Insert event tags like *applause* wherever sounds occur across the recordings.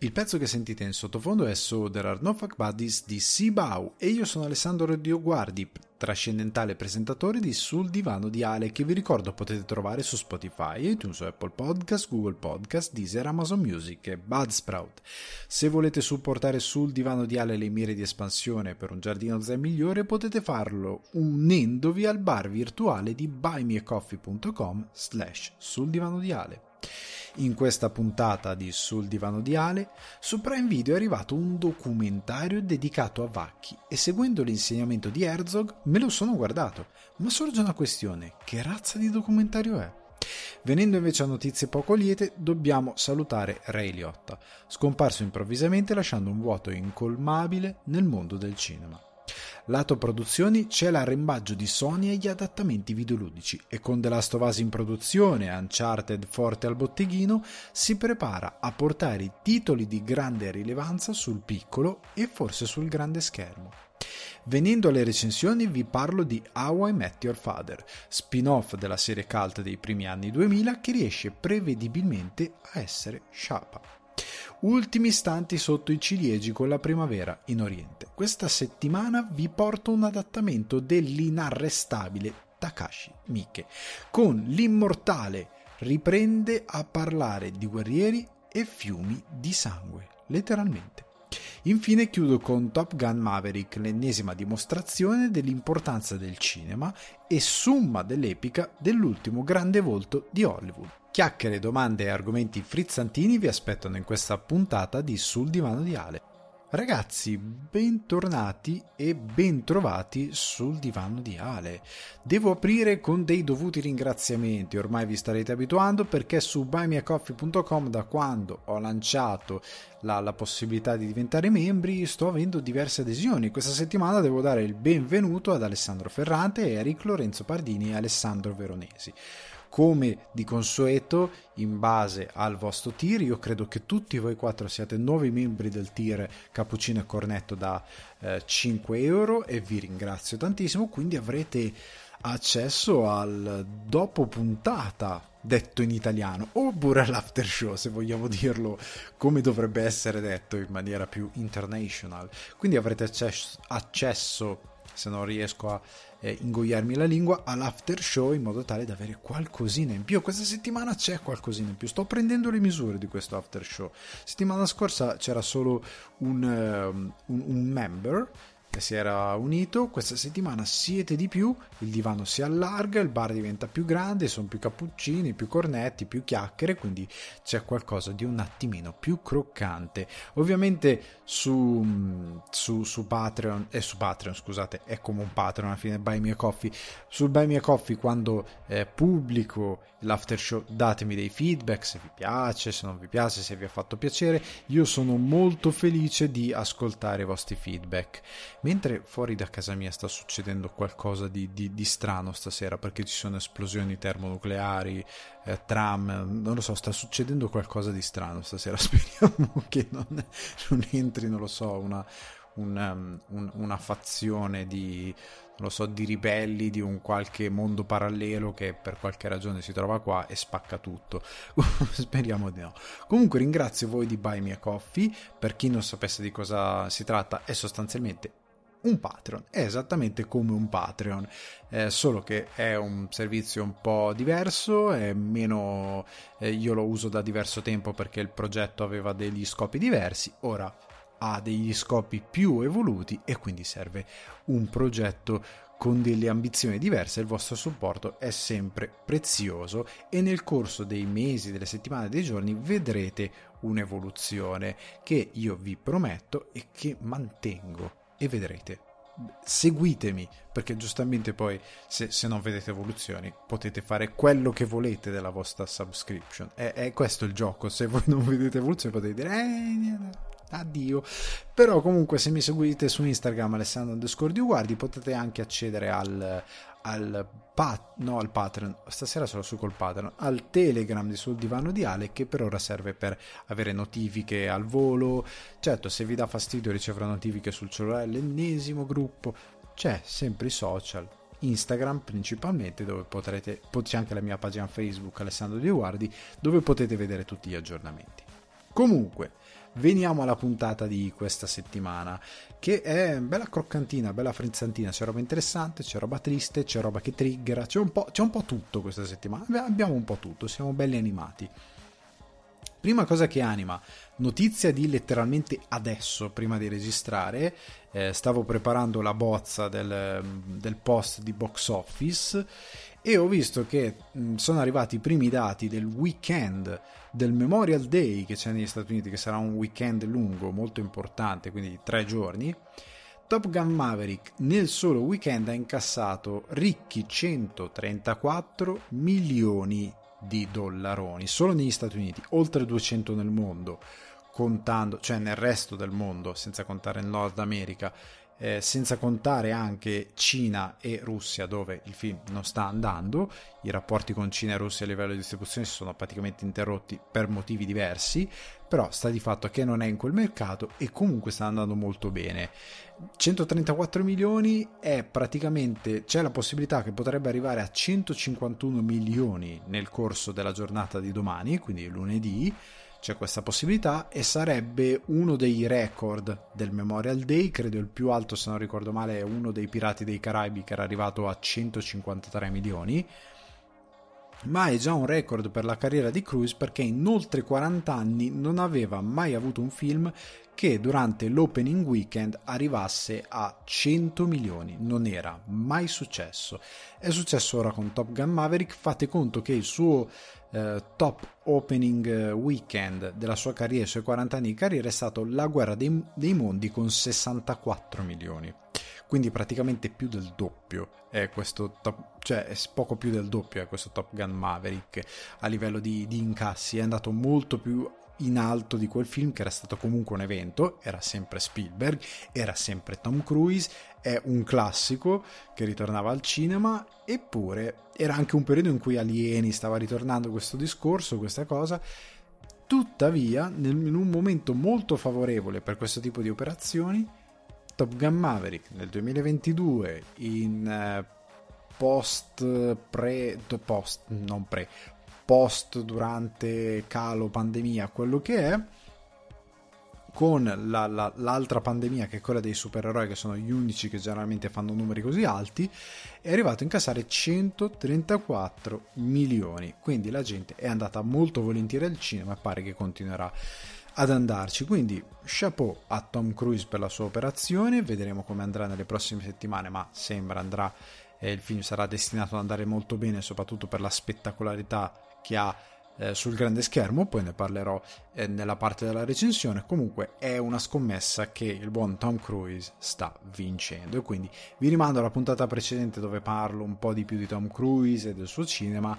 Il pezzo che sentite in sottofondo è So There Are No Fuck Buddies di Sibau e io sono Alessandro Dioguardi, trascendentale presentatore di Sul Divano di Ale che vi ricordo potete trovare su Spotify, iTunes, Apple Podcast, Google Podcast, Deezer, Amazon Music e Budsprout. Se volete supportare Sul Divano di Ale le mire di espansione per un giardino zen migliore potete farlo unendovi al bar virtuale di buymeacoffee.com slash sul di Ale. In questa puntata di Sul divano di Ale, su Prime Video è arrivato un documentario dedicato a Vacchi e seguendo l'insegnamento di Herzog me lo sono guardato. Ma sorge una questione, che razza di documentario è? Venendo invece a notizie poco liete, dobbiamo salutare Ray Liotta, scomparso improvvisamente lasciando un vuoto incolmabile nel mondo del cinema. Lato produzioni c'è l'arrembaggio di Sony agli adattamenti videoludici e con The Last of Us in produzione e Uncharted forte al botteghino si prepara a portare i titoli di grande rilevanza sul piccolo e forse sul grande schermo. Venendo alle recensioni vi parlo di How I Met Your Father, spin-off della serie cult dei primi anni 2000 che riesce prevedibilmente a essere sciapa ultimi istanti sotto i ciliegi con la primavera in Oriente. Questa settimana vi porto un adattamento dell'inarrestabile Takashi Miike, con l'immortale riprende a parlare di guerrieri e fiumi di sangue, letteralmente. Infine chiudo con Top Gun Maverick, l'ennesima dimostrazione dell'importanza del cinema e summa dell'epica dell'ultimo grande volto di Hollywood. Chiacchiere, domande e argomenti frizzantini vi aspettano in questa puntata di Sul divano di Ale. Ragazzi, bentornati e bentrovati sul divano di Ale. Devo aprire con dei dovuti ringraziamenti, ormai vi starete abituando perché su buymeacoffee.com da quando ho lanciato la, la, possibilità di diventare membri sto avendo diverse adesioni. Questa settimana devo dare il benvenuto ad Alessandro Ferrante, Eric Lorenzo Pardini e Alessandro Veronesi come di consueto in base al vostro tir io credo che tutti voi quattro siate nuovi membri del tir cappuccino e cornetto da eh, 5 euro e vi ringrazio tantissimo quindi avrete accesso al dopo puntata detto in italiano oppure all'after show se vogliamo dirlo come dovrebbe essere detto in maniera più international. Quindi avrete accesso, accesso se non riesco a eh, ingoiarmi la lingua all'after show in modo tale da avere qualcosina in più. Questa settimana c'è qualcosina in più. Sto prendendo le misure di questo after show. Settimana scorsa c'era solo un, um, un, un member si era unito, questa settimana siete di più, il divano si allarga, il bar diventa più grande, sono più cappuccini, più cornetti, più chiacchiere, quindi c'è qualcosa di un attimino più croccante. Ovviamente su, su, su Patreon, eh, su Patreon scusate, è come un Patreon alla fine, Buy Me a Coffee, sul Buy Me a Coffee quando eh, pubblico l'after show datemi dei feedback se vi piace, se non vi piace, se vi ha fatto piacere, io sono molto felice di ascoltare i vostri feedback Mentre fuori da casa mia sta succedendo qualcosa di, di, di strano stasera perché ci sono esplosioni termonucleari, eh, tram, non lo so, sta succedendo qualcosa di strano stasera. *laughs* Speriamo che non, non entri, non lo so, una, una, um, un, una fazione di, so, di ribelli di un qualche mondo parallelo che per qualche ragione si trova qua e spacca tutto. *laughs* Speriamo di no. Comunque ringrazio voi di Buy Me a Coffee. Per chi non sapesse di cosa si tratta, è sostanzialmente un Patreon, è esattamente come un Patreon, eh, solo che è un servizio un po' diverso, è meno, eh, io lo uso da diverso tempo perché il progetto aveva degli scopi diversi, ora ha degli scopi più evoluti e quindi serve un progetto con delle ambizioni diverse, il vostro supporto è sempre prezioso e nel corso dei mesi, delle settimane, dei giorni vedrete un'evoluzione che io vi prometto e che mantengo e vedrete. Seguitemi perché giustamente poi se, se, non vedete evoluzioni potete fare quello che volete della vostra subscription. È, è questo il gioco. Se voi *laughs* non vedete evoluzioni potete dire eh, addio. Però comunque se mi seguite su Instagram Alessandro underscore di Uguardi potete anche accedere al, al, pat- no, al Patreon, stasera sono su col Patreon, al Telegram di Sul Divano di Ale che per ora serve per avere notifiche al volo. Certo, se vi dà fastidio riceverò notifiche sul cellulare, l'ennesimo gruppo. C'è sempre i social, Instagram principalmente, dove potrete, c'è anche la mia pagina Facebook Alessandro Di Guardi, dove potete vedere tutti gli aggiornamenti. Comunque, veniamo alla puntata di questa settimana, che è bella croccantina, bella frizzantina, c'è roba interessante, c'è roba triste, c'è roba che triggera, c'è un po', c'è un po tutto questa settimana, abbiamo un po' tutto, siamo belli animati. Prima cosa che anima, notizia di letteralmente adesso, prima di registrare, eh, stavo preparando la bozza del, del, post di box office e ho visto che mh, sono arrivati i primi dati del weekend del Memorial Day che c'è negli Stati Uniti, che sarà un weekend lungo, molto importante, quindi tre giorni. Top Gun Maverick nel solo weekend ha incassato ricchi 134 milioni di dollaroni solo negli Stati Uniti, oltre 200 nel mondo, contando, cioè nel resto del mondo, senza contare il Nord America, eh, senza contare anche Cina e Russia dove il film non sta andando, i rapporti con Cina e Russia a livello di distribuzione si sono praticamente interrotti per motivi diversi, però sta di fatto che non è in quel mercato e comunque sta andando molto bene. 134 milioni è praticamente c'è la possibilità che potrebbe arrivare a 151 milioni nel corso della giornata di domani, quindi lunedì c'è questa possibilità e sarebbe uno dei record del Memorial Day, credo il più alto se non ricordo male è uno dei Pirati dei Caraibi che era arrivato a 153 milioni, ma è già un record per la carriera di Cruise perché in oltre 40 anni non aveva mai avuto un film che durante l'opening weekend arrivasse a 100 milioni. Non era mai successo. È successo ora con Top Gun Maverick. Fate conto che il suo eh, top opening eh, weekend della sua carriera, i suoi 40 anni di carriera, è stato La guerra dei, dei mondi con 64 milioni. Quindi praticamente più del doppio è questo top, cioè poco più del doppio è questo Top Gun Maverick a livello di, di incassi. È andato molto più in alto di quel film che era stato comunque un evento, era sempre Spielberg, era sempre Tom Cruise, è un classico che ritornava al cinema, eppure era anche un periodo in cui Alieni stava ritornando questo discorso, questa cosa. Tuttavia, in un momento molto favorevole per questo tipo di operazioni, Top Gun Maverick nel 2022 in eh, post pre post non pre post, durante, calo, pandemia, quello che è, con la, la, l'altra pandemia che è quella dei supereroi che sono gli unici che generalmente fanno numeri così alti è arrivato a incassare 134 milioni. Quindi la gente è andata molto volentieri al cinema e pare che continuerà ad andarci. Quindi chapeau a Tom Cruise per la sua operazione. Vedremo come andrà nelle prossime settimane ma sembra andrà eh, il film sarà destinato ad andare molto bene soprattutto per la spettacolarità che ha eh, sul grande schermo, poi ne parlerò eh, nella parte della recensione. Comunque è una scommessa che il buon Tom Cruise sta vincendo e quindi vi rimando alla puntata precedente dove parlo un po' di più di Tom Cruise e del suo cinema,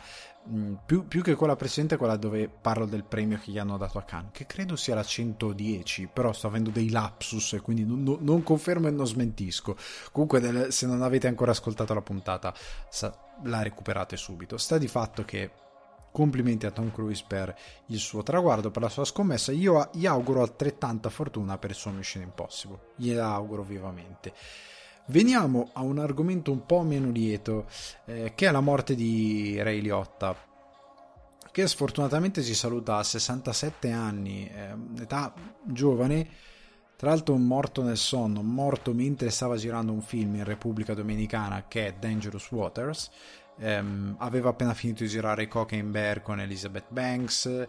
mm, più, più, che quella precedente, quella dove parlo del premio che gli hanno dato a Cannes, che credo sia la 110, però sto avendo dei lapsus e quindi non, non confermo e non smentisco. Comunque se non avete ancora ascoltato la puntata la recuperate subito. Sta di fatto che Complimenti a Tom Cruise per il suo traguardo, per la sua scommessa. Io gli auguro altrettanta fortuna per il suo Mission Impossible. Gliela auguro vivamente. Veniamo a un argomento un po' meno lieto, eh, che è la morte di Ray Liotta, che sfortunatamente ci saluta a 67 anni, eh, età giovane, tra l'altro morto nel sonno, morto mentre stava girando un film in Repubblica Dominicana che è Dangerous Waters, ehm, aveva appena finito di girare Cocaine con Elizabeth Banks.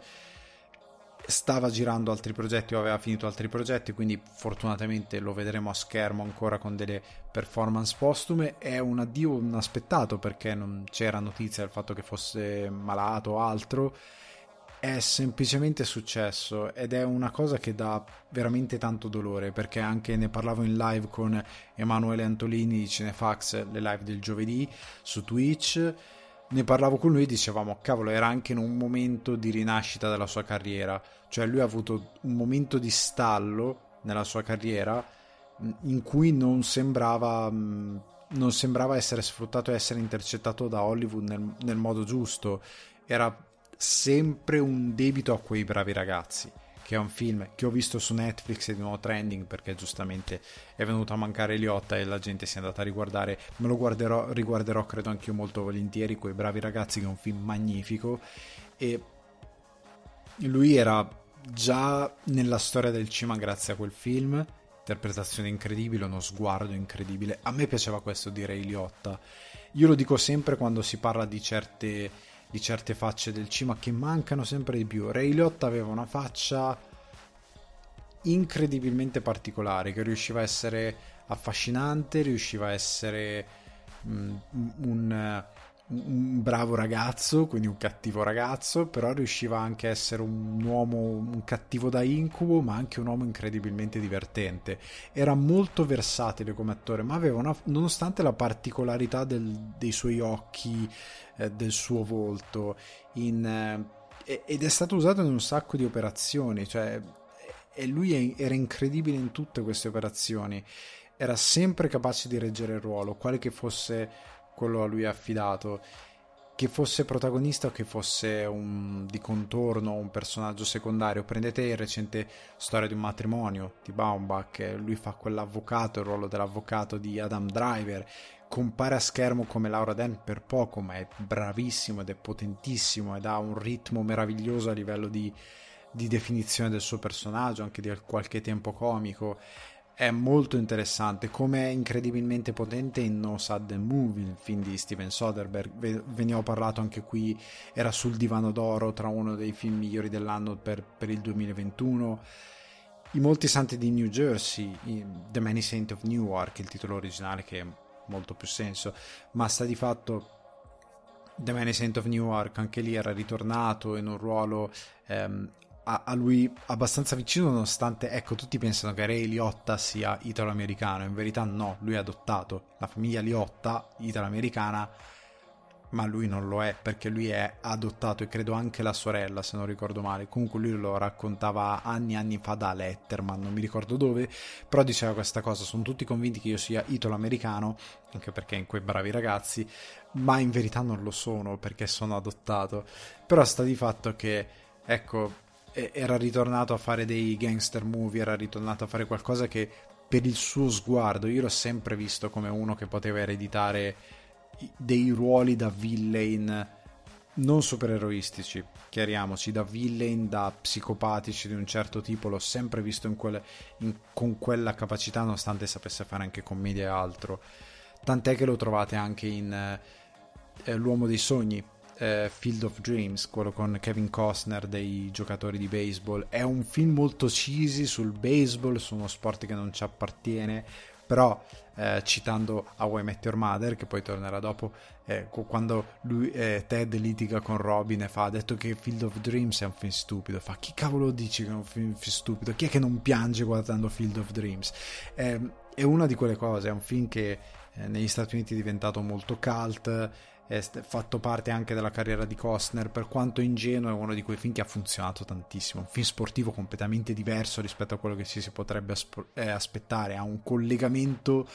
Stava girando altri progetti o aveva finito altri progetti quindi fortunatamente lo vedremo a schermo ancora con delle performance postume. È un addio inaspettato perché non c'era notizia del fatto che fosse malato o altro è semplicemente successo ed è una cosa che dà veramente tanto dolore perché anche ne parlavo in live con Emanuele Antolini di Cinefax, le live del giovedì su Twitch. Ne parlavo con lui e dicevamo, cavolo, era anche in un momento di rinascita della sua carriera, cioè lui ha avuto un momento di stallo nella sua carriera in cui non sembrava, non sembrava essere sfruttato e essere intercettato da Hollywood nel, nel modo giusto. Era sempre un debito a quei bravi ragazzi che è un film che ho visto su Netflix e di nuovo trending perché giustamente è venuto a mancare Liotta e la gente si è andata a riguardare. Me lo guarderò, riguarderò credo anch'io molto volentieri, quei bravi ragazzi che è un film magnifico e lui era già nella storia del cinema grazie a quel film interpretazione incredibile, uno sguardo incredibile. A me piaceva questo di Ray Liotta. Io lo dico sempre quando si parla di certe, di certe facce del cinema che mancano sempre di più. Ray Liotta aveva una faccia incredibilmente particolare che riusciva a essere affascinante, riusciva a essere mm, un, un bravo ragazzo, quindi un cattivo ragazzo, però riusciva anche a essere un uomo, un cattivo da incubo, ma anche un uomo incredibilmente divertente. Era molto versatile come attore, ma aveva una, nonostante la particolarità del, dei suoi occhi, eh, del suo volto, in, eh, ed è stato usato in un sacco di operazioni, cioè, e lui era incredibile in tutte queste operazioni. Era sempre capace di reggere il ruolo, quale che fosse quello a lui affidato, che fosse protagonista o che fosse un, di contorno un personaggio secondario. Prendete il recente Storia di un matrimonio di Baumbach, lui fa quell'avvocato, il ruolo dell'avvocato di Adam Driver, compare a schermo come Laura Den per poco, ma è bravissimo ed è potentissimo ed ha un ritmo meraviglioso a livello di, di definizione del suo personaggio, anche di qualche tempo comico è molto interessante, come è incredibilmente potente in No Sudden Movie, il film di Steven Soderbergh. Ve, ve, ne ho parlato anche qui, era sul divano d'oro tra uno dei film migliori dell'anno per, per il 2021. I Molti Santi di New Jersey, The Many Saints of Newark, il titolo originale che ha molto più senso, ma sta di fatto The Many Saints of Newark, anche lì era ritornato in un ruolo ehm, a, a, lui abbastanza vicino nonostante ecco tutti pensano che Ray Liotta sia italo-americano. In verità no, lui è adottato la famiglia Liotta italo-americana ma lui non lo è perché lui è adottato e credo anche la sorella se non ricordo male. Comunque lui lo raccontava anni e anni fa da Letterman non mi ricordo dove però diceva questa cosa sono tutti convinti che io sia italo-americano anche perché in quei bravi ragazzi ma in verità non lo sono perché sono adottato. Però sta di fatto che ecco era ritornato a fare dei gangster movie, era ritornato a fare qualcosa che per il suo sguardo, io l'ho sempre visto come uno che poteva ereditare dei ruoli da villain non supereroistici, chiariamoci, da villain, da psicopatici di un certo tipo, l'ho sempre visto in quelle, in, con quella capacità, nonostante sapesse fare anche commedia e altro. Tant'è che lo trovate anche in eh, L'uomo dei sogni, eh, Field of Dreams, quello con Kevin Costner dei giocatori di baseball. È un film molto cheesy sul baseball, su uno sport che non ci appartiene, però eh, citando How I Met Your Mother, che poi tornerà dopo, eh, quando lui, eh, Ted litiga con Robin e fa, ha detto che Field of Dreams è un film stupido, fa chi cavolo dici che è un film stupido? Chi è che non piange guardando Field of Dreams? Ehm, è una di quelle cose, è un film che eh, negli Stati Uniti è diventato molto cult, è fatto parte anche della carriera di Costner, per quanto ingenuo è uno di quei film che ha funzionato tantissimo, un film sportivo completamente diverso rispetto a quello che ci si potrebbe eh, aspettare, ha un collegamento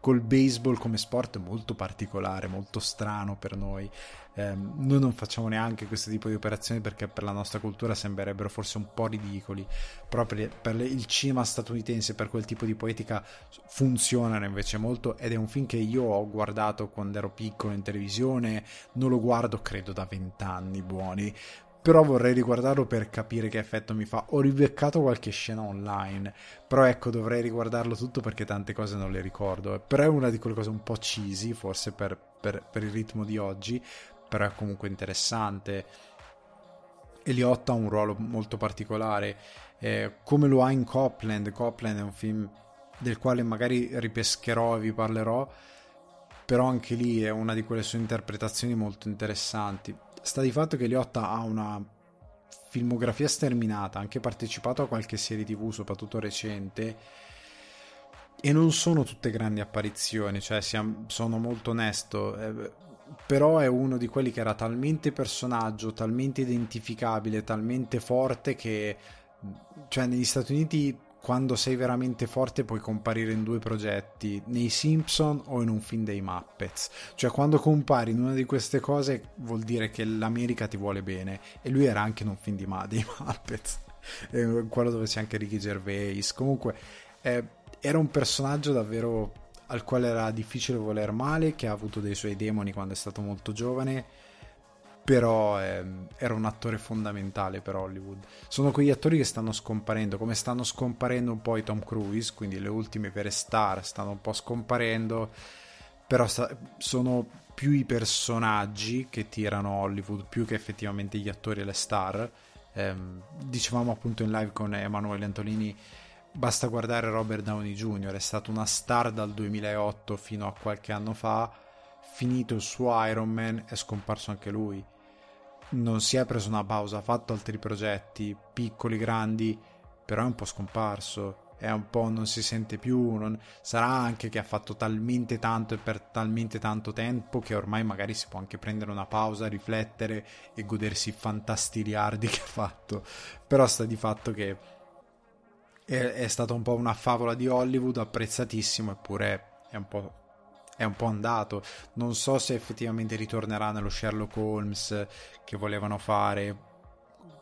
col baseball come sport molto particolare, molto strano per noi. Eh, noi non facciamo neanche questo tipo di operazioni perché per la nostra cultura sembrerebbero forse un po' ridicoli, per, per il cinema statunitense, per quel tipo di poetica funzionano invece molto ed è un film che io ho guardato quando ero piccolo in televisione, non lo guardo credo da vent'anni buoni, però vorrei riguardarlo per capire che effetto mi fa. Ho ribeccato qualche scena online, però ecco, dovrei riguardarlo tutto perché tante cose non le ricordo. Però è una di quelle cose un po' cheesy, forse per, per, per il ritmo di oggi, però è comunque interessante. Eliotta ha un ruolo molto particolare, eh, come lo ha in Copland. Copland è un film del quale magari ripescherò e vi parlerò, però anche lì è una di quelle sue interpretazioni molto interessanti sta di fatto che Liotta ha una filmografia sterminata, ha anche partecipato a qualche serie tv, soprattutto recente, e non sono tutte grandi apparizioni, cioè siamo, sono molto onesto, eh, però è uno di quelli che era talmente personaggio, talmente identificabile, talmente forte che cioè negli Stati Uniti quando sei veramente forte puoi comparire in due progetti, nei Simpson o in un film dei Muppets. Cioè quando compari in una di queste cose vuol dire che l'America ti vuole bene e lui era anche in un film Ma- dei Muppets. *laughs* quello dove c'è anche Ricky Gervais. Comunque, eh, era un personaggio davvero al quale era difficile voler male, che ha avuto dei suoi demoni quando è stato molto giovane, però eh, era un attore fondamentale per Hollywood. Sono quegli attori che stanno scomparendo, come stanno scomparendo un po' i Tom Cruise, quindi le ultime vere star stanno un po' scomparendo, però sta- sono più i personaggi che tirano Hollywood, più che effettivamente gli attori e le star. Eh, dicevamo appunto in live con Emanuele Antolini Basta guardare Robert Downey Jr., è stato una star dal 2008 fino a qualche anno fa, finito il suo Iron Man è scomparso anche lui. Non si è preso una pausa, ha fatto altri progetti, piccoli, grandi, però è un po' scomparso, è un po' non si sente più, non... sarà anche che ha fatto talmente tanto e per talmente tanto tempo che ormai magari si può anche prendere una pausa, riflettere e godersi i fantastiliardi *laughs* che ha fatto, però sta di fatto che è, è stata un po' una favola di Hollywood, apprezzatissimo, eppure è un po' è un po' andato. Non so se effettivamente ritornerà nello Sherlock Holmes che volevano fare.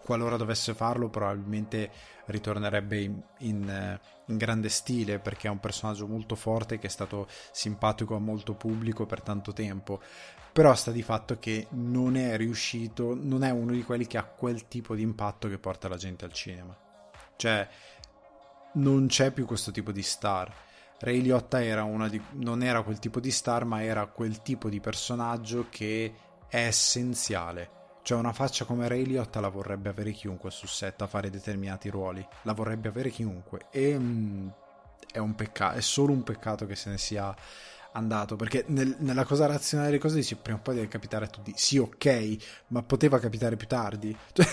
Qualora dovesse farlo, probabilmente ritornerebbe in, in, in, grande stile perché è un personaggio molto forte che è stato simpatico a molto pubblico per tanto tempo. Però sta di fatto che non è riuscito, non è uno di quelli che ha quel tipo di impatto che porta la gente al cinema. Cioè, non c'è più questo tipo di star. Ray Liotta era una di, non era quel tipo di star, ma era quel tipo di personaggio che è essenziale. Cioè una faccia come Ray Liotta la vorrebbe avere chiunque su set a fare determinati ruoli. La vorrebbe avere chiunque. E mm, è un peccato, è solo un peccato che se ne sia andato perché nel, nella cosa razionale delle cose dici prima o poi deve capitare a tutti sì ok ma poteva capitare più tardi *laughs* cioè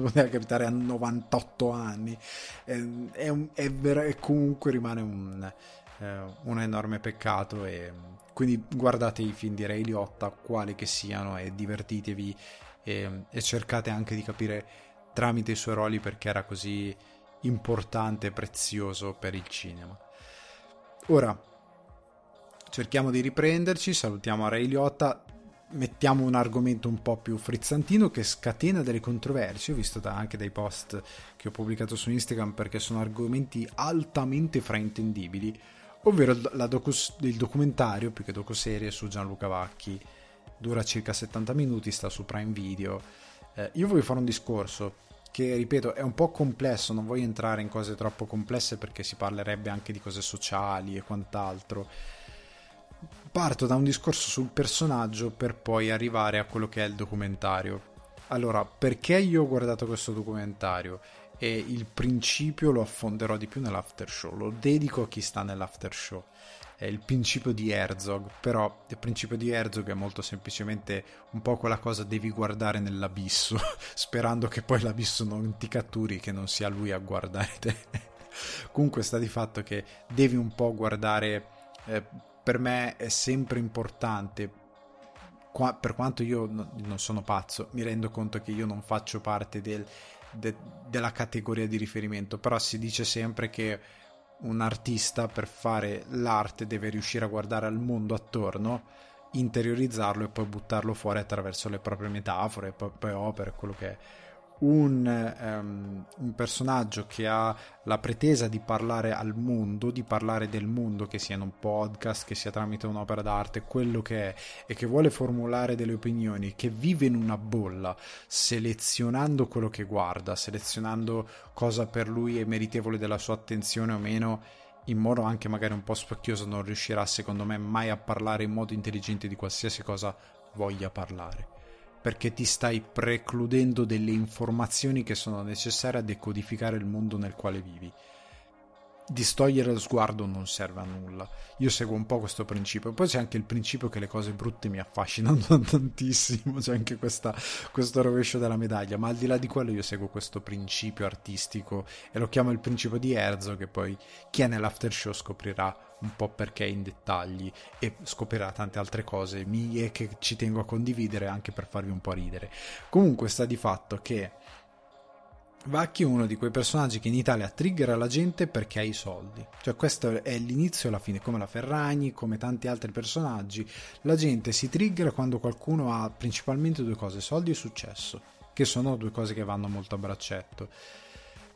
poteva capitare a 98 anni è, è, un, è, ver- è comunque rimane un, eh, un enorme peccato e quindi guardate i film di Ray Liotta quali che siano e divertitevi e, e cercate anche di capire tramite i suoi ruoli perché era così importante e prezioso per il cinema. Ora cerchiamo di riprenderci, salutiamo Ray Liotta, mettiamo un argomento un po' più frizzantino che scatena delle controversie, ho visto da, anche dai post che ho pubblicato su Instagram perché sono argomenti altamente fraintendibili, ovvero docu, il documentario più che docuserie su Gianluca Vacchi, dura circa 70 minuti, sta su Prime Video. Eh, io voglio fare un discorso che ripeto è un po' complesso, non voglio entrare in cose troppo complesse perché si parlerebbe anche di cose sociali e quant'altro parto da un discorso sul personaggio per poi arrivare a quello che è il documentario. Allora, perché io ho guardato questo documentario e il principio lo affonderò di più nell'after show, lo dedico a chi sta nell'after show. È il principio di Herzog, però il principio di Herzog è molto semplicemente un po' quella cosa devi guardare nell'abisso, *laughs* sperando che poi l'abisso non ti catturi, che non sia lui a guardare te. *laughs* Comunque sta di fatto che devi un po' guardare eh, per me è sempre importante per quanto io no, non sono pazzo mi rendo conto che io non faccio parte del, de, della categoria di riferimento però si dice sempre che un artista per fare l'arte deve riuscire a guardare al mondo attorno interiorizzarlo e poi buttarlo fuori attraverso le proprie metafore, poi, poi opere, quello che è un, um, un, personaggio che ha la pretesa di parlare al mondo, di parlare del mondo, che sia in un podcast, che sia tramite un'opera d'arte, quello che è, e che vuole formulare delle opinioni, che vive in una bolla, selezionando quello che guarda, selezionando cosa per lui è meritevole della sua attenzione o meno, in modo anche magari un po' spocchioso, non riuscirà secondo me mai a parlare in modo intelligente di qualsiasi cosa voglia parlare perché ti stai precludendo delle informazioni che sono necessarie a decodificare il mondo nel quale vivi distogliere lo sguardo non serve a nulla. Io seguo un po' questo principio. Poi c'è anche il principio che le cose brutte mi affascinano *laughs* tantissimo, c'è anche questa, questo rovescio della medaglia, ma al di là di quello io seguo questo principio artistico e lo chiamo il principio di Herzog che poi chi è nell'after show scoprirà un po' perché in dettagli e scoprirà tante altre cose mie che ci tengo a condividere anche per farvi un po' ridere. Comunque sta di fatto che Vacchi è uno di quei personaggi che in Italia triggera la gente perché ha i soldi. Cioè questo è l'inizio e la fine, come la Ferragni, come tanti altri personaggi. La gente si triggera quando qualcuno ha principalmente due cose, soldi e successo, che sono due cose che vanno molto a braccetto.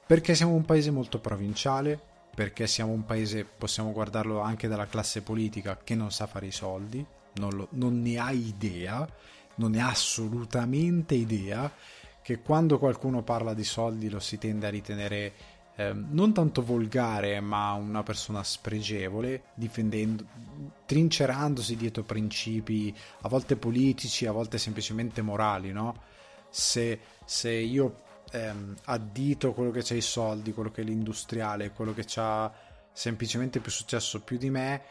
Perché siamo un paese molto provinciale, perché siamo un paese, possiamo guardarlo anche dalla classe politica, che non sa fare i soldi, non, lo, non ne ha idea, non ne ha assolutamente idea, che quando qualcuno parla di soldi lo si tende a ritenere eh, non tanto volgare, ma una persona spregevole, difendendo, trincerandosi dietro principi a volte politici, a volte semplicemente morali, no? Se, se io ehm, addito quello che c'ha i soldi, quello che è l'industriale, quello che ha semplicemente più successo più di me,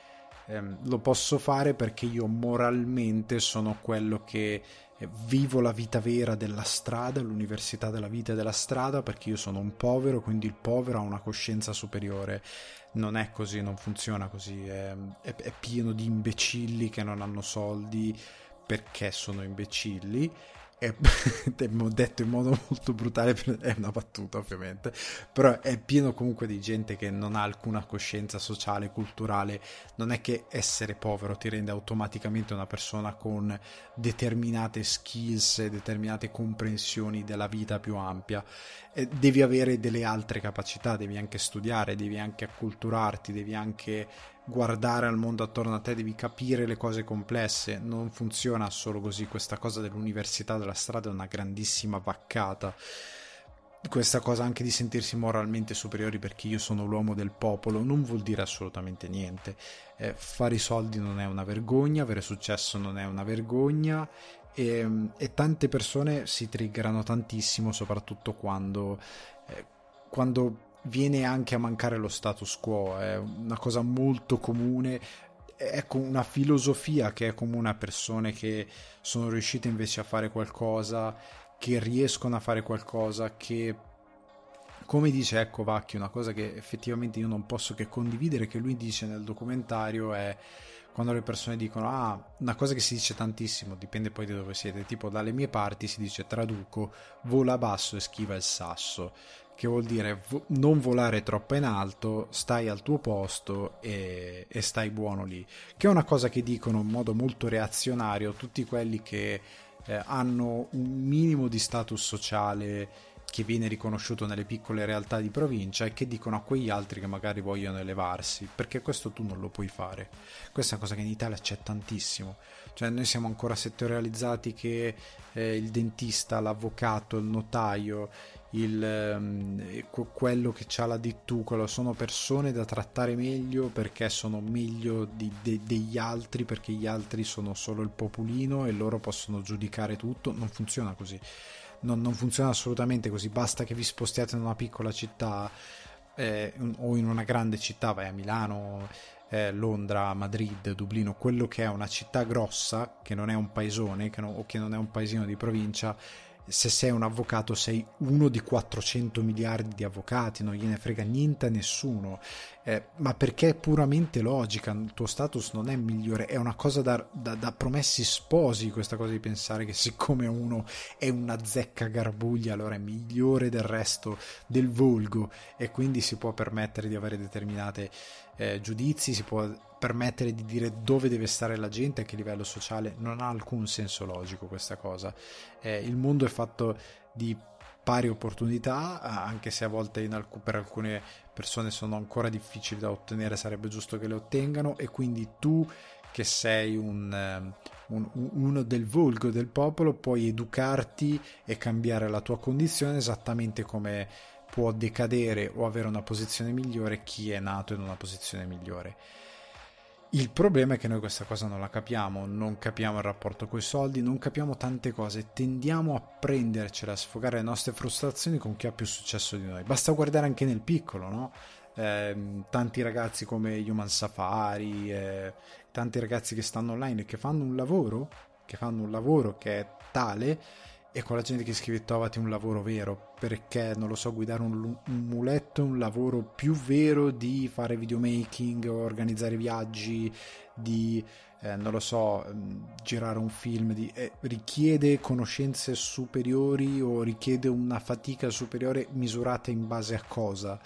ehm, lo posso fare perché io moralmente sono quello che eh, vivo la vita vera della strada, l'università della vita e della strada, perché io sono un povero, quindi il povero ha una coscienza superiore. Non è così, non funziona così, è, è, è pieno di imbecilli che non hanno soldi perché sono imbecilli è, *laughs* detto in modo molto brutale, è una battuta ovviamente, però è pieno comunque di gente che non ha alcuna coscienza sociale, culturale, non è che essere povero ti rende automaticamente una persona con determinate skills determinate comprensioni della vita più ampia, devi avere delle altre capacità, devi anche studiare, devi anche acculturarti, devi anche guardare al mondo attorno a te, devi capire le cose complesse, non funziona solo così, questa cosa dell'università della strada è una grandissima vaccata. Questa cosa anche di sentirsi moralmente superiori perché io sono l'uomo del popolo non vuol dire assolutamente niente. Eh, fare i soldi non è una vergogna, avere successo non è una vergogna e, e tante persone si triggerano tantissimo, soprattutto quando, eh, quando viene anche a mancare lo status quo, è una cosa molto comune, è una filosofia che è comune a persone che sono riuscite invece a fare qualcosa, che riescono a fare qualcosa, che come dice Ecco Vacchi, una cosa che effettivamente io non posso che condividere, che lui dice nel documentario è quando le persone dicono ah, una cosa che si dice tantissimo, dipende poi da dove siete, tipo dalle mie parti si dice traduco, vola basso e schiva il sasso che vuol dire vo- non volare troppo in alto, stai al tuo posto e, e, stai buono lì, che è una cosa che dicono in modo molto reazionario tutti quelli che eh, hanno un minimo di status sociale che viene riconosciuto nelle piccole realtà di provincia e che dicono a quegli altri che magari vogliono elevarsi, perché questo tu non lo puoi fare. Questa è una cosa che in Italia c'è tantissimo. Cioè noi siamo ancora settorializzati che eh, il dentista, l'avvocato, il notaio, il, um, quello che ha la dittucola sono persone da trattare meglio perché sono meglio di, de, degli altri perché gli altri sono solo il popolino e loro possono giudicare tutto. Non funziona così. Non, non funziona assolutamente così. Basta che vi spostiate in una piccola città eh, o in una grande città vai a Milano eh, Londra, Madrid, Dublino, quello che è una città grossa, che non è un paesone che non, o che non è un paesino di provincia, se sei un avvocato sei uno di 400 miliardi di avvocati, non gliene frega niente a nessuno, eh, ma perché è puramente logica, il tuo status non è migliore, è una cosa da, da, da, promessi sposi questa cosa di pensare che siccome uno è una zecca garbuglia allora è migliore del resto del volgo e quindi si può permettere di avere determinate eh, giudizi, si può permettere di dire dove deve stare la gente, a che livello sociale, non ha alcun senso logico questa cosa. Eh, il mondo è fatto di pari opportunità, anche se a volte alc- per alcune persone sono ancora difficili da ottenere, sarebbe giusto che le ottengano e quindi tu che sei un, ehm, un, uno del volgo del popolo puoi educarti e cambiare la tua condizione esattamente come può decadere o avere una posizione migliore chi è nato in una posizione migliore. Il problema è che noi questa cosa non la capiamo, non capiamo il rapporto con i soldi, non capiamo tante cose, tendiamo a prendercela, a sfogare le nostre frustrazioni con chi ha più successo di noi. Basta guardare anche nel piccolo, no? Eh, tanti ragazzi come Human Safari, eh, tanti ragazzi che stanno online e che fanno un lavoro, che fanno un lavoro che è tale e con la gente che scrive trovati un lavoro vero perché non lo so guidare un, un muletto è un lavoro più vero di fare videomaking organizzare viaggi di eh, non lo so mm, girare un film di, eh, richiede conoscenze superiori o richiede una fatica superiore misurata in base a cosa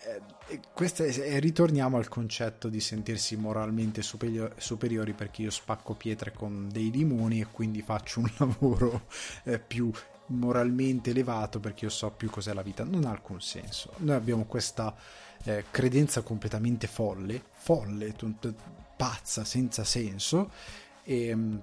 eh, è, ritorniamo al concetto di sentirsi moralmente superiori, superiori perché io spacco pietre con dei limoni e quindi faccio un *laughs* lavoro eh, più moralmente elevato perché io so più cos'è la vita. Non ha alcun senso. Noi abbiamo questa eh, credenza completamente folle, folle, t- pazza, senza senso, e, ehm,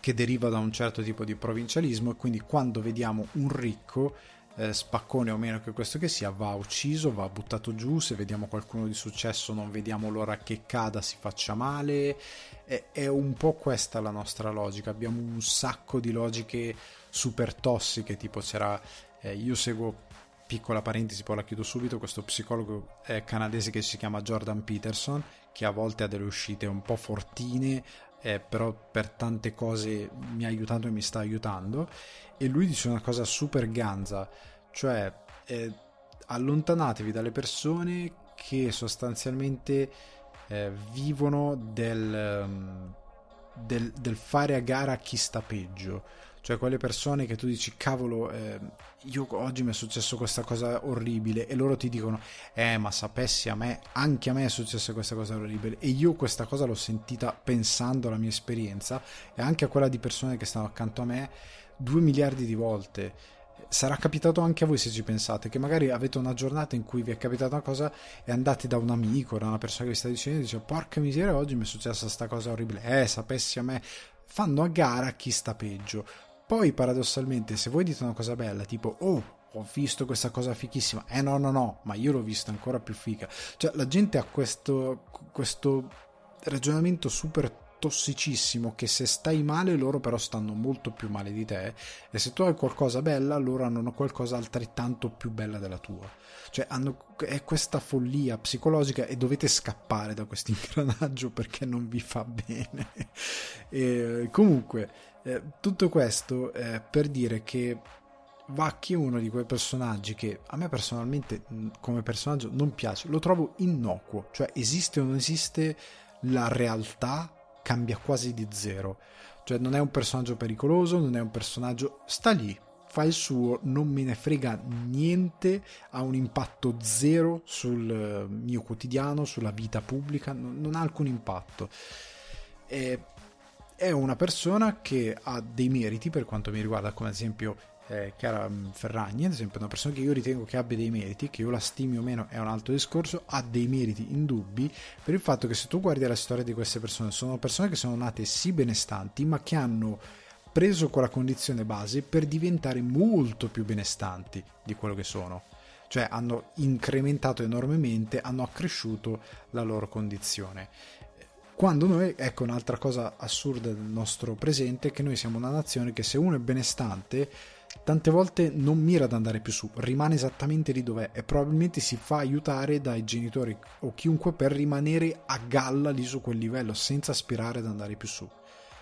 che deriva da un certo tipo di provincialismo e quindi quando vediamo un ricco eh, spaccone o meno che questo che sia, va ucciso, va buttato giù, se vediamo qualcuno di successo non vediamo l'ora che cada, si faccia male, è, è un po' questa la nostra logica, abbiamo un sacco di logiche super tossiche, tipo c'era, eh, io seguo piccola parentesi, poi la chiudo subito, questo psicologo eh, canadese che si chiama Jordan Peterson, che a volte ha delle uscite un po' fortine, eh, però per tante cose mi ha aiutato e mi sta aiutando, e lui dice una cosa super ganza, cioè eh, allontanatevi dalle persone che sostanzialmente eh, vivono del, um, del, del, fare a gara chi sta peggio. Cioè quelle persone che tu dici, cavolo, eh, io oggi mi è successo questa cosa orribile e loro ti dicono, eh ma sapessi a me, anche a me è successa questa cosa orribile e io questa cosa l'ho sentita pensando alla mia esperienza e anche a quella di persone che stanno accanto a me due miliardi di volte. Sarà capitato anche a voi se ci pensate, che magari avete una giornata in cui vi è capitata una cosa e andate da un amico, da una persona che vi sta dicendo e dice porca miseria oggi mi è successa questa cosa orribile, eh sapessi a me, fanno a gara chi sta peggio. Poi paradossalmente se voi dite una cosa bella tipo oh ho visto questa cosa fichissima, eh no no no, ma io l'ho vista ancora più figa, cioè la gente ha questo, questo ragionamento super tossicissimo che se stai male loro però stanno molto più male di te e se tu hai qualcosa bella loro hanno qualcosa altrettanto più bella della tua. Cioè hanno, è questa follia psicologica e dovete scappare da questo ingranaggio perché non vi fa bene. *laughs* E, comunque eh, tutto questo eh, per dire che Vacchi è uno di quei personaggi che a me personalmente come personaggio non piace, lo trovo innocuo, cioè esiste o non esiste la realtà cambia quasi di zero. Cioè non è un personaggio pericoloso, non è un personaggio... sta lì, fa il suo, non me ne frega niente, ha un impatto zero sul eh, mio quotidiano, sulla vita pubblica, non, non ha alcun impatto. E, è una persona che ha dei meriti per quanto mi riguarda, come ad esempio eh, Chiara mm, Ferragni, ad esempio, una persona che io ritengo che abbia dei meriti, che io la stimi o meno è un altro discorso, ha dei meriti indubbi per il fatto che se tu guardi la storia di queste persone, sono persone che sono nate sì benestanti, ma che hanno preso quella condizione base per diventare molto più benestanti di quello che sono. Cioè hanno incrementato enormemente, hanno accresciuto la loro condizione. Quando noi, ecco un'altra cosa assurda del nostro presente, che noi siamo una nazione che se uno è benestante tante volte non mira ad andare più su, rimane esattamente lì dov'è e probabilmente si fa aiutare dai genitori o chiunque per rimanere a galla lì su quel livello senza aspirare ad andare più su.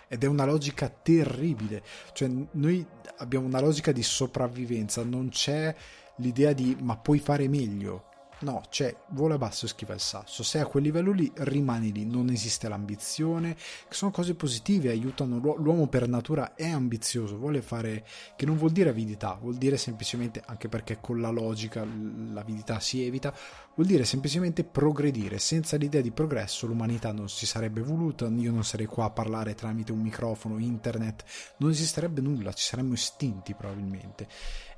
Ed è una logica terribile, cioè noi abbiamo una logica di sopravvivenza, non c'è l'idea di ma puoi fare meglio, No, cioè, vola basso e schiva il sasso. Se a quel livello lì rimani lì, non esiste l'ambizione, sono cose positive, aiutano l'uomo per natura è ambizioso, vuole fare che non vuol dire avidità, vuol dire semplicemente anche perché con la logica l'avidità si evita, vuol dire semplicemente progredire. Senza l'idea di progresso l'umanità non si sarebbe voluta, io non sarei qua a parlare tramite un microfono, internet, non esisterebbe nulla, ci saremmo estinti probabilmente.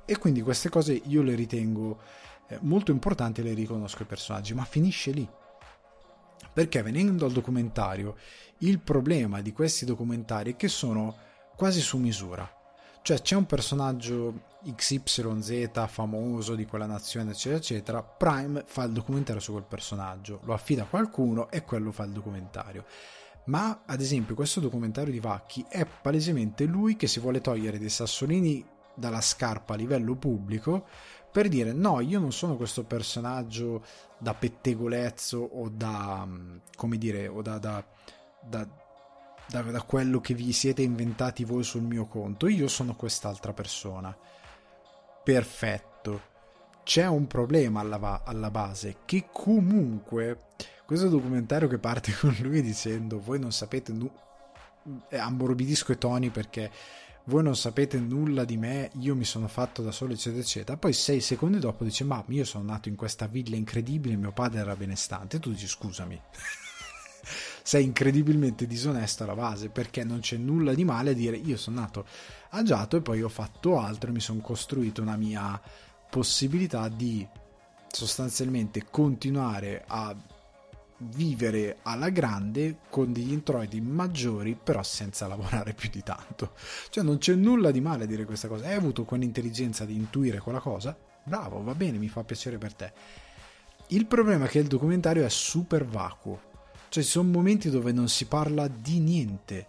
E quindi queste cose io le ritengo molto importanti le riconosco i personaggi, ma finisce lì. Perché venendo al documentario, il problema di questi documentari è che sono quasi su misura. Cioè c'è un personaggio XYZ famoso di quella nazione, eccetera, eccetera. Prime fa il documentario su quel personaggio, lo affida a qualcuno e quello fa il documentario. Ma ad esempio questo documentario di Vacchi è palesemente lui che si vuole togliere dei sassolini dalla scarpa a livello pubblico per dire no, io non sono questo personaggio da pettegolezzo o da, mm, come dire, o da, da, da, da, quello che vi siete inventati voi sul mio conto, io sono quest'altra persona. Perfetto. C'è un problema alla, alla base che comunque questo documentario che parte *laughs* con lui dicendo voi non sapete nu- eh, ammorbidisco i toni perché voi non sapete nulla di me, io mi sono fatto da solo, eccetera, eccetera. Poi sei secondi dopo dice, ma io sono nato in questa villa incredibile, mio padre era benestante. E tu dici, scusami. *laughs* sei incredibilmente disonesto alla base perché non c'è nulla di male a dire io sono nato agiato e poi ho fatto altro e mi sono costruito una mia possibilità di sostanzialmente continuare a vivere alla grande con degli introiti maggiori però senza lavorare più di tanto. Cioè non c'è nulla di male a dire questa cosa. Hai avuto quell'intelligenza di intuire quella cosa? Bravo va bene mi fa piacere per te. Il problema è che il documentario è super vacuo. Cioè ci sono momenti dove non si parla di niente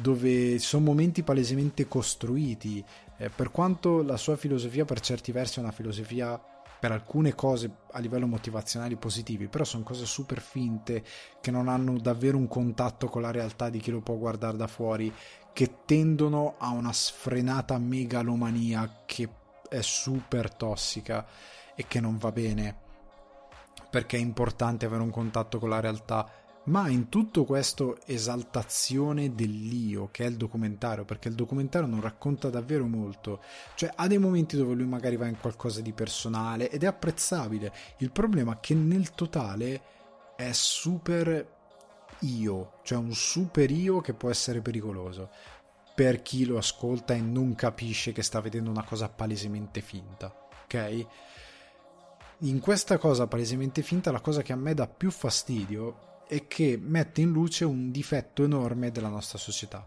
dove sono momenti palesemente costruiti. Eh, per quanto la sua filosofia per certi versi è una filosofia per alcune cose a livello motivazionale positivi, però sono cose super finte che non hanno davvero un contatto con la realtà di chi lo può guardare da fuori, che tendono a una sfrenata megalomania che è super tossica e che non va bene perché è importante avere un contatto con la realtà ma in tutto questo esaltazione dell'io che è il documentario, perché il documentario non racconta davvero molto, cioè ha dei momenti dove lui magari va in qualcosa di personale ed è apprezzabile, il problema è che nel totale è super io, cioè un super io che può essere pericoloso per chi lo ascolta e non capisce che sta vedendo una cosa palesemente finta, ok? In questa cosa palesemente finta la cosa che a me dà più fastidio e che mette in luce un difetto enorme della nostra società,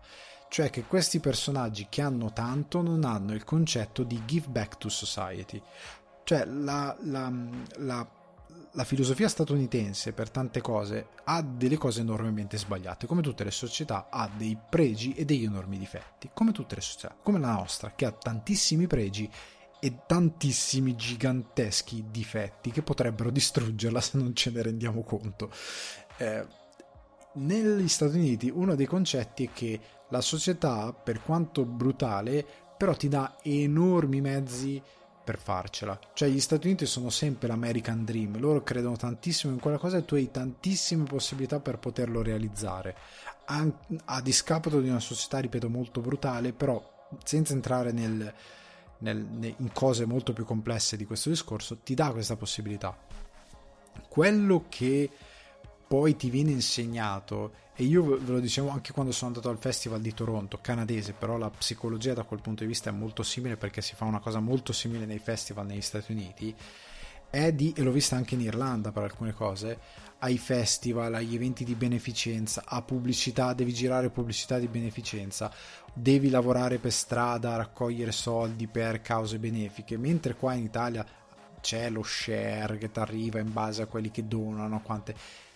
cioè che questi personaggi che hanno tanto non hanno il concetto di give back to society. Cioè la, la, la, la filosofia statunitense per tante cose ha delle cose enormemente sbagliate, come tutte le società ha dei pregi e degli enormi difetti, come tutte le società, come la nostra che ha tantissimi pregi e tantissimi giganteschi difetti che potrebbero distruggerla se non ce ne rendiamo conto. Eh, negli Stati Uniti uno dei concetti è che la società, per quanto brutale, però ti dà enormi mezzi per farcela. Cioè gli Stati Uniti sono sempre l'American Dream, loro credono tantissimo in quella cosa e tu hai tantissime possibilità per poterlo realizzare. A, a discapito di una società, ripeto, molto brutale, però senza entrare nel, nel, in cose molto più complesse di questo discorso, ti dà questa possibilità. Quello che poi ti viene insegnato, e io ve lo dicevo anche quando sono andato al festival di Toronto, canadese, però la psicologia da quel punto di vista è molto simile perché si fa una cosa molto simile nei festival negli Stati Uniti, è di, e l'ho vista anche in Irlanda per alcune cose, ai festival, agli eventi di beneficenza, a pubblicità, devi girare pubblicità di beneficenza, devi lavorare per strada, raccogliere soldi per cause benefiche, mentre qua in Italia c'è lo share che ti arriva in base a quelli che donano, quante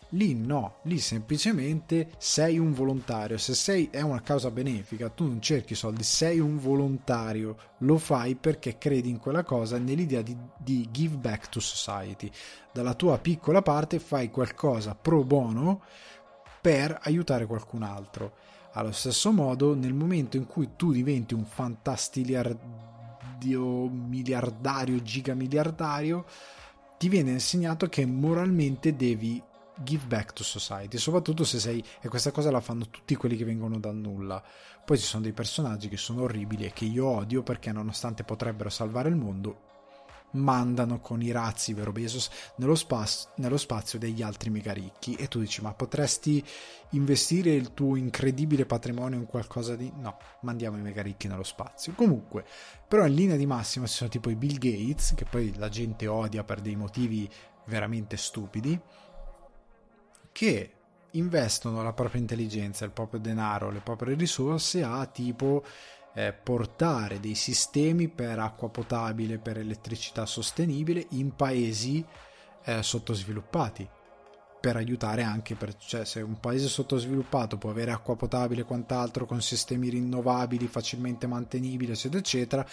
Lì no, lì semplicemente sei un volontario. Se sei è una causa benefica, tu non cerchi soldi, sei un volontario, lo fai perché credi in quella cosa, nell'idea di, di give back to society. Dalla tua piccola parte fai qualcosa pro bono per aiutare qualcun altro. Allo stesso modo, nel momento in cui tu diventi un fantastiliardio miliardario, gigamiliardario, ti viene insegnato che moralmente devi give back to society, soprattutto se sei e questa cosa la fanno tutti quelli che vengono dal nulla. Poi ci sono dei personaggi che sono orribili e che io odio perché nonostante potrebbero salvare il mondo, mandano con i razzi, vero Bezos, nello, spazio, nello spazio degli altri mega ricchi e tu dici ma potresti investire il tuo incredibile patrimonio in qualcosa di... No, mandiamo i mega ricchi nello spazio. Comunque, però in linea di massima ci sono tipo i Bill Gates, che poi la gente odia per dei motivi veramente stupidi, che investono la propria intelligenza, il proprio denaro, le proprie risorse a tipo eh, portare dei sistemi per acqua potabile, per elettricità sostenibile in paesi eh, sottosviluppati per aiutare anche per, cioè se un paese sottosviluppato può avere acqua potabile e quant'altro con sistemi rinnovabili facilmente mantenibili eccetera eccetera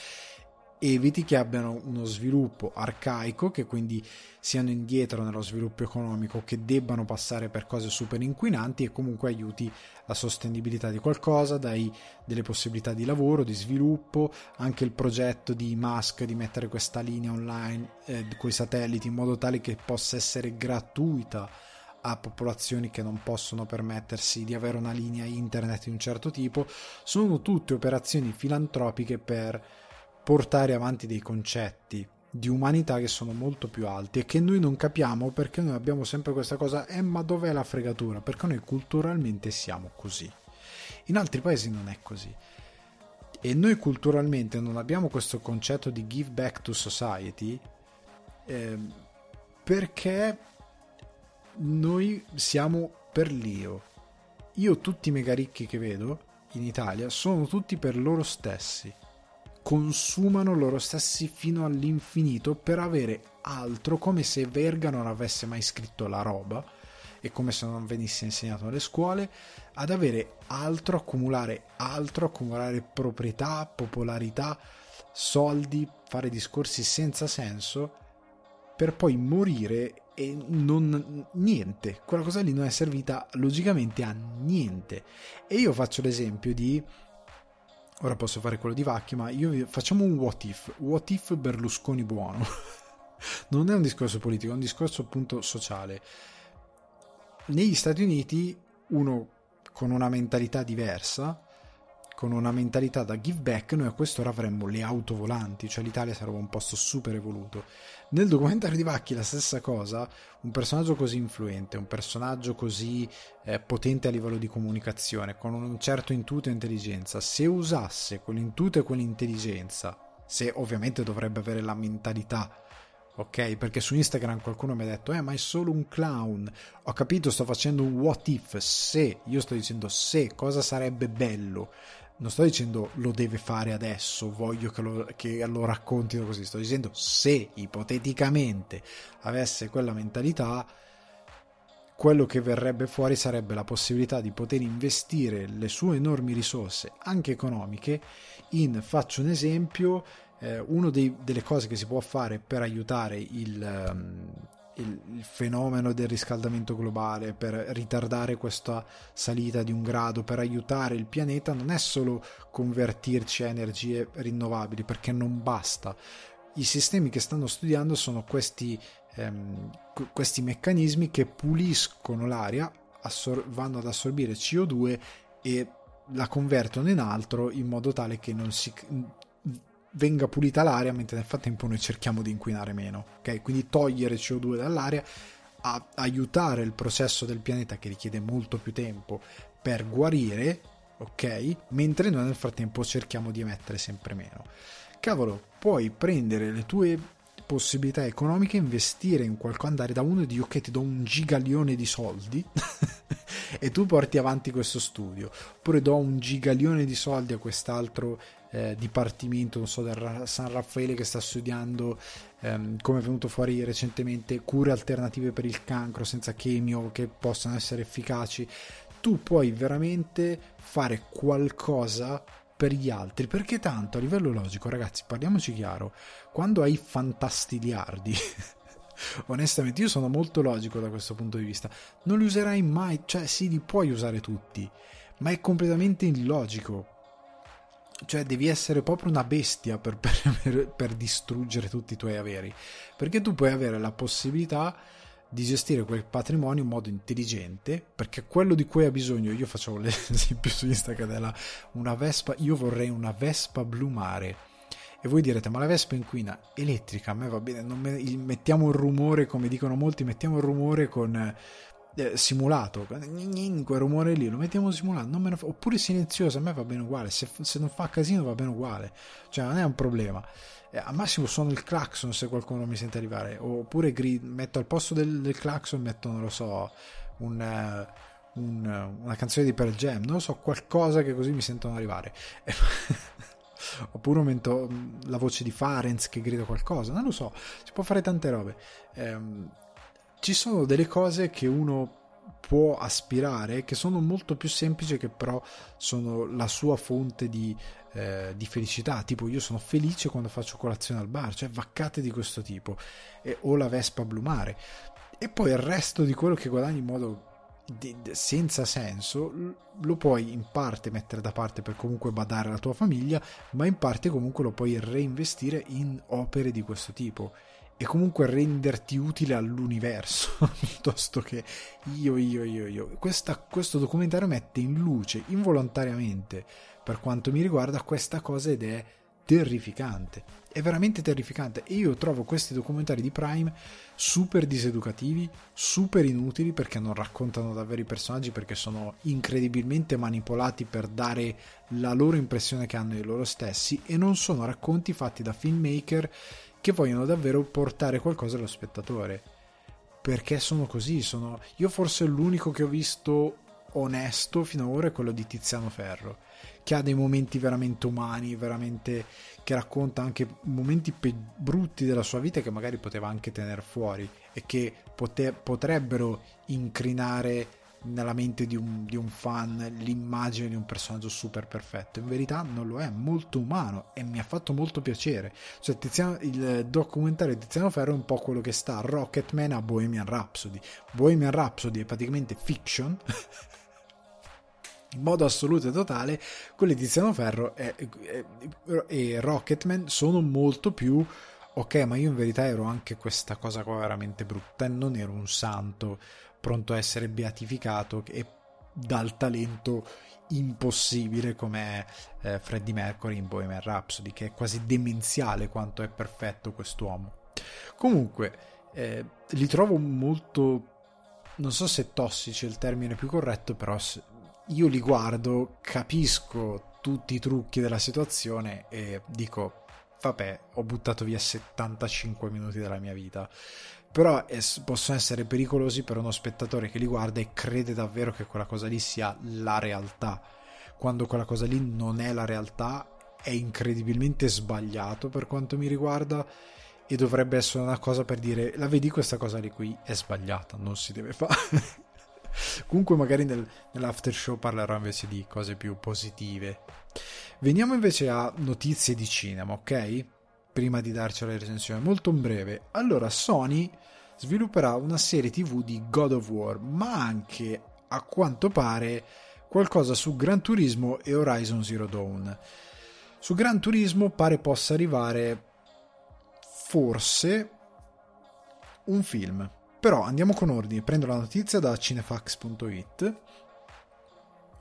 eviti che abbiano uno sviluppo arcaico, che quindi siano indietro nello sviluppo economico, che debbano passare per cose super inquinanti e comunque aiuti la sostenibilità di qualcosa, dai delle possibilità di lavoro, di sviluppo, anche il progetto di Musk di mettere questa linea online eh, con i satelliti in modo tale che possa essere gratuita a popolazioni che non possono permettersi di avere una linea internet di un certo tipo, sono tutte operazioni filantropiche per portare avanti dei concetti di umanità che sono molto più alti e che noi non capiamo perché noi abbiamo sempre questa cosa, eh ma dov'è la fregatura? Perché noi culturalmente siamo così. In altri paesi non è così. E noi culturalmente non abbiamo questo concetto di give back to society eh, perché noi siamo per l'io. Io tutti i mega ricchi che vedo in Italia sono tutti per loro stessi consumano loro stessi fino all'infinito per avere altro, come se Verga non avesse mai scritto la roba e come se non venisse insegnato alle scuole, ad avere altro, accumulare altro, accumulare proprietà, popolarità, soldi, fare discorsi senza senso per poi morire e non niente, quella cosa lì non è servita logicamente a niente. E io faccio l'esempio di ora posso fare quello di Vacchi, ma io facciamo un what if, what if Berlusconi buono. *laughs* non è un discorso politico, è un discorso appunto sociale. Negli Stati Uniti uno con una mentalità diversa con una mentalità da give back, noi a quest'ora avremmo le auto volanti, cioè l'Italia sarebbe un posto super evoluto. Nel documentario di Vacchi la stessa cosa, un personaggio così influente, un personaggio così eh, potente a livello di comunicazione, con un certo intuito e intelligenza, se usasse quell'intuito e quell'intelligenza, se ovviamente dovrebbe avere la mentalità ok? Perché su Instagram qualcuno mi ha detto, eh, ma è solo un clown. Ho capito, sto facendo un what if, se, io sto dicendo se, cosa sarebbe bello non sto dicendo lo deve fare adesso, voglio che lo, che lo raccontino così, sto dicendo se ipoteticamente avesse quella mentalità, quello che verrebbe fuori sarebbe la possibilità di poter investire le sue enormi risorse, anche economiche, in, faccio un esempio, eh, una delle cose che si può fare per aiutare il... Il, il, fenomeno del riscaldamento globale, per ritardare questa salita di un grado, per aiutare il pianeta, non è solo convertirci a energie rinnovabili, perché non basta. I sistemi che stanno studiando sono questi, ehm, questi meccanismi che puliscono l'aria, assor- vanno ad assorbire CO2 e la convertono in altro in modo tale che non si venga pulita l'aria mentre nel frattempo noi cerchiamo di inquinare meno. Ok? Quindi togliere CO2 dall'aria, aiutare il processo del pianeta che richiede molto più tempo per guarire, ok? Mentre noi nel frattempo cerchiamo di emettere sempre meno. Cavolo, puoi prendere le tue possibilità economiche, investire in qualcosa, andare da uno e dire ok ti do un gigalione di soldi *laughs* *laughs* e tu porti avanti questo studio, oppure do un gigalione di soldi a quest'altro eh, dipartimento, non so, del San Raffaele che sta studiando ehm, come è venuto fuori recentemente cure alternative per il cancro senza chemio che possano essere efficaci, tu puoi veramente fare qualcosa per gli altri, perché tanto a livello logico, ragazzi, parliamoci chiaro, quando hai fantastiliardi *laughs* onestamente io sono molto logico da questo punto di vista non li userai mai cioè sì li puoi usare tutti ma è completamente illogico cioè devi essere proprio una bestia per, *laughs* per, per, distruggere tutti i tuoi averi, perché tu puoi avere la possibilità di gestire quel patrimonio in modo intelligente, perché quello di cui hai bisogno, io facevo *laughs* l'esempio su Instagram della una Vespa, io vorrei una Vespa blu mare. E voi direte, ma la Vespa inquina elettrica, a me va bene, me, mettiamo il rumore, come dicono molti, mettiamo il rumore con eh, simulato, quel rumore lì lo mettiamo simulato, fa... oppure silenzioso, a me va bene uguale, se, se, non fa casino va bene uguale, cioè non è un problema. Eh, al massimo suono il clacson se qualcuno mi sente arrivare, oppure grid, metto al posto del, del clacson, metto, non lo so, un, uh, un, una canzone di Pearl Jam, non lo so, qualcosa che così mi sentono arrivare. *laughs* oppure aumento mm, la voce di Farenz che grida qualcosa, non lo so, si può fare tante robe. Ehm, ci sono delle cose che uno può aspirare che sono molto più semplici che però sono la sua fonte di, eh, di felicità. Tipo io sono felice quando faccio colazione al bar cioè vaccate di questo tipo. E, o la Vespa blu mare e poi il resto di quello che guadagni in modo di, senza senso lo puoi in parte mettere da parte per comunque badare alla tua famiglia ma in parte comunque lo puoi reinvestire in opere di questo tipo e comunque renderti utile all'universo *laughs* piuttosto che io, io, io, io. Questa, questo documentario mette in luce involontariamente, per quanto mi riguarda, questa cosa ed è terrificante. È veramente terrificante. E io trovo questi documentari di Prime super diseducativi, super inutili perché non raccontano davvero i personaggi, perché sono incredibilmente manipolati per dare la loro impressione che hanno di loro stessi e non sono racconti fatti da filmmaker che vogliono davvero portare qualcosa allo spettatore. Perché sono così, sono... Io forse l'unico che ho visto onesto fino ad ora è quello di Tiziano Ferro, che ha dei momenti veramente umani, veramente che racconta anche momenti pe- brutti della sua vita che magari poteva anche tenere fuori e che pote- potrebbero incrinare nella mente di un, di un, fan l'immagine di un personaggio super perfetto. In verità non lo è, molto umano e mi ha fatto molto piacere. Cioè, Tiziano, il documentario di Tiziano Ferro è un po' quello che sta Rocketman a Bohemian Rhapsody. Bohemian Rhapsody è praticamente fiction. *laughs* in modo assoluto e totale, quelli di Tiziano Ferro e, e, e, Rocketman sono molto più ok, ma io in verità ero anche questa cosa qua veramente brutta e non ero un santo pronto a essere beatificato e dal talento impossibile come eh, Freddie Mercury in Bohemian Rhapsody, che è quasi demenziale quanto è perfetto quest'uomo. Comunque, eh, li trovo molto non so se tossici è il termine più corretto, però io li guardo, capisco tutti i trucchi della situazione e dico, vabbè, ho buttato via 75 minuti della mia vita. Però es- possono essere pericolosi per uno spettatore che li guarda e crede davvero che quella cosa lì sia la realtà. Quando quella cosa lì non è la realtà, è incredibilmente sbagliato per quanto mi riguarda e dovrebbe essere una cosa per dire la vedi questa cosa di qui è sbagliata, non si deve fare. *laughs* *laughs* Comunque magari nel, nell'after show parlerò invece di cose più positive. Veniamo invece a notizie di cinema, ok? Prima di darci la recensione, molto breve. Allora, Sony svilupperà una serie TV di God of War, ma anche, a quanto pare, qualcosa su Gran Turismo e Horizon Zero Dawn. Su Gran Turismo pare possa arrivare forse un film però andiamo con ordine, prendo la notizia da cinefax.it,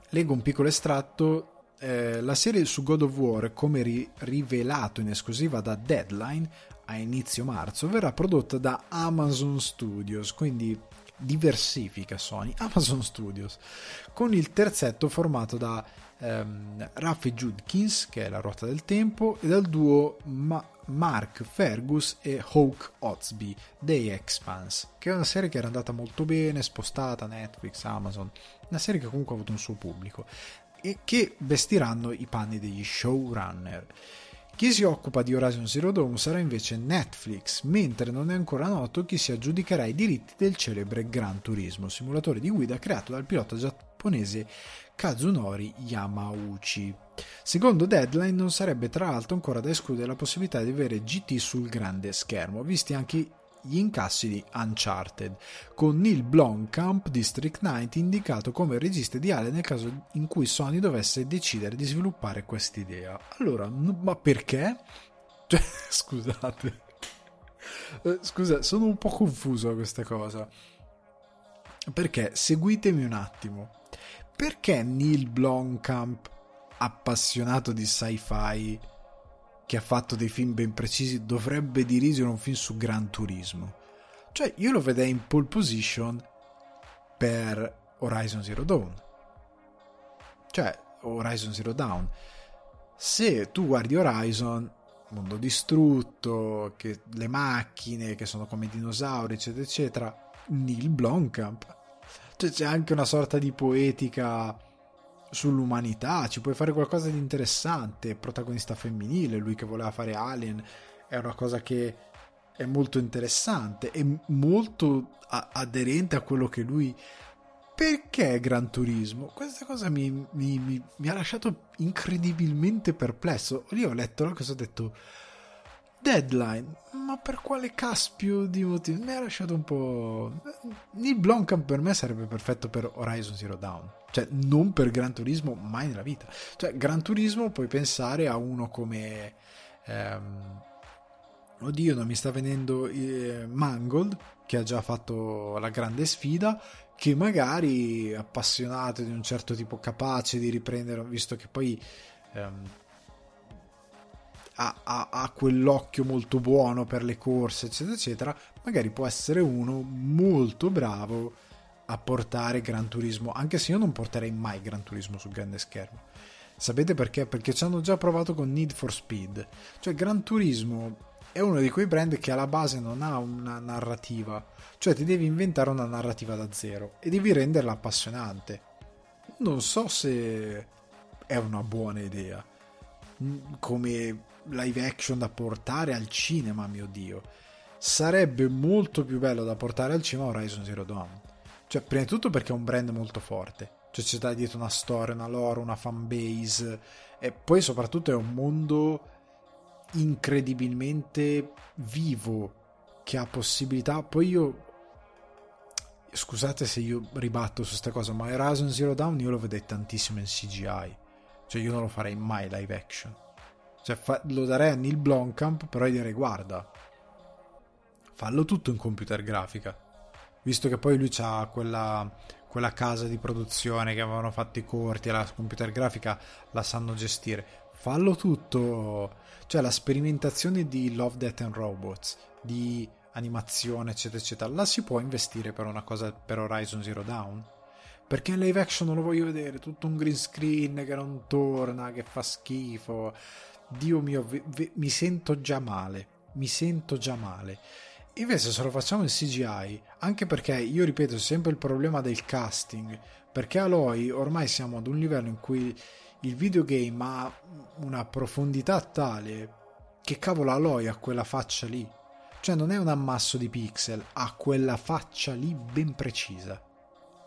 leggo un piccolo estratto, eh, la serie su God of War, come ri- rivelato in esclusiva da Deadline a inizio marzo, verrà prodotta da Amazon Studios, quindi diversifica Sony, *laughs* Amazon Studios, con il terzetto formato da ehm, Raffi Judkins, che è la ruota del tempo, e dal duo Ma- Mark Fergus e Hawk Otsby dei Expanse, che è una serie che era andata molto bene, spostata Netflix, Amazon, una serie che comunque ha avuto un suo pubblico e che vestiranno i panni degli showrunner. Chi si occupa di Horizon Zero Dawn sarà invece Netflix, mentre non è ancora noto chi si aggiudicherà i diritti del celebre Gran Turismo, simulatore di guida creato dal pilota giapponese Kazunori Yamauchi. Secondo Deadline non sarebbe tra l'altro ancora da escludere la possibilità di avere GT sul grande schermo, visti anche gli incassi di Uncharted, con Neil Blomkamp di Strict Knight indicato come regista ideale nel caso in cui Sony dovesse decidere di sviluppare quest'idea. Allora, ma perché? *laughs* Cioè, scusate. Eh, scusa, sono un po' confuso a questa cosa. Perché seguitemi un attimo. Perché Neil Blomkamp appassionato di sci-fi che ha fatto dei film ben precisi dovrebbe dirigere un film su Gran Turismo. Cioè, io lo vedrei in pole position per Horizon Zero Dawn. Cioè, Horizon Zero Dawn. Se tu guardi Horizon, mondo distrutto, che, le macchine che sono come dinosauri, eccetera, eccetera, Neil Blomkamp. Cioè, c'è anche una sorta di poetica sull'umanità, ci puoi fare qualcosa di interessante, protagonista femminile, lui che voleva fare Alien, è una cosa che è molto interessante, è molto a- aderente a quello che lui... Perché Gran Turismo? Questa cosa mi, mi, mi, mi ha lasciato incredibilmente perplesso. Lì ho letto la cosa e ho detto... Deadline, ma per quale caspio di motivo? Mi ha lasciato un po'. Il Blomkamp per me sarebbe perfetto per Horizon Zero Dawn. Cioè, non per Gran Turismo mai nella vita. Cioè, Gran Turismo puoi pensare a uno come... Ehm, oddio, non mi sta venendo eh, Mangold, che ha già fatto la grande sfida, che magari appassionato di un certo tipo capace di riprendere, visto che poi... Ehm, ha, ha, ha, quell'occhio molto buono per le corse, eccetera, eccetera, magari può essere uno molto bravo a portare Gran Turismo, anche se io non porterei mai Gran Turismo sul grande schermo. Sapete perché? Perché ci hanno già provato con Need for Speed. Cioè, Gran Turismo è uno di quei brand che alla base non ha una narrativa. Cioè, ti devi inventare una narrativa da zero e devi renderla appassionante. Non so se è una buona idea. Come live action da portare al cinema, mio dio. Sarebbe molto più bello da portare al cinema Horizon Zero Dawn. Cioè, prima di tutto perché è un brand molto forte. Cioè, c'è dietro una storia, una lore, una fanbase. E poi, soprattutto, è un mondo incredibilmente vivo che ha possibilità. Poi io. Scusate se io ribatto su questa cosa, ma Horizon Zero Dawn io lo vedrei tantissimo in CGI. Cioè, io non lo farei mai live action. Cioè, fa, lo darei a Neil Blomkamp, però gli direi guarda, fallo tutto in computer grafica. Visto che poi lui ha quella, quella casa di produzione che avevano fatto i corti e la computer grafica la sanno gestire. Fallo tutto, cioè la sperimentazione di Love, Death and Robots, di animazione, eccetera, eccetera, la si può investire per una cosa per Horizon Zero Dawn. Perché in live action non lo voglio vedere, tutto un green screen che non torna, che fa schifo. Dio mio, ve, ve, mi sento già male, mi sento già male. Invece se lo facciamo in CGI, anche perché io ripeto sempre il problema del casting, perché Aloy ormai siamo ad un livello in cui il videogame ha una profondità tale che cavolo Aloy ha quella faccia lì. Cioè non è un ammasso di pixel, ha quella faccia lì ben precisa.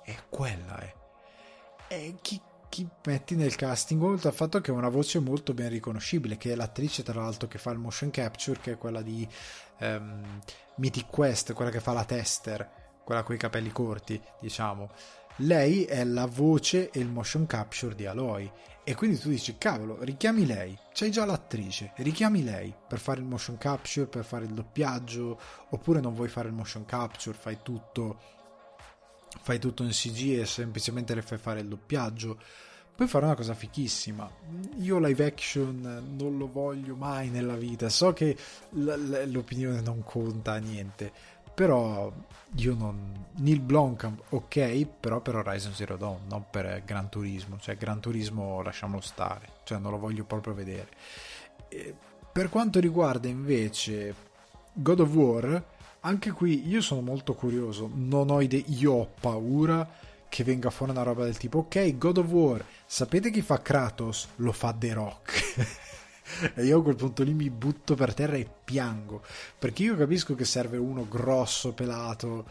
E quella è. E chi chi metti nel casting, oltre al fatto che ha una voce molto ben riconoscibile, che è l'attrice tra l'altro che fa il motion capture, che è quella di um, Mythic Quest, quella che fa la tester, quella con i capelli corti, diciamo. Lei è la voce e il motion capture di Aloy. E quindi tu dici, cavolo, richiami lei, c'hai già l'attrice, richiami lei per fare il motion capture, per fare il doppiaggio, oppure non vuoi fare il motion capture, fai tutto fai tutto in CG e semplicemente le fai fare il doppiaggio. Puoi fare una cosa fichissima. Io live action non lo voglio mai nella vita. So che l- l'opinione non conta niente. Però io non. Neil Blomkamp, ok, però per Horizon Zero Dawn, non per Gran Turismo. Cioè, Gran Turismo lasciamolo stare. Cioè, non lo voglio proprio vedere. E per quanto riguarda invece God of War, anche qui io sono molto curioso, non ho idea, io ho paura che venga fuori una roba del tipo ok God of War, sapete chi fa Kratos? Lo fa The Rock. *laughs* e io a quel punto lì mi butto per terra e piango, perché io capisco che serve uno grosso, pelato,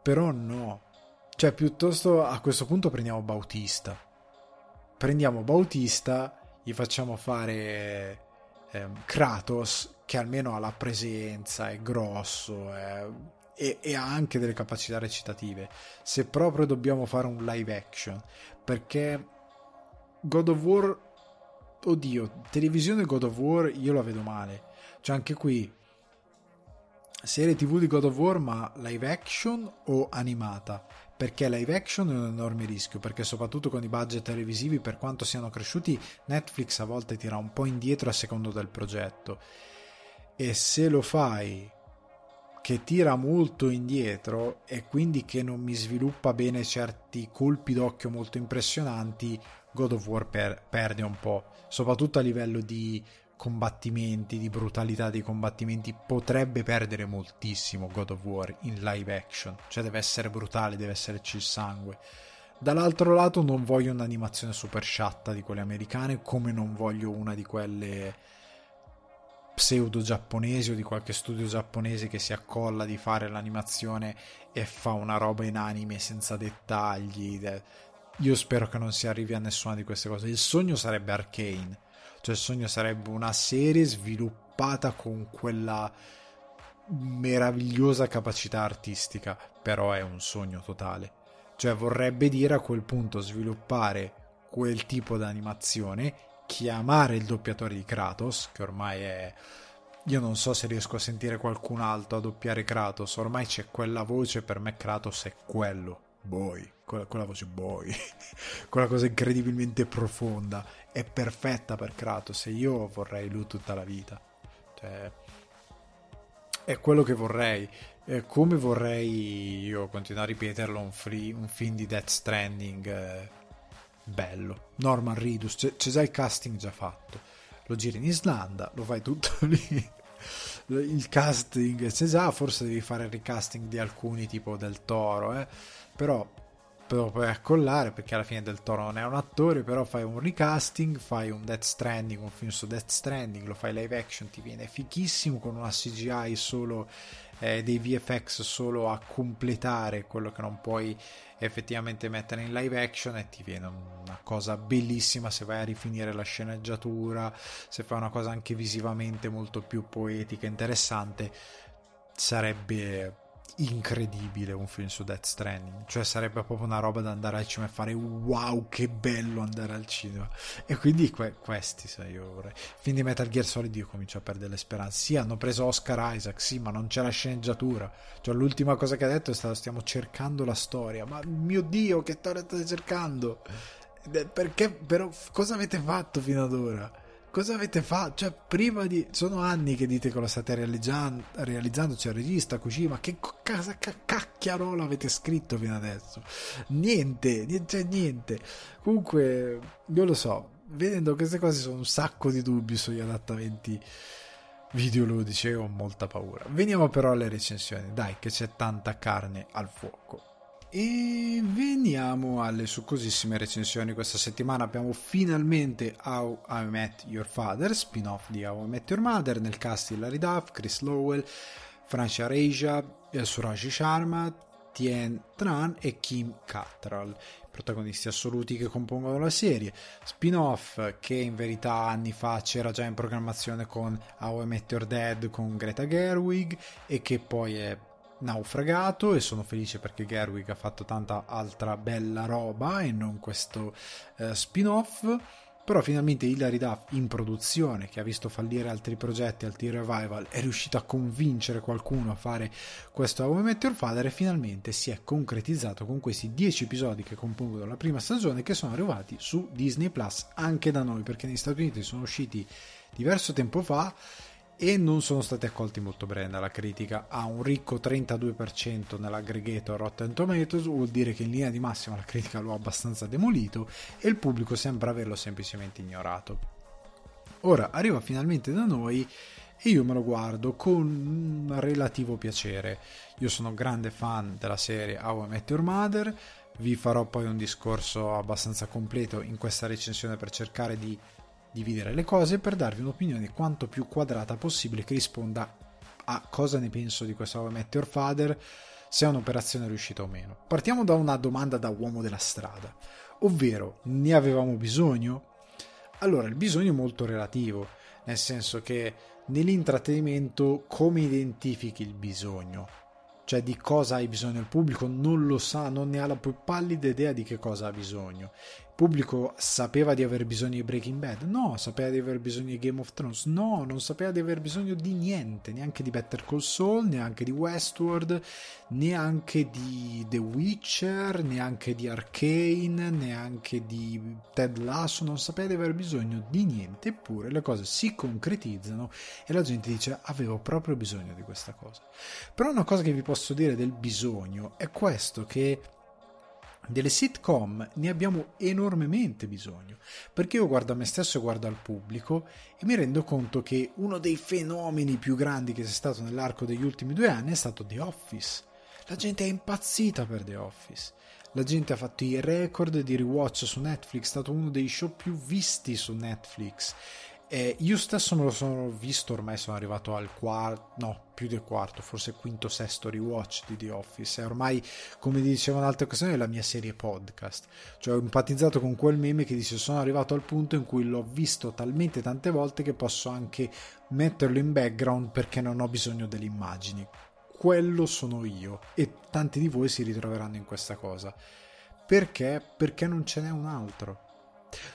però no. Cioè piuttosto a questo punto prendiamo Bautista. Prendiamo Bautista, gli facciamo fare eh, Kratos che almeno ha la presenza, è grosso è, e, e, ha anche delle capacità recitative. Se proprio dobbiamo fare un live action, perché God of War, oddio, televisione God of War io la vedo male. Cioè anche qui, serie tv di God of War ma live action o animata? perché live action è un enorme rischio, perché soprattutto con i budget televisivi, per quanto siano cresciuti, Netflix a volte tira un po' indietro a secondo del progetto. E se lo fai che tira molto indietro e quindi che non mi sviluppa bene certi colpi d'occhio molto impressionanti, God of War per- perde un po', soprattutto a livello di combattimenti, di brutalità dei combattimenti, potrebbe perdere moltissimo God of War in live action, cioè deve essere brutale, deve esserci il sangue. Dall'altro lato non voglio un'animazione super sciatta di quelle americane, come non voglio una di quelle pseudo giapponesi o di qualche studio giapponese che si accolla di fare l'animazione e fa una roba in anime senza dettagli. Io spero che non si arrivi a nessuna di queste cose. Il sogno sarebbe Arcane cioè il sogno sarebbe una serie sviluppata con quella meravigliosa capacità artistica, però è un sogno totale. Cioè vorrebbe dire a quel punto sviluppare quel tipo di animazione, chiamare il doppiatore di Kratos, che ormai è... Io non so se riesco a sentire qualcun altro a doppiare Kratos, ormai c'è quella voce, per me Kratos è quello, boy, quella, quella voce boy, *laughs* quella cosa incredibilmente profonda, è perfetta per Kratos e io vorrei lui tutta la vita. Cioè, è quello che vorrei. È come vorrei io continuare a ripeterlo un, free, un film di Death Stranding eh, bello. Norman Reedus, c'è, c'è già il casting già fatto. Lo giri in Islanda, lo fai tutto *laughs* lì il casting c'è già, forse devi fare il recasting di alcuni tipo del Toro, eh? però lo puoi accollare perché alla fine del Toro non è un attore, però fai un recasting, fai un Death Stranding, un film su Death Stranding, lo fai live action, ti viene fichissimo con una CGI solo eh, dei VFX solo a completare quello che non puoi effettivamente mettere in live action e ti viene una cosa bellissima se vai a rifinire la sceneggiatura, se fai una cosa anche visivamente molto più poetica, interessante, sarebbe incredibile un film su Death Stranding. Cioè sarebbe proprio una roba da andare al cinema e fare wow che bello andare al cinema. E quindi que- questi sai io vorrei. Film di Metal Gear Solid io comincio a perdere le speranze. Sì hanno preso Oscar Isaac sì ma non c'è la sceneggiatura. Cioè l'ultima cosa che ha detto è stata stiamo cercando la storia. Ma mio dio che storia state cercando? Perché però cosa avete fatto fino ad ora cosa avete fatto? Cioè, prima di. Sono anni che dite che lo state realizzando, realizzando il regista, Kojima. Che casa cacchiarola avete scritto fino adesso? Niente, niente, cioè niente. Comunque, io lo so, vedendo queste cose sono un sacco di dubbi sugli adattamenti videoludici e ho molta paura. Veniamo però alle recensioni, dai, che c'è tanta carne al fuoco. E veniamo alle succosissime recensioni. Questa settimana abbiamo finalmente How I Met Your Father, spin-off di How I Met Your Mother, nel cast Hilary Duff, Chris Lowell, Francia Reija, Suraj Sharma, Tien Tran e Kim Cattrall, protagonisti assoluti che compongono la serie. Spin-off che in verità anni fa c'era già in programmazione con How I Met Your Dad con Greta Gerwig e che poi è naufragato e sono felice perché Gerwig ha fatto tanta altra bella roba e non questo eh, spin-off. Però finalmente Hilary Duff in produzione che ha visto fallire altri progetti, altri revival è riuscito a convincere qualcuno a fare questo How I Met Your Father e finalmente si è concretizzato con questi 10 episodi che compongono la prima stagione che sono arrivati su Disney Plus anche da noi perché negli Stati Uniti sono usciti diverso tempo fa e non sono stati accolti molto bene dalla critica. Ha un ricco 32% nell'aggregator Rotten Tomatoes, vuol dire che in linea di massima la critica lo ha abbastanza demolito e il pubblico sembra averlo semplicemente ignorato. Ora arriva finalmente da noi e io me lo guardo con relativo piacere. Io sono grande fan della serie How I Met Your Mother, vi farò poi un discorso abbastanza completo in questa recensione per cercare di dividere le cose per darvi un'opinione quanto più quadrata possibile che risponda a cosa ne penso di questo How I Met Your Father, se è un'operazione riuscita o meno. Partiamo da una domanda da uomo della strada, ovvero ne avevamo bisogno? Allora, il bisogno è molto relativo, nel senso che nell'intrattenimento come identifichi il bisogno? Cioè di cosa hai bisogno il pubblico non lo sa, non ne ha la più pallida idea di che cosa ha bisogno pubblico sapeva di aver bisogno di Breaking Bad? No, sapeva di aver bisogno di Game of Thrones? No, non sapeva di aver bisogno di niente, neanche di Better Call Saul, neanche di Westworld, neanche di The Witcher, neanche di Arcane, neanche di Ted Lasso, non sapeva di aver bisogno di niente, eppure le cose si concretizzano e la gente dice avevo proprio bisogno di questa cosa. Però una cosa che vi posso dire del bisogno è questo che delle sitcom ne abbiamo enormemente bisogno, perché io guardo a me stesso e guardo al pubblico e mi rendo conto che uno dei fenomeni più grandi che c'è stato nell'arco degli ultimi due anni è stato The Office. La gente è impazzita per The Office. La gente ha fatto i record di rewatch su Netflix, è stato uno dei show più visti su Netflix eh, io stesso me lo sono visto, ormai sono arrivato al quarto, no, più del quarto, forse quinto, sesto rewatch di The Office. E ormai, come dicevo in altre occasioni, è la mia serie podcast. Cioè, ho empatizzato con quel meme che dice: Sono arrivato al punto in cui l'ho visto talmente tante volte che posso anche metterlo in background perché non ho bisogno delle immagini. Quello sono io. E tanti di voi si ritroveranno in questa cosa. Perché? Perché non ce n'è un altro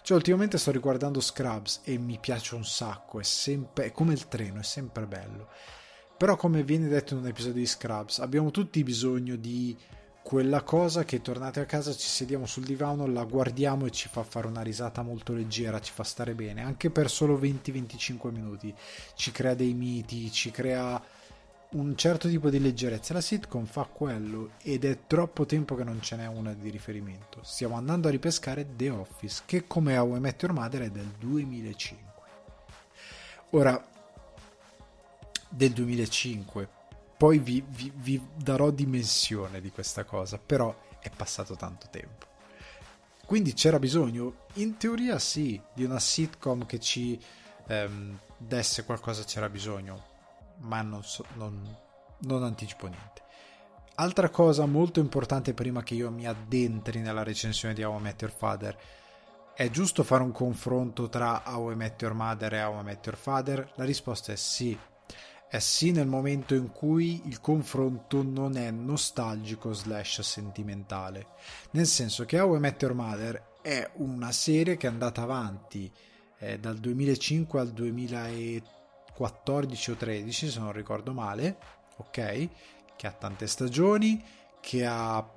cioè, ultimamente sto riguardando Scrubs e mi piace un sacco, è sempre è come il treno, è sempre bello. Però, come viene detto in un episodio di Scrubs, abbiamo tutti bisogno di quella cosa che tornate a casa ci sediamo sul divano, la guardiamo e ci fa fare una risata molto leggera, ci fa stare bene, anche per solo 20-25 minuti. Ci crea dei miti, ci crea un certo tipo di leggerezza. La sitcom fa quello ed è troppo tempo che non ce n'è una di riferimento. Stiamo andando a ripescare The Office, che come How I Met Your Mother è del 2005. Ora, del 2005 poi vi, vi, vi darò dimensione di questa cosa, però è passato tanto tempo. Quindi c'era bisogno, in teoria sì, di una sitcom che ci ehm, desse qualcosa c'era bisogno, ma non, so, non, non, anticipo niente. Altra cosa molto importante prima che io mi addentri nella recensione di How I Met Your Father, è giusto fare un confronto tra How I Met Your Mother e How I Met Your Father? La risposta è sì, è sì nel momento in cui il confronto non è nostalgico slash sentimentale. Nel senso che How I Met Your Mother è una serie che è andata avanti eh, dal 2005 al 2014 o 13 se non ricordo male, ok? Che ha tante stagioni, che ha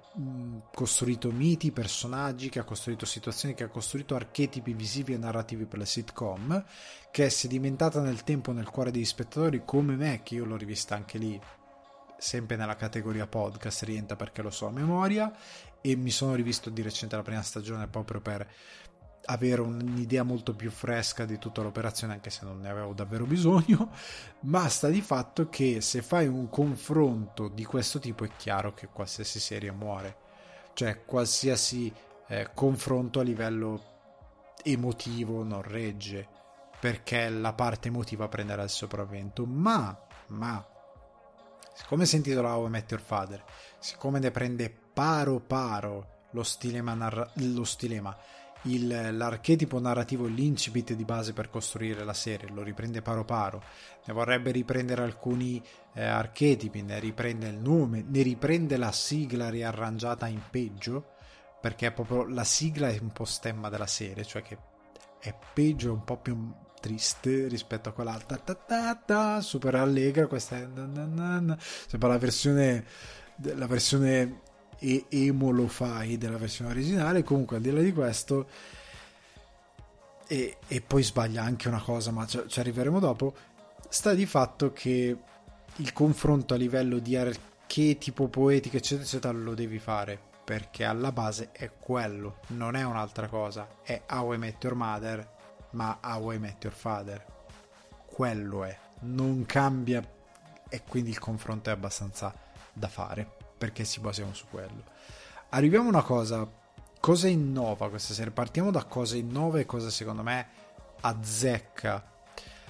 costruito miti, personaggi, che ha costruito situazioni, che ha costruito archetipi visivi e narrativi per le sitcom, che è sedimentata nel tempo nel cuore degli spettatori come me, che io l'ho rivista anche lì, sempre nella categoria podcast, rientra perché lo so a memoria, e mi sono rivisto di recente la prima stagione proprio per avere un'idea molto più fresca di tutta l'operazione, anche se non ne avevo davvero bisogno. *laughs* Basta di fatto che se fai un confronto di questo tipo è chiaro che qualsiasi serie muore, cioè qualsiasi eh, confronto a livello emotivo non regge, perché la parte emotiva prenderà il sopravvento. Ma, ma, siccome si intitola How I Met Your Father, siccome ne prende paro paro lo stilema, narra- lo stilema il, l'archetipo narrativo l'incipit di base per costruire la serie, lo riprende paro paro, ne vorrebbe riprendere alcuni eh, archetipi, ne riprende il nome, ne riprende la sigla riarrangiata in peggio, perché è proprio la sigla è un po' stemma della serie, cioè che è peggio, un po' più triste rispetto a quell'altra. Ta, ta, ta, super allegra questa è sembra la versione la versione e emo lo fai della versione originale comunque al di là di questo e, e poi sbaglia anche una cosa ma ci, ci arriveremo dopo sta di fatto che il confronto a livello di archetipo poetico eccetera eccetera lo devi fare perché alla base è quello non è un'altra cosa. È How I Met Your Mother ma How I Met Your Father. Quello è. Non cambia e quindi il confronto è abbastanza da fare perché si basiamo su quello. Arriviamo a una cosa, cosa innova questa serie? Partiamo da cosa innova e cosa secondo me azzecca.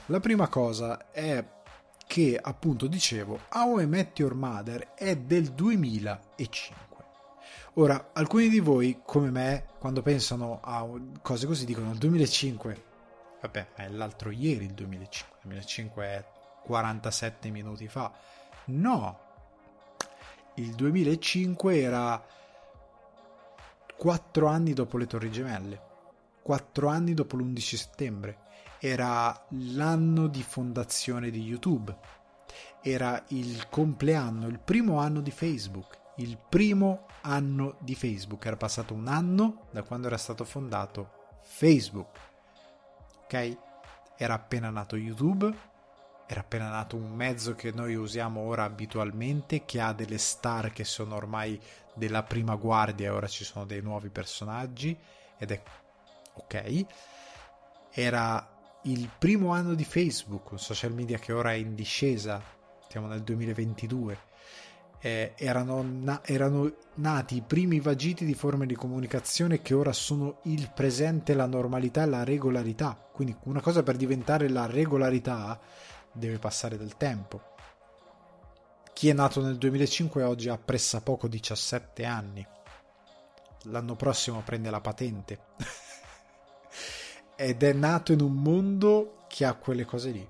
La prima cosa è che appunto dicevo How I Met Your Mother è del 2005. Ora, alcuni di voi come me quando pensano a cose così dicono il 2005 vabbè, è l'altro ieri il 2005, il 2005 è 47 minuti fa. No, il 2005 era quattro anni dopo le Torri Gemelle, quattro anni dopo l'11 settembre, era l'anno di fondazione di YouTube, era il compleanno, il primo anno di Facebook, il primo anno di Facebook, era passato un anno da quando era stato fondato Facebook, ok? Era appena nato YouTube, era appena nato un mezzo che noi usiamo ora abitualmente, che ha delle star che sono ormai della prima guardia e ora ci sono dei nuovi personaggi ed è ok. Era il primo anno di Facebook, un social media che ora è in discesa, siamo nel 2022. Eh, erano, na- erano, nati i primi vagiti di forme di comunicazione che ora sono il presente, la normalità e la regolarità. Quindi una cosa per diventare la regolarità deve passare del tempo. Chi è nato nel 2005 oggi ha pressappoco 17 anni. L'anno prossimo prende la patente. *laughs* Ed è nato in un mondo che ha quelle cose lì.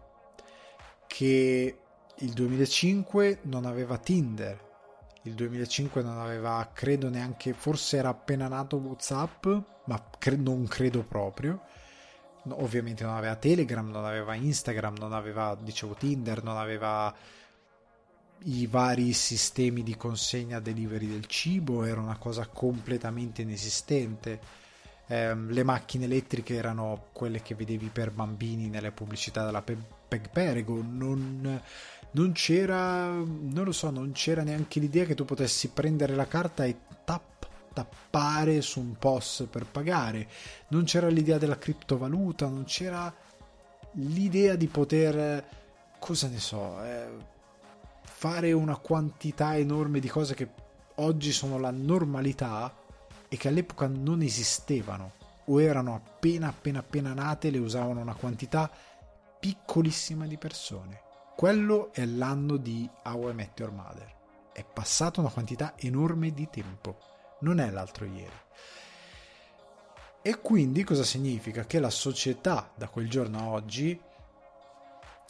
Che il 2005 non aveva Tinder. Il 2005 non aveva, credo neanche, forse era appena nato WhatsApp, ma cre- non credo proprio ovviamente non aveva Telegram, non aveva Instagram, non aveva, dicevo, Tinder, non aveva i vari sistemi di consegna delivery del cibo era una cosa completamente inesistente. Eh, le macchine elettriche erano quelle che vedevi per bambini nelle pubblicità della Peg Perego. Non, non c'era, non lo so, non c'era neanche l'idea che tu potessi prendere la carta e tap, tappare su un POS per pagare. Non c'era l'idea della criptovaluta, non c'era l'idea di poter, cosa ne so, eh, fare una quantità enorme di cose che oggi sono la normalità e che all'epoca non esistevano o erano appena appena appena nate le usavano una quantità piccolissima di persone. Quello è l'anno di How I Met Your Mother. È passata una quantità enorme di tempo, non è l'altro ieri. E quindi cosa significa? Che la società da quel giorno a oggi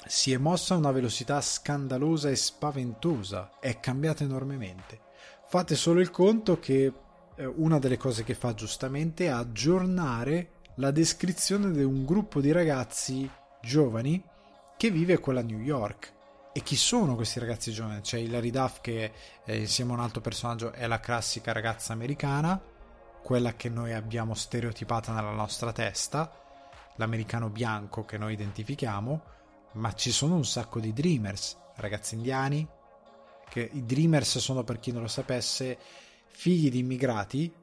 si è mossa a una velocità scandalosa e spaventosa, è cambiata enormemente. Fate solo il conto che eh, una delle cose che fa giustamente è aggiornare la descrizione di un gruppo di ragazzi giovani che vive quella New York. E chi sono questi ragazzi giovani? C'è Hilary Duff che eh, insieme a un altro personaggio è la classica ragazza americana, quella che noi abbiamo stereotipata nella nostra testa, l'americano bianco che noi identifichiamo ma ci sono un sacco di dreamers, ragazzi indiani, che i dreamers sono, per chi non lo sapesse, figli di immigrati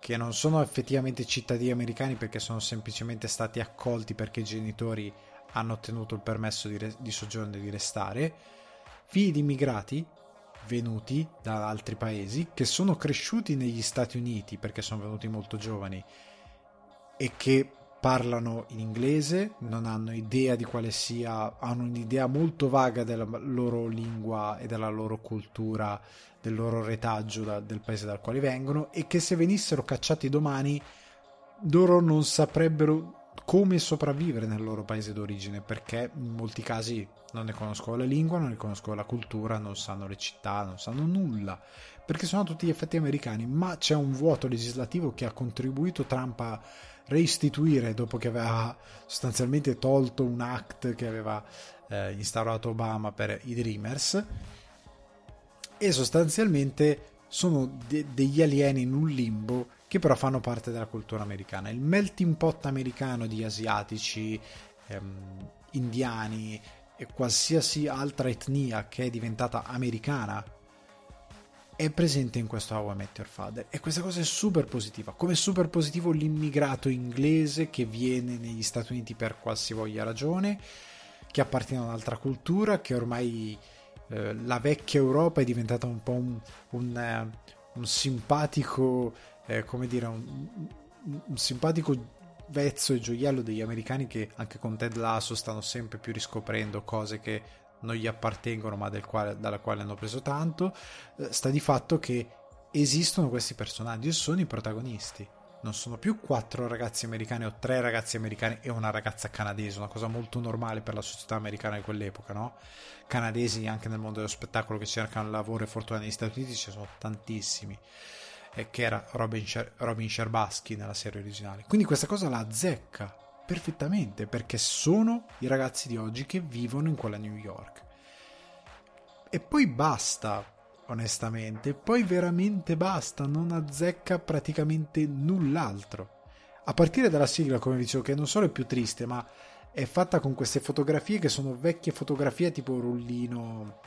che non sono effettivamente cittadini americani perché sono semplicemente stati accolti perché i genitori hanno ottenuto il permesso di, re- di soggiorno e di restare, figli di immigrati venuti da altri paesi che sono cresciuti negli Stati Uniti perché sono venuti molto giovani e che parlano in inglese, non hanno idea di quale sia, hanno un'idea molto vaga della loro lingua e della loro cultura, del loro retaggio da, del paese dal quale vengono e che se venissero cacciati domani loro non saprebbero come sopravvivere nel loro paese d'origine perché in molti casi non ne conoscono la lingua, non ne conoscono la cultura, non sanno le città, non sanno nulla perché sono tutti gli effetti americani. Ma c'è un vuoto legislativo che ha contribuito Trump a reistituire dopo che aveva sostanzialmente tolto un act che aveva eh, instaurato Obama per i Dreamers e sostanzialmente sono de- degli alieni in un limbo che però fanno parte della cultura americana. Il melting pot americano di asiatici, ehm, indiani e qualsiasi altra etnia che è diventata americana è presente in questo How I Met Your Father e questa cosa è super positiva come super positivo l'immigrato inglese che viene negli Stati Uniti per qualsivoglia ragione che appartiene a un'altra cultura che ormai eh, la vecchia Europa è diventata un po' un, un, eh, un simpatico eh, come dire un, un simpatico vezzo e gioiello degli americani che anche con Ted Lasso stanno sempre più riscoprendo cose che non gli appartengono ma quale, dalla quale hanno preso tanto, eh, sta di fatto che esistono questi personaggi e sono i protagonisti. Non sono più quattro ragazzi americani o tre ragazzi americani e una ragazza canadese, una cosa molto normale per la società americana di quell'epoca, no? Canadesi anche nel mondo dello spettacolo che cercano lavoro e fortuna negli Stati Uniti ci sono tantissimi. E che era Robin, Sher- Robin Sherbasky nella serie originale. Quindi questa cosa la azzecca perfettamente perché sono i ragazzi di oggi che vivono in quella New York. E poi basta, onestamente, poi veramente basta, non azzecca praticamente null'altro. A partire dalla sigla, come dicevo, che non solo è più triste, ma è fatta con queste fotografie che sono vecchie fotografie tipo rullino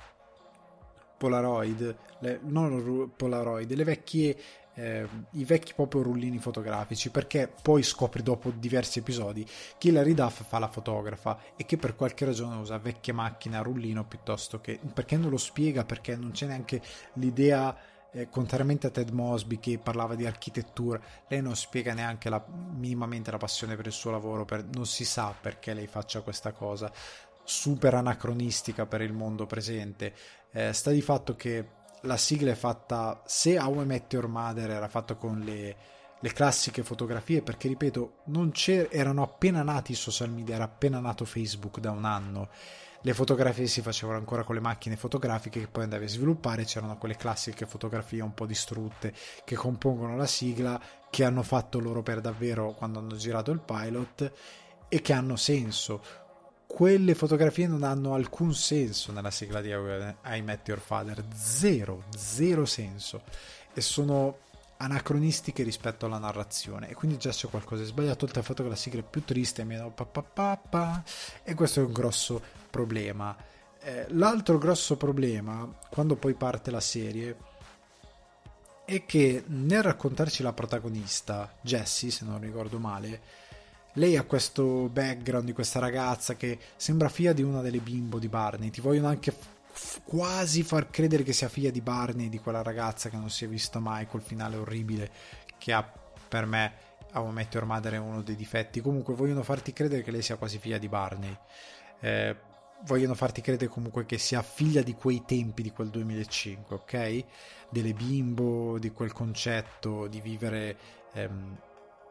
Polaroid, le, non Polaroid, le vecchie eh, i vecchi proprio rullini fotografici perché poi scopri dopo diversi episodi che Hilary Duff fa la fotografa e che per qualche ragione usa vecchie macchine a rullino piuttosto che perché non lo spiega perché non c'è neanche l'idea eh, contrariamente a Ted Mosby che parlava di architettura lei non spiega neanche la, minimamente la passione per il suo lavoro per, non si sa perché lei faccia questa cosa super anacronistica per il mondo presente. Eh, sta di fatto che la sigla è fatta se How I Met Your Mother era fatto con le, le classiche fotografie perché ripeto erano appena nati i social media era appena nato Facebook da un anno. Le fotografie si facevano ancora con le macchine fotografiche che poi andavi a sviluppare c'erano quelle classiche fotografie un po' distrutte che compongono la sigla che hanno fatto loro per davvero quando hanno girato il pilot e che hanno senso quelle fotografie non hanno alcun senso nella sigla di I Met Your Father, zero, zero senso. E sono anacronistiche rispetto alla narrazione. E quindi già c'è qualcosa di sbagliato oltre al fatto che la sigla è più triste meno pa, pa, pa, pa, e questo è un grosso problema. Eh, l'altro grosso problema quando poi parte la serie è che nel raccontarci la protagonista Jessie se non ricordo male lei ha questo background di questa ragazza che sembra figlia di una delle bimbo di Barney. Ti vogliono anche f- quasi far credere che sia figlia di Barney, di quella ragazza che non si è vista mai, col finale orribile che ha per me a Met Your Mother è uno dei difetti. Comunque vogliono farti credere che lei sia quasi figlia di Barney. Eh, vogliono farti credere comunque che sia figlia di quei tempi, di quel 2005, ok? Delle bimbo, di quel concetto di vivere... Ehm,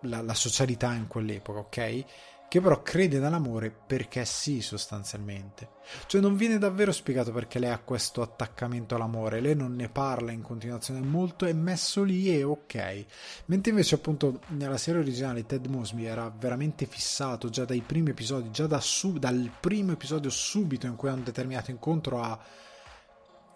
la, la socialità in quell'epoca, ok? Che però crede nell'amore perché sì, sostanzialmente. Cioè non viene davvero spiegato perché lei ha questo attaccamento all'amore, lei non ne parla in continuazione molto, è messo lì e ok. Mentre invece appunto nella serie originale Ted Mosby era veramente fissato già dai primi episodi, già da su, dal primo episodio subito in cui ha un determinato incontro a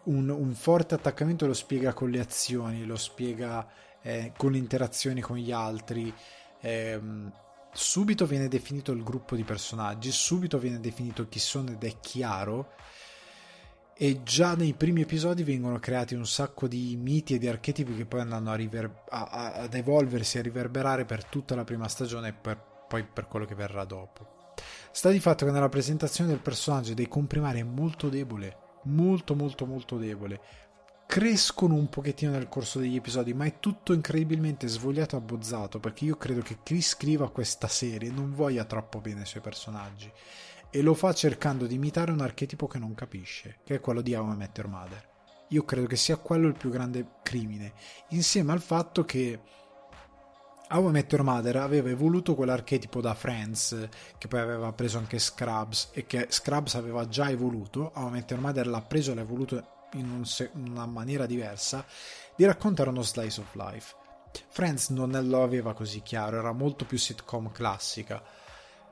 un, un forte attaccamento, lo spiega con le azioni, lo spiega eh, con interazioni con gli altri. Ehm, subito viene definito il gruppo di personaggi, subito viene definito chi sono ed è chiaro. E già nei primi episodi vengono creati un sacco di miti e di archetipi che poi andranno a river- a, a, ad evolversi, a riverberare per tutta la prima stagione e per, poi per quello che verrà dopo. Sta di fatto che nella presentazione del personaggio dei comprimari è molto debole, molto molto molto debole crescono un pochettino nel corso degli episodi, ma è tutto incredibilmente svogliato e abbozzato perché io credo che chi scriva questa serie non voglia troppo bene i suoi personaggi e lo fa cercando di imitare un archetipo che non capisce, che è quello di How I Met Your Mother. Io credo che sia quello il più grande crimine, insieme al fatto che How I Met Your Mother aveva evoluto quell'archetipo da Friends, che poi aveva preso anche Scrubs, e che Scrubs aveva già evoluto, How I Met Your Mother l'ha preso e l'ha evoluto in un se- una maniera diversa, di raccontare uno slice of life. Friends non lo aveva così chiaro, era molto più sitcom classica.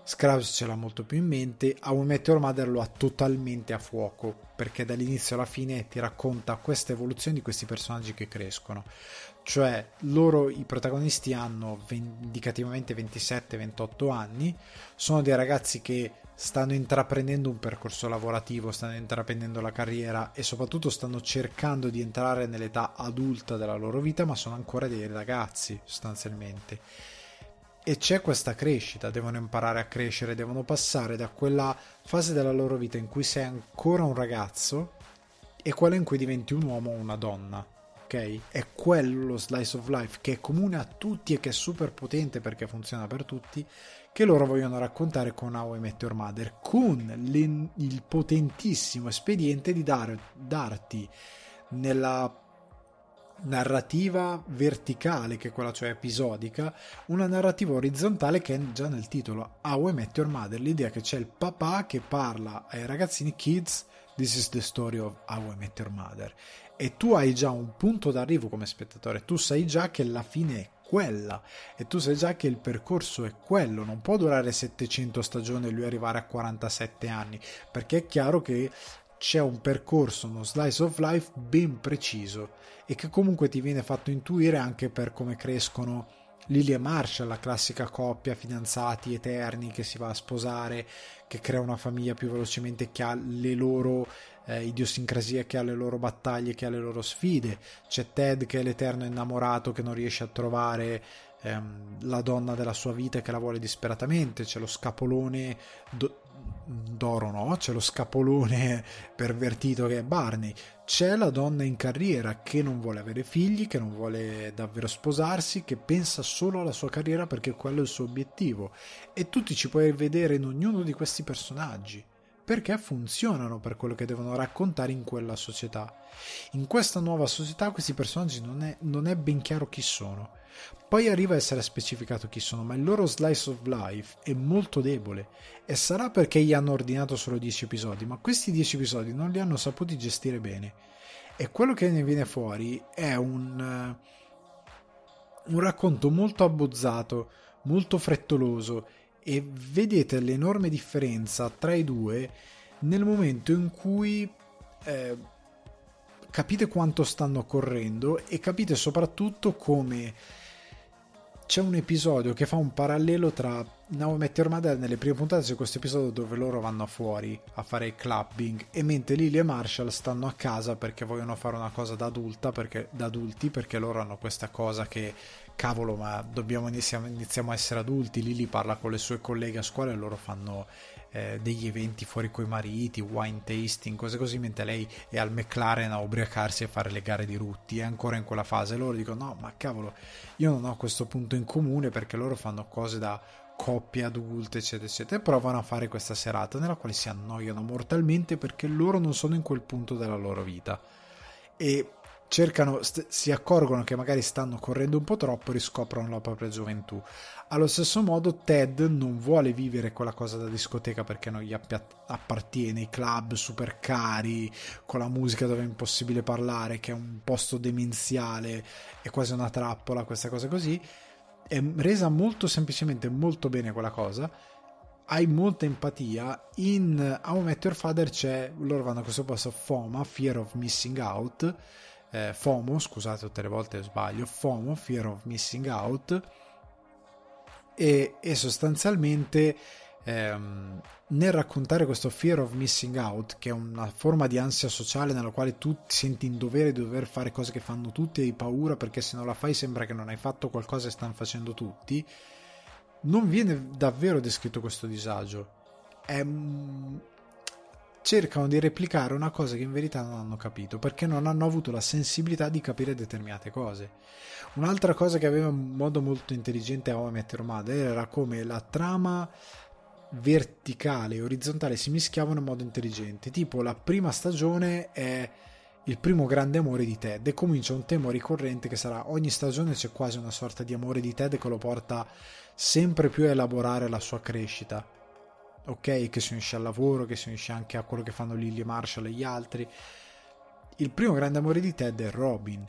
Scrubs ce l'ha molto più in mente, How I Met Your Mother lo ha totalmente a fuoco, perché dall'inizio alla fine ti racconta questa evoluzione di questi personaggi che crescono. Cioè, loro, i protagonisti, hanno indicativamente 27-28 anni, sono dei ragazzi che stanno intraprendendo un percorso lavorativo, stanno intraprendendo la carriera e soprattutto stanno cercando di entrare nell'età adulta della loro vita, ma sono ancora dei ragazzi sostanzialmente. E c'è questa crescita, devono imparare a crescere, devono passare da quella fase della loro vita in cui sei ancora un ragazzo e quella in cui diventi un uomo o una donna. Ok? È quello lo slice of life che è comune a tutti e che è super potente perché funziona per tutti che loro vogliono raccontare con How I Met Your Mother, con il potentissimo espediente di dar, darti nella narrativa verticale, che è quella cioè episodica, una narrativa orizzontale che è già nel titolo How I Met Your Mother, l'idea che c'è il papà che parla ai ragazzini kids, this is the story of How I Met Your Mother e tu hai già un punto d'arrivo come spettatore, tu sai già che la fine è quella. E tu sai già che il percorso è quello, non può durare 700 stagioni e lui arrivare a 47 anni, perché è chiaro che c'è un percorso, uno slice of life ben preciso e che comunque ti viene fatto intuire anche per come crescono Lily e Marshall, la classica coppia fidanzati eterni che si va a sposare, che crea una famiglia più velocemente, che ha le loro eh, idiosincrasie, che ha le loro battaglie, che ha le loro sfide. C'è Ted che è l'eterno innamorato che non riesce a trovare ehm, la donna della sua vita e che la vuole disperatamente. C'è lo scapolone do- d'oro, no? C'è lo scapolone *laughs* pervertito che è Barney. C'è la donna in carriera che non vuole avere figli, che non vuole davvero sposarsi, che pensa solo alla sua carriera perché quello è il suo obiettivo. E tu ti ci puoi vedere in ognuno di questi personaggi perché funzionano per quello che devono raccontare in quella società. In questa nuova società questi personaggi non è, non è ben chiaro chi sono. Poi arriva a essere specificato chi sono, ma il loro slice of life è molto debole e sarà perché gli hanno ordinato solo 10 episodi, ma questi 10 episodi non li hanno saputi gestire bene. E quello che ne viene fuori è un, un racconto molto abbozzato, molto frettoloso e vedete l'enorme differenza tra i due nel momento in cui eh, capite quanto stanno correndo e capite soprattutto come c'è un episodio che fa un parallelo tra Now Met Your Mother nelle prime puntate c'è questo episodio dove loro vanno fuori a fare il clubbing e mentre Lily e Marshall stanno a casa perché vogliono fare una cosa da adulta perché, da adulti perché loro hanno questa cosa che cavolo ma dobbiamo iniziamo, iniziamo a essere adulti Lily parla con le sue colleghe a scuola e loro fanno eh, degli eventi fuori coi mariti, wine tasting, cose così, mentre lei è al McLaren a ubriacarsi e fare le gare di rutti, è ancora in quella fase. Loro dicono: No, ma cavolo, io non ho questo punto in comune perché loro fanno cose da coppie adulte, eccetera, eccetera, e provano a fare questa serata nella quale si annoiano mortalmente perché loro non sono in quel punto della loro vita. E cercano, st- si accorgono che magari stanno correndo un po' troppo e riscoprono la propria gioventù. Allo stesso modo Ted non vuole vivere quella cosa da discoteca perché non gli appartiene, i club super cari, con la musica dove è impossibile parlare, che è un posto demenziale, è quasi una trappola, questa cosa così. È resa molto semplicemente molto bene quella cosa. Hai molta empatia. In How I Met Your Father c'è, loro vanno a questo posto FOMA, Fear of Missing Out, eh, FOMO, scusate tutte le volte sbaglio, FOMO, Fear of Missing Out e, e sostanzialmente ehm, nel raccontare questo fear of missing out, che è una forma di ansia sociale nella quale tu ti senti in dovere di dover fare cose che fanno tutti e hai paura perché se non la fai sembra che non hai fatto qualcosa e stanno facendo tutti, non viene davvero descritto questo disagio. È, cercano di replicare una cosa che in verità non hanno capito perché non hanno avuto la sensibilità di capire determinate cose. Un'altra cosa che aveva in modo molto intelligente a How I Met Your Mother era come la trama verticale e orizzontale si mischiavano in modo intelligente. Tipo la prima stagione è il primo grande amore di Ted e comincia un tema ricorrente che sarà ogni stagione c'è quasi una sorta di amore di Ted che lo porta sempre più a elaborare la sua crescita ok? Che si unisce al lavoro, che si unisce anche a quello che fanno Lily Marshall e gli altri. Il primo grande amore di Ted è Robin,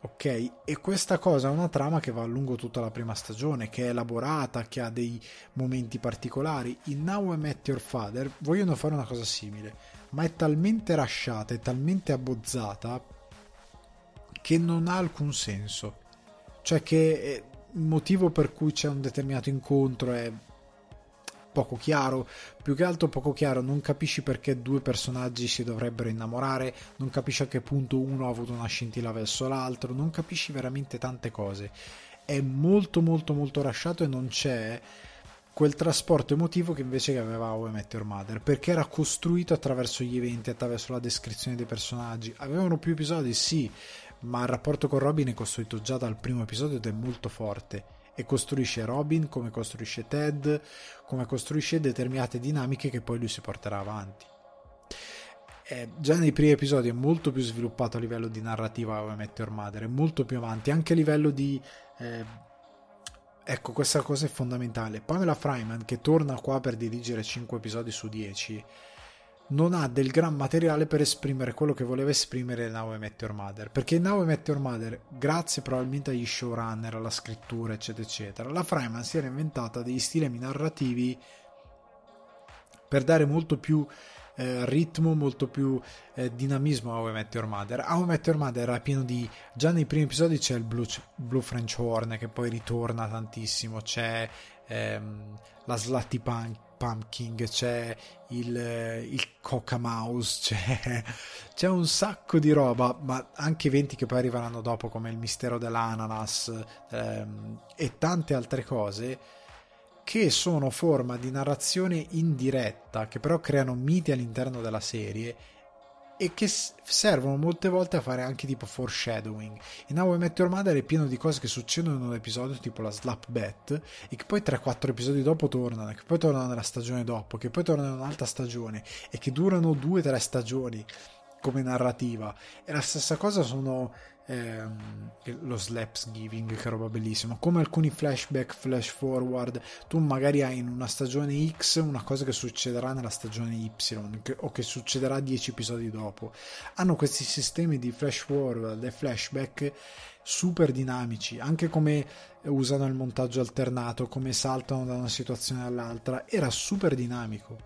ok? E questa cosa è una trama che va lungo tutta la prima stagione, che è elaborata, che ha dei momenti particolari. In Now I Met Your Father vogliono fare una cosa simile, ma è talmente rasciata, è talmente abbozzata che non ha alcun senso. Cioè che il motivo per cui c'è un determinato incontro è poco chiaro, più che altro poco chiaro, non capisci perché due personaggi si dovrebbero innamorare, non capisci a che punto uno ha avuto una scintilla verso l'altro, non capisci veramente tante cose. È molto molto molto rasciato e non c'è quel trasporto emotivo che invece aveva How I Your Mother, perché era costruito attraverso gli eventi, attraverso la descrizione dei personaggi. Avevano più episodi, sì, ma il rapporto con Robin è costruito già dal primo episodio ed è molto forte e costruisce Robin, come costruisce Ted, come costruisce determinate dinamiche che poi lui si porterà avanti. Eh, già nei primi episodi è molto più sviluppato a livello di narrativa come Met Your Mother, è molto più avanti, anche a livello di... Eh, ecco, questa cosa è fondamentale. Pamela Fryman, che torna qua per dirigere 5 episodi su 10, non ha del gran materiale per esprimere quello che voleva esprimere Now I Met Your Mother perché Now I Met Your Mother grazie probabilmente agli showrunner alla scrittura eccetera eccetera la Fryman si era inventata degli stilemi narrativi per dare molto più eh, ritmo, molto più eh, dinamismo a How I Met Your Mother. How I Met Your Mother era pieno di... già nei primi episodi c'è il Blue, Blue French Horn che poi ritorna tantissimo, c'è ehm, la Slutty Punk Pumpkin, c'è il, il Coca Mouse, *laughs* c'è, c'è, un sacco di roba, ma anche eventi che poi arriveranno dopo, come il mistero dell'ananas ehm, e tante altre cose, che sono forma di narrazione indiretta, che però creano miti all'interno della serie e che servono molte volte a fare anche tipo foreshadowing. In How I Met Your Mother è pieno di cose che succedono in un episodio tipo la slap bet e che poi 3-4 episodi dopo tornano, che poi tornano nella stagione dopo, che poi tornano in un'altra stagione e che durano 2-3 stagioni come narrativa. E la stessa cosa sono ehm, lo slaps giving, che roba bellissima. Come alcuni flashback, flash forward, tu magari hai in una stagione X una cosa che succederà nella stagione Y che, o che succederà dieci episodi dopo. Hanno questi sistemi di flash forward e flashback super dinamici, anche come usano il montaggio alternato, come saltano da una situazione all'altra, era super dinamico.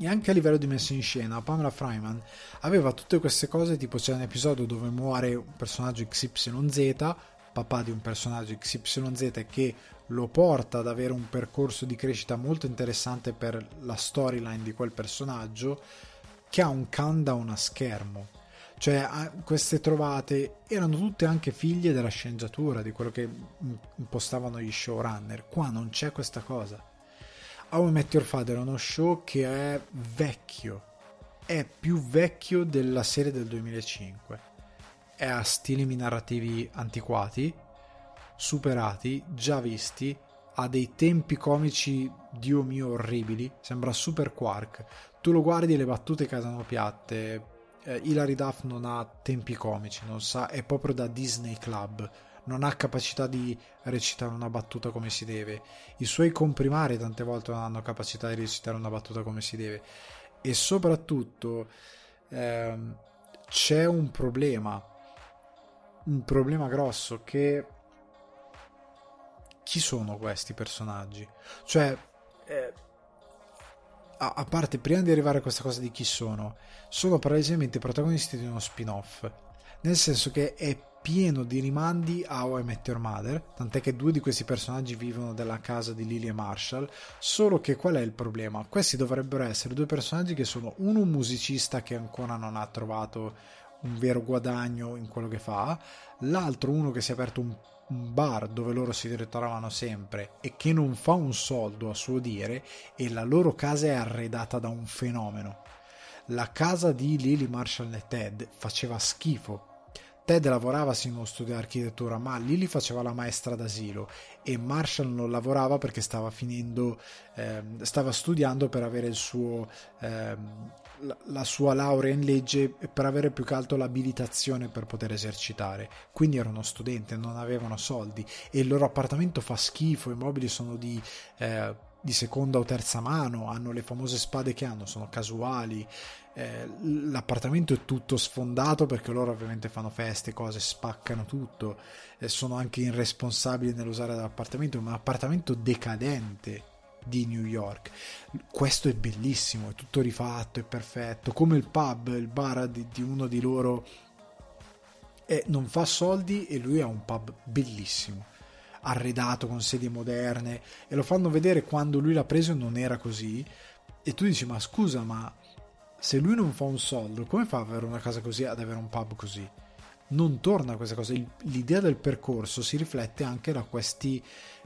E anche a livello di messa in scena, Pamela Fryman aveva tutte queste cose, tipo c'è un episodio dove muore un personaggio XYZ, papà di un personaggio XYZ che lo porta ad avere un percorso di crescita molto interessante per la storyline di quel personaggio, che ha un countdown a schermo cioè, queste trovate erano tutte anche figlie della sceneggiatura, di quello che impostavano gli showrunner. Qua non c'è questa cosa. How I Met Your Father è uno show che è vecchio, è più vecchio della serie del 2005. È a stili narrativi antiquati, superati, già visti, ha dei tempi comici, dio mio, orribili, sembra super quark. Tu lo guardi e le battute casano piatte, eh, Hilary Duff non ha tempi comici, non sa, è proprio da Disney Club, non ha capacità di recitare una battuta come si deve. I suoi comprimari tante volte non hanno capacità di recitare una battuta come si deve. E soprattutto ehm, c'è un problema, un problema grosso che chi sono questi personaggi? Cioè, eh, a, parte, prima di arrivare a questa cosa di chi sono, sono palesemente protagonisti di uno spin-off. Nel senso che è pieno di rimandi a How I Met Your Mother, tant'è che due di questi personaggi vivono nella casa di Lily e Marshall, solo che qual è il problema? Questi dovrebbero essere due personaggi che sono uno un musicista che ancora non ha trovato un vero guadagno in quello che fa, l'altro uno che si è aperto un bar dove loro si ritrovavano sempre e che non fa un soldo a suo dire e la loro casa è arredata da un fenomeno. La casa di Lily Marshall e Ted faceva schifo. Ted lavorava in uno studio di architettura, ma Lily faceva la maestra d'asilo e Marshall non lavorava perché stava finendo, eh, stava studiando per avere il suo eh, la sua laurea in legge per avere più che altro l'abilitazione per poter esercitare. Quindi era uno studente, non avevano soldi e il loro appartamento fa schifo, i mobili sono di, eh, di seconda o terza mano, hanno le famose spade che hanno, sono casuali. Eh, l'appartamento è tutto sfondato perché loro ovviamente fanno feste, cose, spaccano tutto, eh, sono anche irresponsabili nell'usare l'appartamento, è un appartamento decadente di New York. Questo è bellissimo, è tutto rifatto, è perfetto, come il pub, il bar di, di uno di loro e non fa soldi e lui ha un pub bellissimo arredato con sedie moderne e lo fanno vedere quando lui l'ha preso non era così. E tu dici ma scusa ma se lui non fa un soldo come fa ad avere una casa così ad avere un pub così? Non torna questa cosa. L'idea del percorso si riflette anche da questi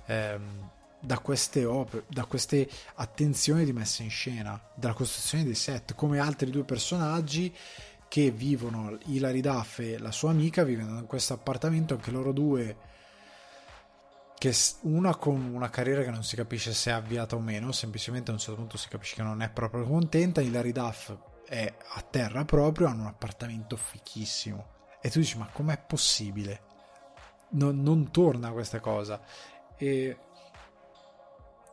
ehm, da queste opere, da queste attenzioni di messa in scena, dalla costruzione dei set, come altri due personaggi che vivono, Hilary Duff e la sua amica vivono in questo appartamento, anche loro due che una con una carriera che non si capisce se è avviata o meno, semplicemente a un certo punto si capisce che non è proprio contenta, Hilary Duff è a terra proprio, hanno un appartamento fichissimo e tu dici ma com'è possibile? Non, non torna questa cosa e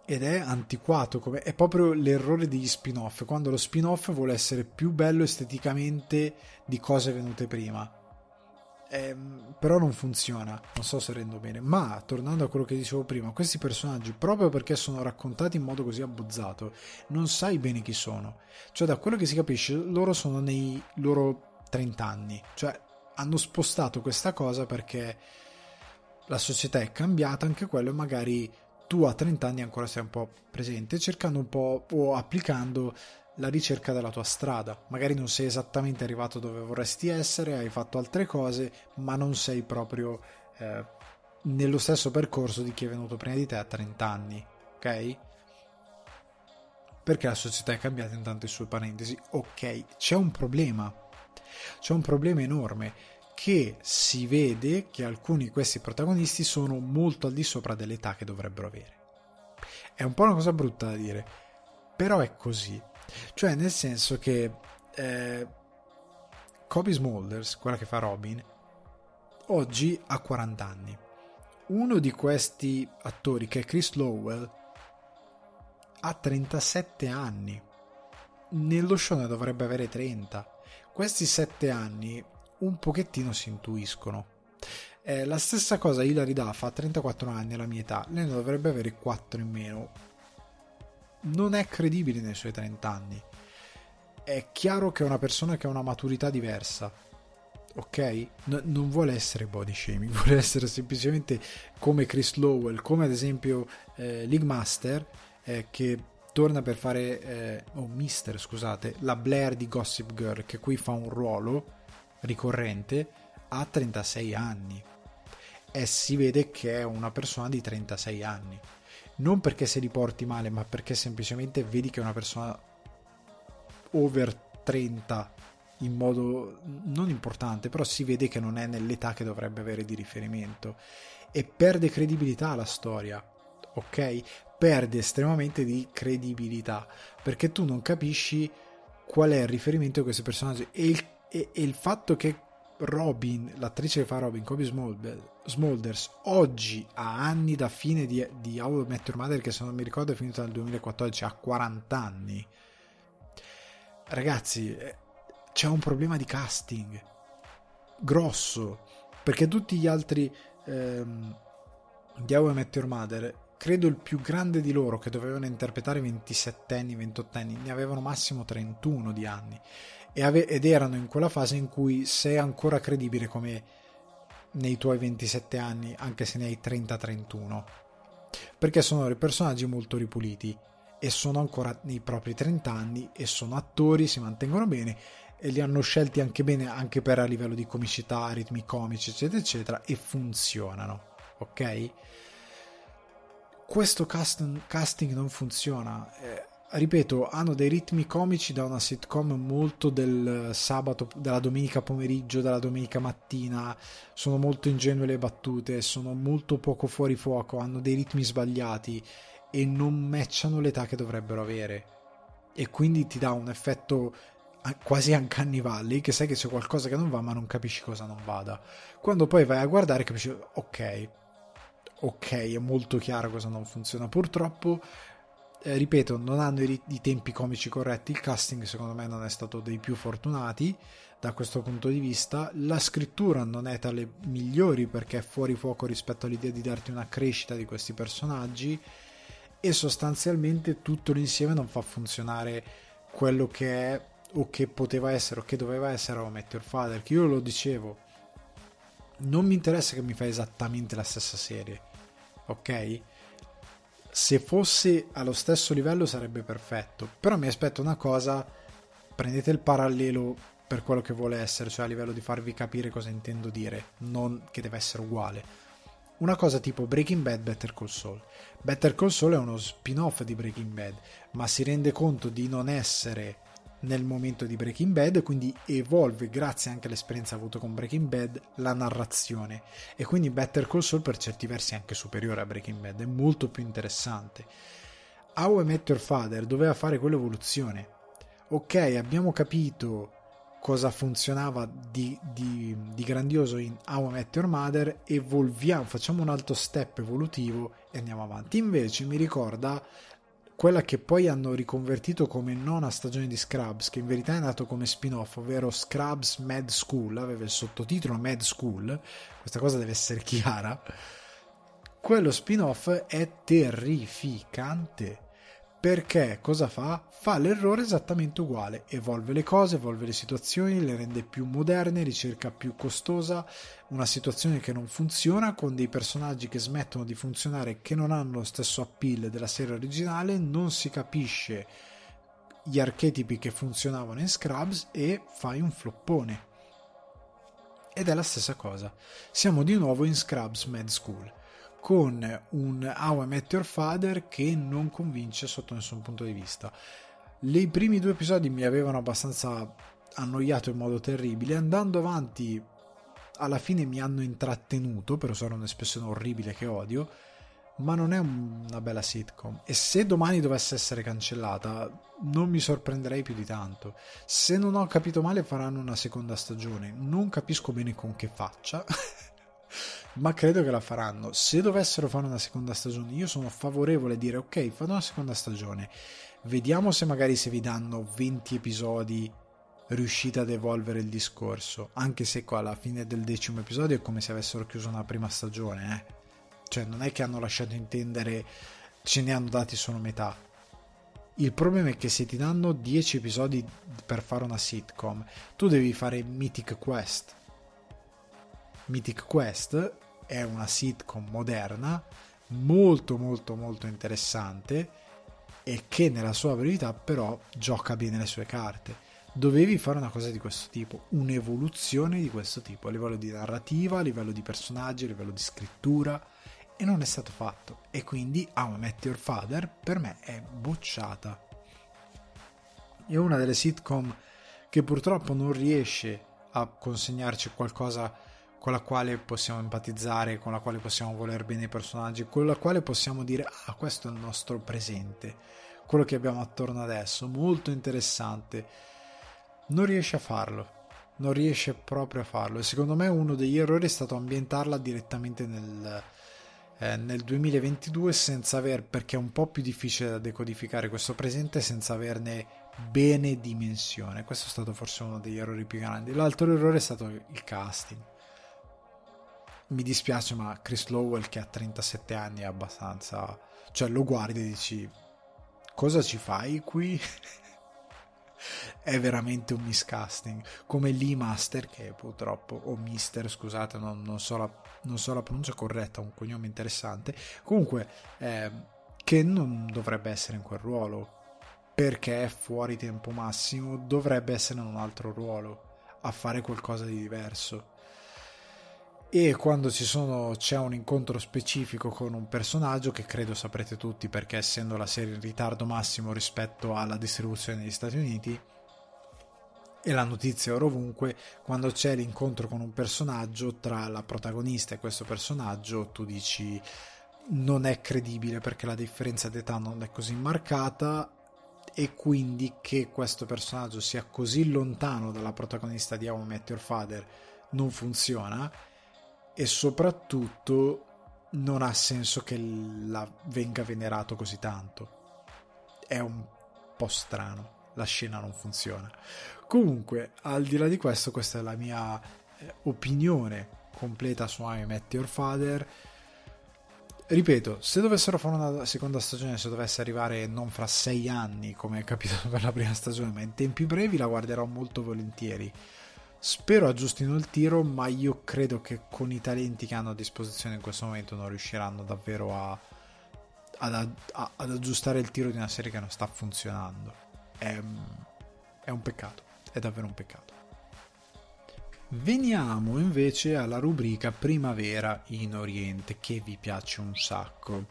ed è antiquato, come, è proprio l'errore degli spin-off, quando lo spin-off vuole essere più bello esteticamente di cose venute prima. Eh, però non funziona, non so se rendo bene. Ma tornando a quello che dicevo prima, questi personaggi, proprio perché sono raccontati in modo così abbozzato, non sai bene chi sono. Cioè, da quello che si capisce, loro sono nei loro 30 anni, cioè hanno spostato questa cosa perché la società è cambiata, anche quello, e magari tu a 30 anni ancora sei un po' presente, cercando un po' o applicando la ricerca della tua strada. Magari non sei esattamente arrivato dove vorresti essere, hai fatto altre cose, ma non sei proprio eh, nello stesso percorso di chi è venuto prima di te a 30 anni, ok? Perché la società è cambiata in tante sue parentesi. Ok, c'è un problema. C'è un problema enorme che si vede che alcuni di questi protagonisti sono molto al di sopra dell'età che dovrebbero avere. È un po' una cosa brutta da dire, però è così. Cioè, nel senso che eh, Kobe Smulders, quella che fa Robin, oggi ha 40 anni. Uno di questi attori, che è Chris Lowell, ha 37 anni. Nello show ne dovrebbe avere 30. Questi 7 anni un pochettino si intuiscono. Eh, la stessa cosa Hilary Duff ha 34 anni alla mia età, lei ne dovrebbe avere 4 in meno. Non è credibile nei suoi 30 anni. È chiaro che è una persona che ha una maturità diversa. Ok? No, non vuole essere body shaming, *laughs* vuole essere semplicemente come Chris Lowell, come ad esempio eh, League Master, eh, che torna per fare, eh, oh Mister scusate, la Blair di Gossip Girl, che qui fa un ruolo ricorrente, ha 36 anni e si vede che è una persona di 36 anni. Non perché se li porti male, ma perché semplicemente vedi che è una persona over 30 in modo non importante, però si vede che non è nell'età che dovrebbe avere di riferimento e perde credibilità la storia, ok? Perde estremamente di credibilità perché tu non capisci qual è il riferimento di questi personaggi e il, e, e il fatto che Robin, l'attrice che fa Robin, Kobe Smulders, oggi ha anni da fine di, di How I Met Your Mother, che se non mi ricordo è finita nel 2014, ha 40 anni. Ragazzi, eh, c'è un problema di casting grosso, perché tutti gli altri ehm, di How I Met Your Mother, credo il più grande di loro che dovevano interpretare 27 anni, 28 anni, ne avevano massimo 31 di anni ed erano in quella fase in cui sei ancora credibile come nei tuoi 27 anni, anche se ne hai 30-31. Perché sono dei personaggi molto ripuliti e sono ancora nei propri 30 anni e sono attori, si mantengono bene e li hanno scelti anche bene anche per a livello di comicità, ritmi comici, eccetera, eccetera, e funzionano. Ok? Questo cast- casting non funziona. Eh, ripeto, hanno dei ritmi comici da una sitcom molto del sabato, della domenica pomeriggio, della domenica mattina, sono molto ingenue le battute, sono molto poco fuori fuoco, hanno dei ritmi sbagliati e non matchano l'età che dovrebbero avere. E quindi ti dà un effetto quasi uncanny valley che sai che c'è qualcosa che non va ma non capisci cosa non vada. Quando poi vai a guardare capisci, ok, ok, è molto chiaro cosa non funziona. Purtroppo eh, ripeto, non hanno i, i, tempi comici corretti. Il casting, secondo me, non è stato dei più fortunati da questo punto di vista. La scrittura non è tra le migliori perché è fuori fuoco rispetto all'idea di darti una crescita di questi personaggi. E sostanzialmente tutto l'insieme non fa funzionare quello che è o che poteva essere o che doveva essere How Met Your Father. Che io lo dicevo, non mi interessa che mi fai esattamente la stessa serie, ok? Se fosse allo stesso livello sarebbe perfetto, però mi aspetto una cosa, prendete il parallelo per quello che vuole essere, cioè a livello di farvi capire cosa intendo dire, non che deve essere uguale. Una cosa tipo Breaking Bad, Better Call Saul. Better Call Saul è uno spin-off di Breaking Bad, ma si rende conto di non essere nel momento di Breaking Bad, quindi evolve grazie anche all'esperienza avuta con Breaking Bad la narrazione e quindi Better Call Saul per certi versi è anche superiore a Breaking Bad, è molto più interessante. How I Met Your Father doveva fare quell'evoluzione. Ok, abbiamo capito cosa funzionava di, di, di grandioso in How I Met Your Mother, evolviamo, facciamo un altro step evolutivo e andiamo avanti. Invece mi ricorda quella che poi hanno riconvertito come nona stagione di Scrubs, che in verità è nato come spin-off, ovvero Scrubs Mad School, aveva il sottotitolo Mad School, questa cosa deve essere *laughs* chiara. Quello spin-off è terrificante perché cosa fa? Fa l'errore esattamente uguale, evolve le cose, evolve le situazioni, le rende più moderne, ricerca più costosa, una situazione che non funziona con dei personaggi che smettono di funzionare, che non hanno lo stesso appeal della serie originale, non si capisce gli archetipi che funzionavano in Scrubs e fai un floppone. Ed è la stessa cosa. Siamo di nuovo in Scrubs Mad School con un How I Met Your Father che non convince sotto nessun punto di vista. I primi due episodi mi avevano abbastanza annoiato in modo terribile, andando avanti alla fine mi hanno intrattenuto, per usare un'espressione orribile che odio, ma non è una bella sitcom. E se domani dovesse essere cancellata, non mi sorprenderei più di tanto. Se non ho capito male, faranno una seconda stagione. Non capisco bene con che faccia. *laughs* ma credo che la faranno. Se dovessero fare una seconda stagione, io sono favorevole a dire ok, fanno una seconda stagione. Vediamo se magari se vi danno 20 episodi riuscite ad evolvere il discorso. Anche se qua alla fine del decimo episodio è come se avessero chiuso una prima stagione, eh. Cioè, non è che hanno lasciato intendere ce ne hanno dati solo metà. Il problema è che se ti danno 10 episodi per fare una sitcom, tu devi fare Mythic Quest. Mythic Quest è una sitcom moderna, molto molto molto interessante e che nella sua brevità però gioca bene le sue carte dovevi fare una cosa di questo tipo, un'evoluzione di questo tipo, a livello di narrativa, a livello di personaggi, a livello di scrittura, e non è stato fatto. E quindi How I Met Your Father per me è bocciata. È una delle sitcom che purtroppo non riesce a consegnarci qualcosa con la quale possiamo empatizzare, con la quale possiamo voler bene i personaggi, con la quale possiamo dire ah questo è il nostro presente, quello che abbiamo attorno adesso, molto interessante non riesce a farlo. Non riesce proprio a farlo. E secondo me uno degli errori è stato ambientarla direttamente nel, eh, nel 2022 senza aver, perché è un po' più difficile da decodificare questo presente senza averne bene dimensione. Questo è stato forse uno degli errori più grandi. L'altro errore è stato il casting. Mi dispiace, ma Chris Lowell che ha 37 anni è abbastanza... Cioè lo guardi e dici cosa ci fai qui? *laughs* è veramente un miscasting. Come Lee Master che purtroppo o Mister scusate non, non, so, la, non so, la, pronuncia corretta un cognome interessante. Comunque eh, che non dovrebbe essere in quel ruolo perché è fuori tempo massimo dovrebbe essere in un altro ruolo a fare qualcosa di diverso e quando sono, c'è un incontro specifico con un personaggio che credo saprete tutti perché essendo la serie in ritardo massimo rispetto alla distribuzione negli Stati Uniti e la notizia ora ovunque quando c'è l'incontro con un personaggio tra la protagonista e questo personaggio tu dici non è credibile perché la differenza d'età non è così marcata e quindi che questo personaggio sia così lontano dalla protagonista di How I Met Your Father non funziona e soprattutto non ha senso che la venga venerato così tanto. È un po' strano, la scena non funziona. Comunque, al di là di questo, questa è la mia eh, opinione completa su I Met Your Father. Ripeto, se dovessero fare una seconda stagione, se dovesse arrivare non fra sei anni, come è capitato per la prima stagione, ma in tempi brevi, la guarderò molto volentieri Spero aggiustino il tiro, ma io credo che con i talenti che hanno a disposizione in questo momento non riusciranno davvero a, ad, a, ad, aggiustare il tiro di una serie che non sta funzionando. È, è un peccato, è davvero un peccato. Veniamo invece alla rubrica Primavera in Oriente, che vi piace un sacco.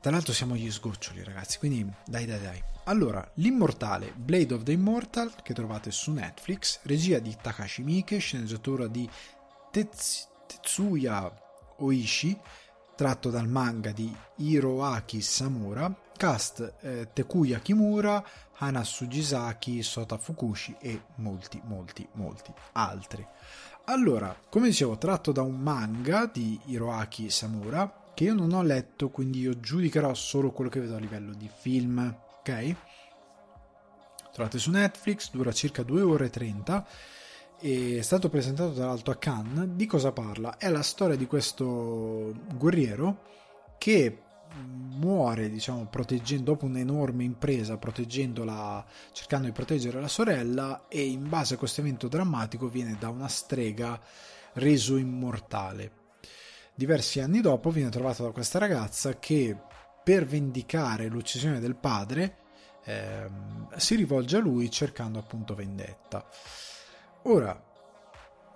Tra l'altro siamo gli sgoccioli, ragazzi, quindi dai dai dai. Allora, l'immortale Blade of the Immortal, che trovate su Netflix, regia di Takashi Miike, sceneggiatura di Tets- Tetsuya Oishi, tratto dal manga di Hiroaki Samura, cast eh, Tekuya Kimura, Hana Sujisaki, Sota Fukushi e molti, molti, molti altri. Allora, come dicevo, tratto da un manga di Hiroaki Samura, che io non ho letto, quindi io giudicherò solo quello che vedo a livello di film, ok? Trovate su Netflix, dura circa 2 ore e 30 è stato presentato tra l'altro a Cannes. Di cosa parla? È la storia di questo guerriero che muore, diciamo, proteggendo dopo un'enorme impresa, proteggendola, cercando di proteggere la sorella e in base a questo evento drammatico viene da una strega reso immortale diversi anni dopo viene trovato da questa ragazza che per vendicare l'uccisione del padre ehm, si rivolge a lui cercando appunto vendetta. Ora,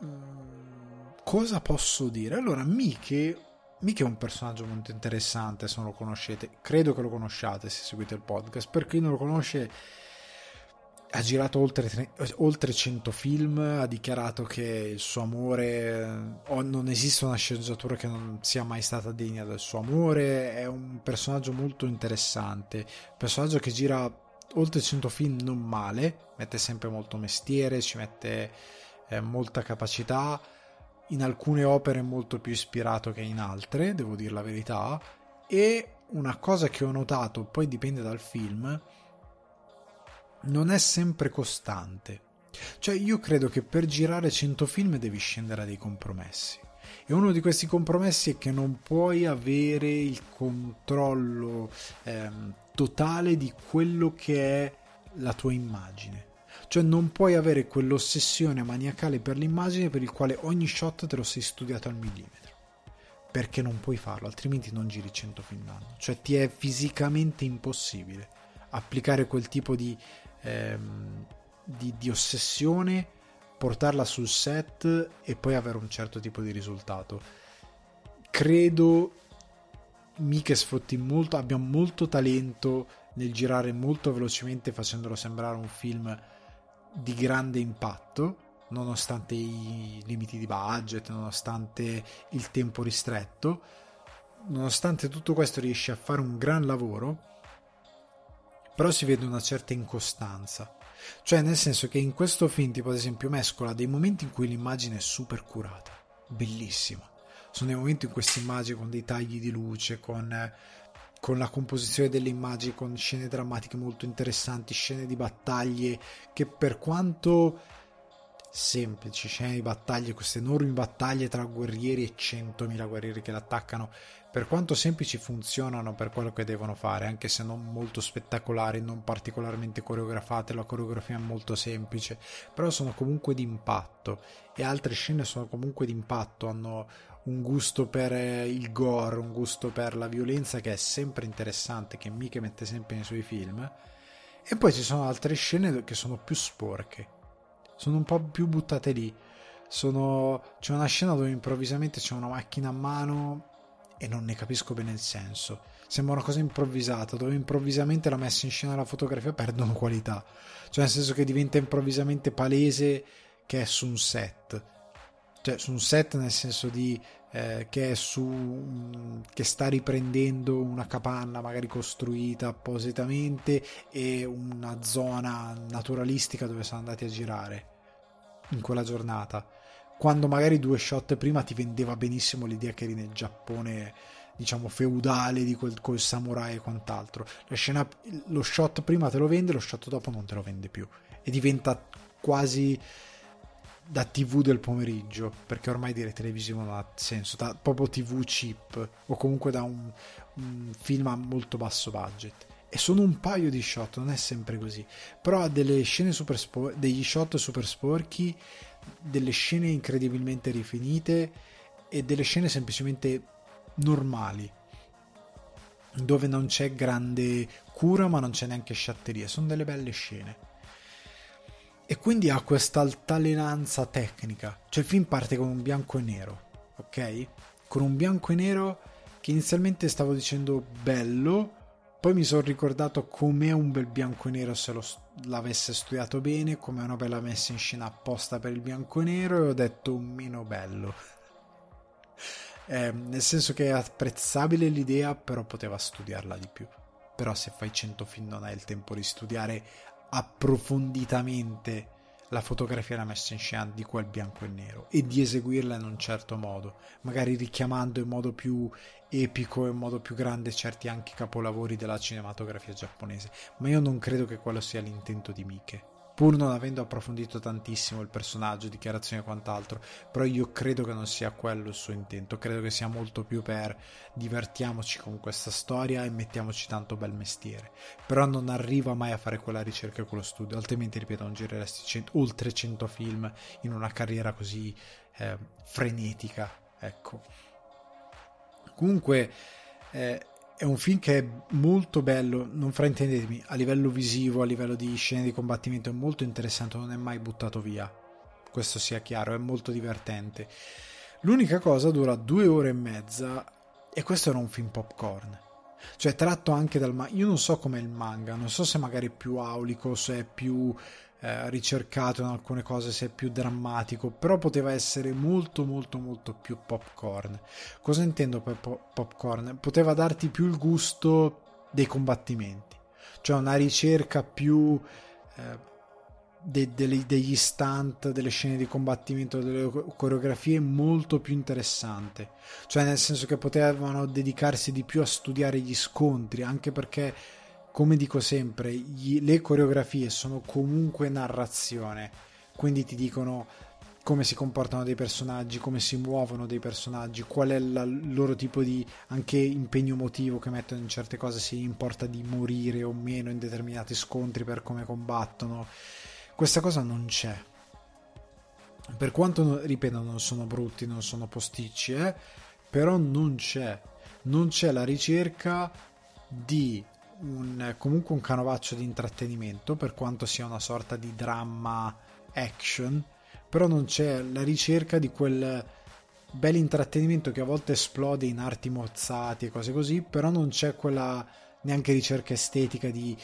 mm, cosa posso dire? Allora, Mike, Mike è un personaggio molto interessante se non lo conoscete, credo che lo conosciate se seguite il podcast, per chi non lo conosce ha girato oltre, oltre 100 film, ha dichiarato che il suo amore, oh, non esiste una sceneggiatura che non sia mai stata degna del suo amore, è un personaggio molto interessante, personaggio che gira oltre 100 film non male, mette sempre molto mestiere, ci mette eh, molta capacità, in alcune opere molto più ispirato che in altre, devo dire la verità, e una cosa che ho notato, poi dipende dal film, non è sempre costante. Cioè io credo che per girare 100 film devi scendere a dei compromessi. E uno di questi compromessi è che non puoi avere il controllo ehm, totale di quello che è la tua immagine. Cioè non puoi avere quell'ossessione maniacale per l'immagine per il quale ogni shot te lo sei studiato al millimetro. Perché non puoi farlo, altrimenti non giri 100 film l'anno. Cioè ti è fisicamente impossibile applicare quel tipo di ehm, di, di ossessione, portarla sul set e poi avere un certo tipo di risultato. Credo Mike sfotti molto, abbia molto talento nel girare molto velocemente facendolo sembrare un film di grande impatto nonostante i limiti di budget, nonostante il tempo ristretto. Nonostante tutto questo riesce a fare un gran lavoro però si vede una certa incostanza. Cioè, nel senso che in questo film, tipo ad esempio, mescola dei momenti in cui l'immagine è super curata, bellissima. Sono dei momenti in cui questa immagine con dei tagli di luce, con, con la composizione delle immagini, con scene drammatiche molto interessanti, scene di battaglie che per quanto semplici, scene di battaglie, queste enormi battaglie tra guerrieri e 100.000 guerrieri che l'attaccano, per quanto semplici funzionano per quello che devono fare, anche se non molto spettacolari, non particolarmente coreografate, la coreografia è molto semplice, però sono comunque di impatto e altre scene sono comunque di impatto, hanno un gusto per eh, il gore, un gusto per la violenza che è sempre interessante, che Mike mette sempre nei suoi film. E poi ci sono altre scene che sono più sporche, sono un po' più buttate lì. Sono... C'è una scena dove improvvisamente c'è una macchina a mano e non ne capisco bene il senso. Sembra una cosa improvvisata, dove improvvisamente la messa in scena e la fotografia perdono qualità. Cioè, nel senso che diventa improvvisamente palese che è su un set. Cioè, su un set nel senso di eh, che è su che sta riprendendo una capanna magari costruita appositamente e una zona naturalistica dove sono andati a girare in quella giornata quando magari due shot prima ti vendeva benissimo l'idea che eri nel Giappone diciamo feudale di quel col samurai e quant'altro. Scena, lo shot prima te lo vende lo shot dopo non te lo vende più. E diventa quasi da tv del pomeriggio perché ormai dire televisione non ha senso da proprio tv cheap o comunque da un, un film a molto basso budget. E sono un paio di shot non è sempre così. Però ha delle scene super spor- degli shot super sporchi delle scene incredibilmente rifinite e delle scene semplicemente normali dove non c'è grande cura ma non c'è neanche sciatteria. Sono delle belle scene. E quindi ha questa altalenanza tecnica. Cioè il film parte con un bianco e nero ok? Con un bianco e nero che inizialmente stavo dicendo bello poi mi sono ricordato com'è un bel bianco e nero se lo, l'avesse studiato bene, come una bella messa in scena apposta per il bianco e nero e ho detto un meno bello. *laughs* Eh, nel senso che è apprezzabile l'idea, però poteva studiarla di più. Però se fai 100 film non hai il tempo di studiare approfonditamente la fotografia e la messa in scena di quel bianco e nero e di eseguirla in un certo modo, magari richiamando in modo più epico e in modo più grande certi anche capolavori della cinematografia giapponese, ma io non credo che quello sia l'intento di Mike pur non avendo approfondito tantissimo il personaggio, dichiarazioni e quant'altro, però io credo che non sia quello il suo intento, credo che sia molto più per divertiamoci con questa storia e mettiamoci tanto bel mestiere, però non arriva mai a fare quella ricerca e quello studio, altrimenti ripeto non gireresti cento, oltre 100 film in una carriera così eh, frenetica, ecco. Comunque eh, è un film che è molto bello, non fraintendetemi, a livello visivo, a livello di scene di combattimento è molto interessante, non è mai buttato via. Questo sia chiaro, è molto divertente. L'unica cosa dura due ore e mezza e questo era un film popcorn. Cioè, tratto anche dal manga. Io non so com'è il manga, non so se magari è più aulico, se è più eh, ricercato in alcune cose, se è più drammatico, però poteva essere molto, molto, molto più popcorn. Cosa intendo per po- popcorn? Poteva darti più il gusto dei combattimenti, cioè una ricerca più. Eh, de, de, degli stunt, delle scene di combattimento, delle coreografie molto più interessante. Cioè, nel senso che potevano dedicarsi di più a studiare gli scontri, anche perché, come dico sempre, gli, le coreografie sono comunque narrazione. Quindi ti dicono come si comportano dei personaggi, come si muovono dei personaggi, qual è il loro tipo di anche impegno emotivo che mettono in certe cose, se importa di morire o meno in determinati scontri per come combattono questa cosa non c'è. Per quanto, ripeto, non sono brutti, non sono posticci, eh, però non c'è. Non c'è la ricerca di un, comunque un canovaccio di intrattenimento, per quanto sia una sorta di dramma action, però non c'è la ricerca di quel bel intrattenimento che a volte esplode in arti mozzati e cose così, però non c'è quella neanche ricerca estetica di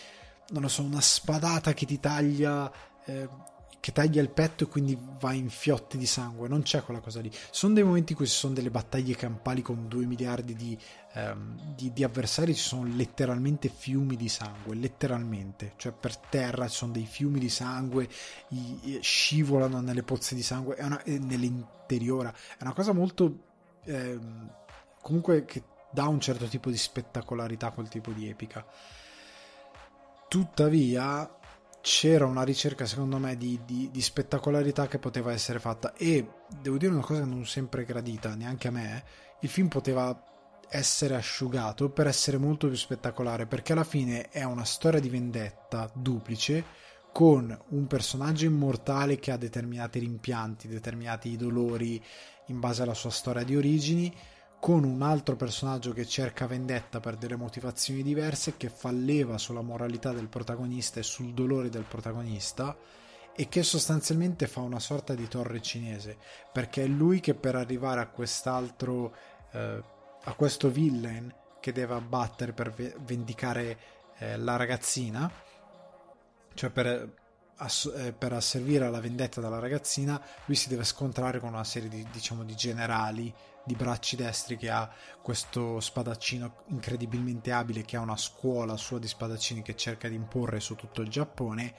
non lo so, una spadata che ti taglia eh, che taglia il petto e quindi va in fiotti di sangue, non c'è quella cosa lì. Sono dei momenti in cui ci sono delle battaglie campali con 2 miliardi di, ehm, di, di, avversari, ci sono letteralmente fiumi di sangue, letteralmente, cioè per terra ci sono dei fiumi di sangue, i, scivolano nelle pozze di sangue, è una, è nell'interiore, è una cosa molto... Ehm, comunque che dà un certo tipo di spettacolarità quel tipo di epica. Tuttavia, c'era una ricerca secondo me di, di, di, spettacolarità che poteva essere fatta. E devo dire una cosa non sempre gradita neanche a me il film poteva essere asciugato per essere molto più spettacolare perché alla fine è una storia di vendetta duplice con un personaggio immortale che ha determinati rimpianti determinati dolori in base alla sua storia di origini con un altro personaggio che cerca vendetta per delle motivazioni diverse, che fa leva sulla moralità del protagonista e sul dolore del protagonista e che sostanzialmente fa una sorta di torre cinese, perché è lui che per arrivare a quest'altro, eh, a questo villain che deve abbattere per vendicare eh, la ragazzina, cioè per, ass- eh, per asservire alla vendetta della ragazzina, lui si deve scontrare con una serie di, diciamo, di generali di bracci destri che ha questo spadaccino incredibilmente abile che ha una scuola sua di spadaccini che cerca di imporre su tutto il Giappone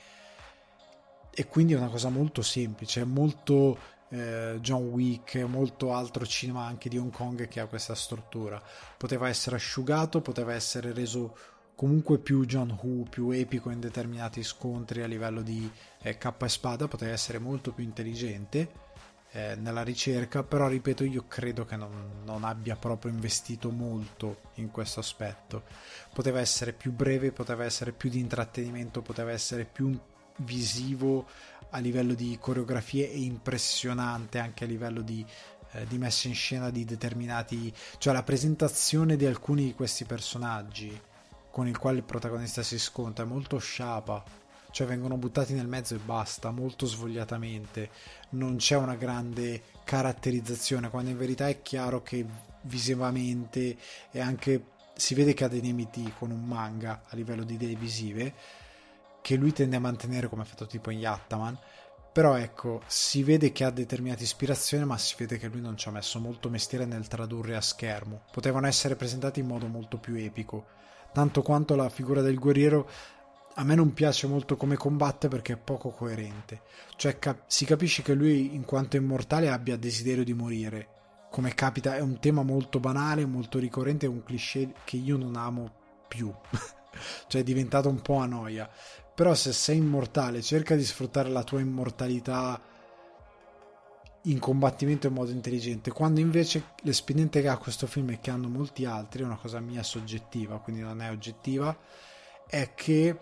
e quindi è una cosa molto semplice, molto eh, John Wick, molto altro cinema anche di Hong Kong che ha questa struttura. Poteva essere asciugato, poteva essere reso comunque più John Woo, più epico in determinati scontri a livello di eh, cappa e spada, poteva essere molto più intelligente eh, nella ricerca, però ripeto io credo che non, non, abbia proprio investito molto in questo aspetto. Poteva essere più breve, poteva essere più di intrattenimento, poteva essere più visivo a livello di coreografie e impressionante anche a livello di, eh, di messa in scena di determinati... cioè la presentazione di alcuni di questi personaggi con il quale il protagonista si scontra è molto sciapa cioè vengono buttati nel mezzo e basta, molto svogliatamente, non c'è una grande caratterizzazione, quando in verità è chiaro che visivamente e anche si vede che ha dei limiti con un manga a livello di idee visive, che lui tende a mantenere come ha fatto tipo in Yattaman, però ecco, si vede che ha determinate ispirazioni, ma si vede che lui non ci ha messo molto mestiere nel tradurre a schermo. Potevano essere presentati in modo molto più epico, tanto quanto la figura del guerriero a me non piace molto come combatte perché è poco coerente. Cioè cap- si capisce che lui in quanto immortale abbia desiderio di morire. Come capita, è un tema molto banale, molto ricorrente, è un cliché che io non amo più. *laughs* cioè è diventato un po' a noia. Però se sei immortale, cerca di sfruttare la tua immortalità in combattimento in modo intelligente, quando invece l'espediente che ha questo film e che hanno molti altri, è una cosa mia soggettiva, quindi non è oggettiva, è che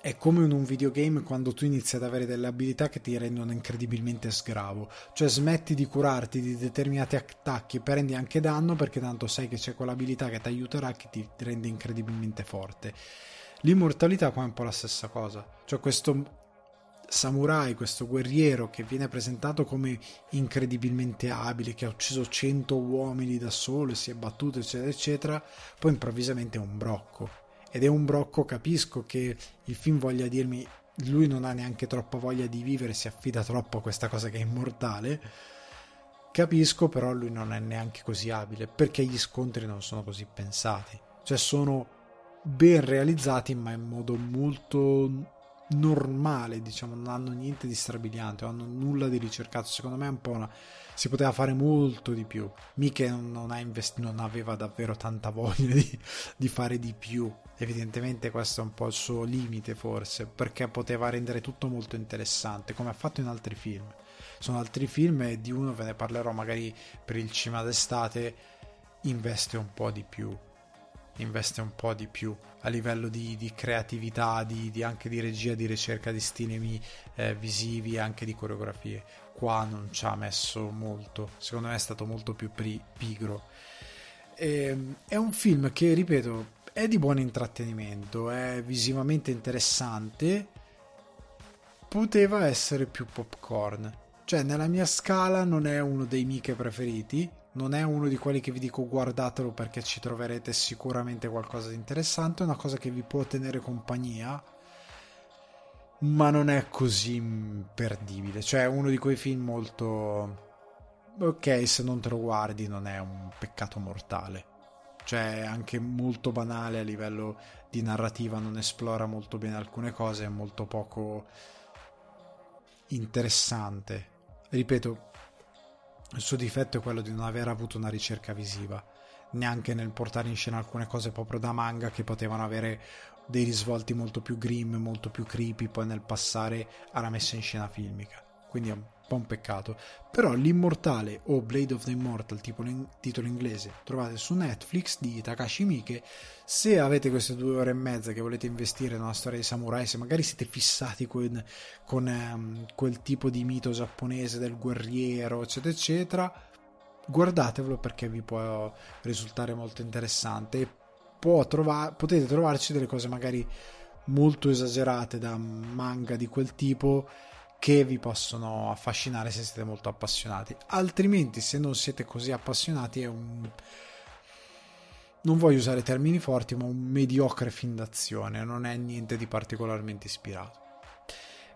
è come in un videogame quando tu inizi ad avere delle abilità che ti rendono incredibilmente sgravo, cioè smetti di curarti di determinati attacchi e prendi anche danno perché tanto sai che c'è quell'abilità che ti aiuterà che ti rende incredibilmente forte. L'immortalità qua è un po' la stessa cosa, cioè questo samurai, questo guerriero che viene presentato come incredibilmente abile, che ha ucciso 100 uomini da solo e si è battuto, eccetera, eccetera, poi improvvisamente è un brocco. Ed è un brocco, capisco che il film voglia dirmi lui non ha neanche troppa voglia di vivere, si affida troppo a questa cosa che è immortale. Capisco, però lui non è neanche così abile, perché gli scontri non sono così pensati. Cioè sono ben realizzati, ma in modo molto normale, diciamo, non hanno niente di strabiliante, non hanno nulla di ricercato. Secondo me è un po' una... si poteva fare molto di più. Miche non, ha invest... non aveva davvero tanta voglia di, di fare di più. Evidentemente questo è un po' il suo limite, forse, perché poteva rendere tutto molto interessante, come ha fatto in altri film. Sono altri film e di uno ve ne parlerò magari per il cinema d'estate, investe un po' di più investe un po' di più a livello di, di creatività, di, di, anche di regia, di ricerca di stilemi eh, visivi e anche di coreografie. Qua non ci ha messo molto, secondo me è stato molto più pri- pigro. E, ehm, è un film che, ripeto, è di buon intrattenimento, è visivamente interessante, poteva essere più popcorn. Cioè, nella mia scala non è uno dei miei preferiti, non è uno di quelli che vi dico guardatelo perché ci troverete sicuramente qualcosa di interessante, una cosa che vi può tenere compagnia, ma non è così imperdibile. Cioè, è uno di quei film molto. Ok, se non te lo guardi non è un peccato mortale. Cioè, è anche molto banale a livello di narrativa, non esplora molto bene alcune cose, è molto poco interessante. Ripeto, il suo difetto è quello di non aver avuto una ricerca visiva, neanche nel portare in scena alcune cose proprio da manga che potevano avere dei risvolti molto più grim, molto più creepy, poi nel passare alla messa in scena filmica. Quindi è un po' un peccato. Però L'Immortale o Blade of the Immortal, tipo in, titolo inglese, trovate su Netflix di Takashi Miike. Se avete queste due ore e mezza che volete investire in una storia di samurai, se magari siete fissati con, con um, quel tipo di mito giapponese del guerriero, eccetera, eccetera, guardatevelo perché vi può risultare molto interessante. Trova- potete trovarci delle cose magari molto esagerate da manga di quel tipo che vi possono affascinare se siete molto appassionati. Altrimenti, se non siete così appassionati, è un. Non voglio usare termini forti, ma un mediocre film d'azione, non è niente di particolarmente ispirato.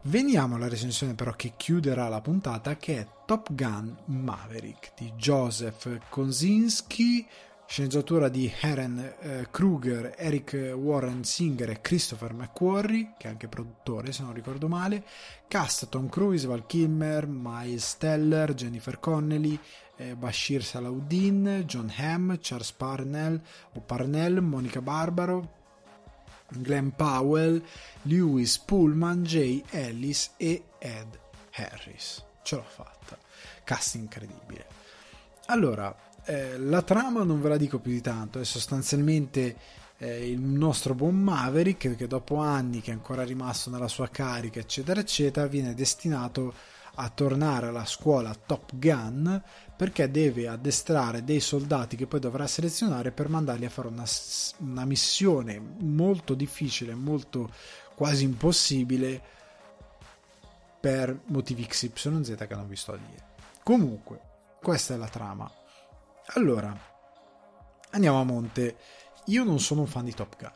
Veniamo alla recensione però che chiuderà la puntata che è Top Gun Maverick di Joseph Kosinski sceneggiatura di Heren eh, Kruger, Eric Warren Singer e Christopher McQuarrie, che è anche produttore se non ricordo male, cast Tom Cruise, Val Kilmer, Miles Teller, Jennifer Connelly, eh, Bashir Salahuddin, John Hamm, Charles Parnell o Parnell, Monica Barbaro, Glenn Powell, Lewis Pullman, Jay Ellis e Ed Harris. Ce l'ho fatta. Cast incredibile. Allora, eh, la trama non ve la dico più di tanto, è sostanzialmente eh, il nostro buon Maverick che dopo anni che è ancora rimasto nella sua carica, eccetera, eccetera, viene destinato a tornare alla scuola Top Gun perché deve addestrare dei soldati che poi dovrà selezionare per mandarli a fare una, una missione molto difficile, molto quasi impossibile per motivi XYZ che non vi sto a dire. Comunque, questa è la trama. Allora, andiamo a monte. Io non sono un fan di Top Gun.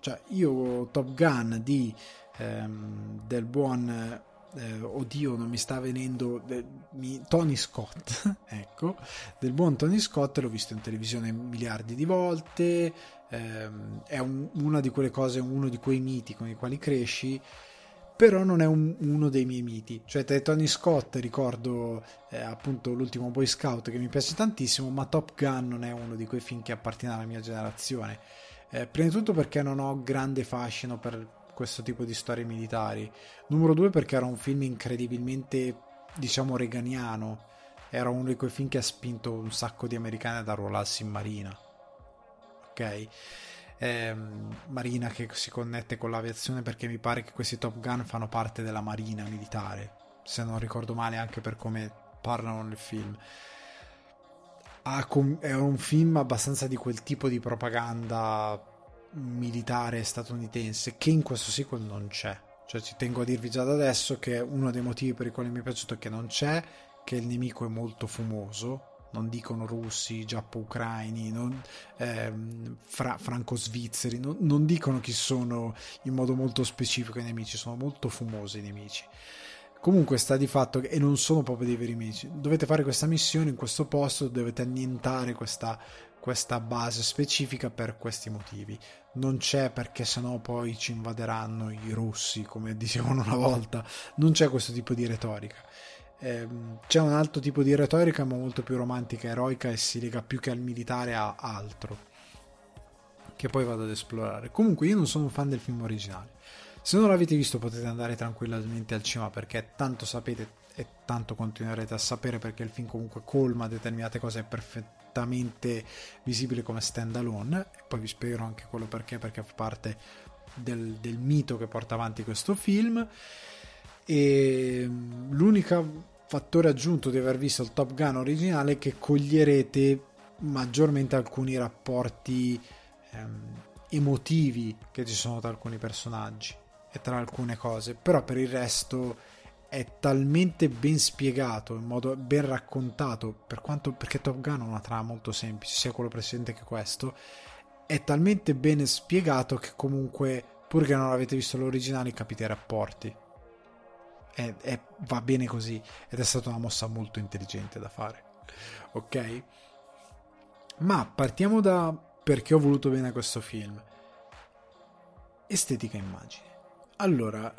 Cioè, io Top Gun di, ehm, del buon... Eh, oddio, non mi sta venendo... Eh, mi, Tony Scott, *laughs* ecco. Del buon Tony Scott l'ho visto in televisione miliardi di volte. Ehm, è un, una di quelle cose, uno di quei miti con i quali cresci però non è un, uno dei miei miti. Cioè, tra Tony Scott ricordo eh, appunto l'ultimo Boy Scout che mi piace tantissimo, ma Top Gun non è uno di quei film che appartiene alla mia generazione. Eh, prima di tutto perché non ho grande fascino per questo tipo di storie militari. Numero due perché era un film incredibilmente, diciamo, reganiano. Era uno di quei film che ha spinto un sacco di americani ad arruolarsi in marina. Ok? Ehm, marina che si connette con l'aviazione perché mi pare che questi Top Gun fanno parte della marina militare, se non ricordo male anche per come parlano nel film. è un film abbastanza di quel tipo di propaganda militare statunitense che in questo sequel non c'è. Cioè ci tengo a dirvi già da adesso che uno dei motivi per i quali mi è piaciuto è che non c'è, che il nemico è molto fumoso, non dicono russi, giappo-ucraini, non, ehm, fra- franco-svizzeri, non, non, dicono chi sono in modo molto specifico i nemici, sono molto fumosi i nemici. Comunque sta di fatto che, e non sono proprio dei veri nemici, dovete fare questa missione in questo posto, dovete annientare questa, questa base specifica per questi motivi. Non c'è perché sennò poi ci invaderanno i russi, come *laughs* dicevano una volta, non c'è questo tipo di retorica c'è un altro tipo di retorica ma molto più romantica eroica e si lega più che al militare a altro che poi vado ad esplorare. Comunque io non sono un fan del film originale. Se non l'avete visto potete andare tranquillamente al cinema perché tanto sapete e tanto continuerete a sapere perché il film comunque colma determinate cose è perfettamente visibile come stand alone e poi vi spiegherò anche quello perché perché fa parte del, del mito che porta avanti questo film e l'unico fattore aggiunto di aver visto il Top Gun originale è che coglierete maggiormente alcuni rapporti ehm, emotivi che ci sono tra alcuni personaggi e tra alcune cose, però per il resto è talmente ben spiegato, in modo ben raccontato, per quanto, perché Top Gun ha una trama molto semplice, sia quello precedente che questo, è talmente ben spiegato che comunque, pur che non avete visto l'originale, capite i rapporti è, è, va bene così ed è stata una mossa molto intelligente da fare. Ok? Ma partiamo da perché ho voluto bene questo film. Estetica immagine. Allora,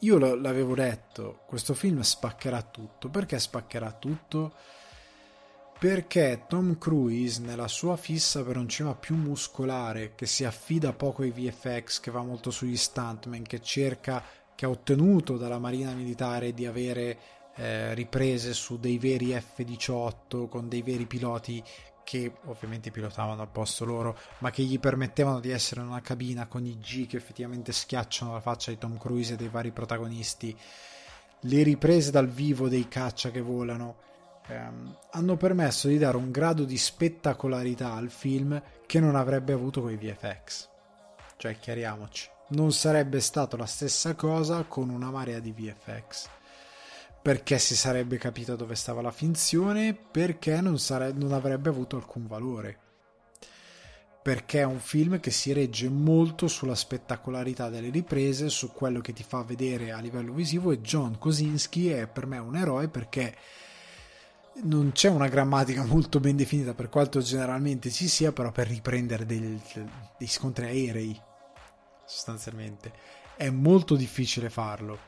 io l'avevo detto, questo film spaccherà tutto. Perché spaccherà tutto? Perché Tom Cruise, nella sua fissa per un cinema più muscolare, che si affida poco ai VFX, che va molto sugli stuntman, che cerca che ha ottenuto dalla Marina Militare di avere eh, riprese su dei veri F-18 con dei veri piloti che ovviamente pilotavano al posto loro, ma che gli permettevano di essere in una cabina con i G che effettivamente schiacciano la faccia di Tom Cruise e dei vari protagonisti. Le riprese dal vivo dei caccia che volano ehm, hanno permesso di dare un grado di spettacolarità al film che non avrebbe avuto con i VFX. Cioè, chiariamoci non sarebbe stato la stessa cosa con una marea di VFX perché si sarebbe capito dove stava la finzione perché non, sare- non avrebbe avuto alcun valore. Perché è un film che si regge molto sulla spettacolarità delle riprese, su quello che ti fa vedere a livello visivo e John Kosinski è per me un eroe perché non c'è una grammatica molto ben definita per quanto generalmente ci sia, però per riprendere dei, dei scontri aerei sostanzialmente. È molto difficile farlo.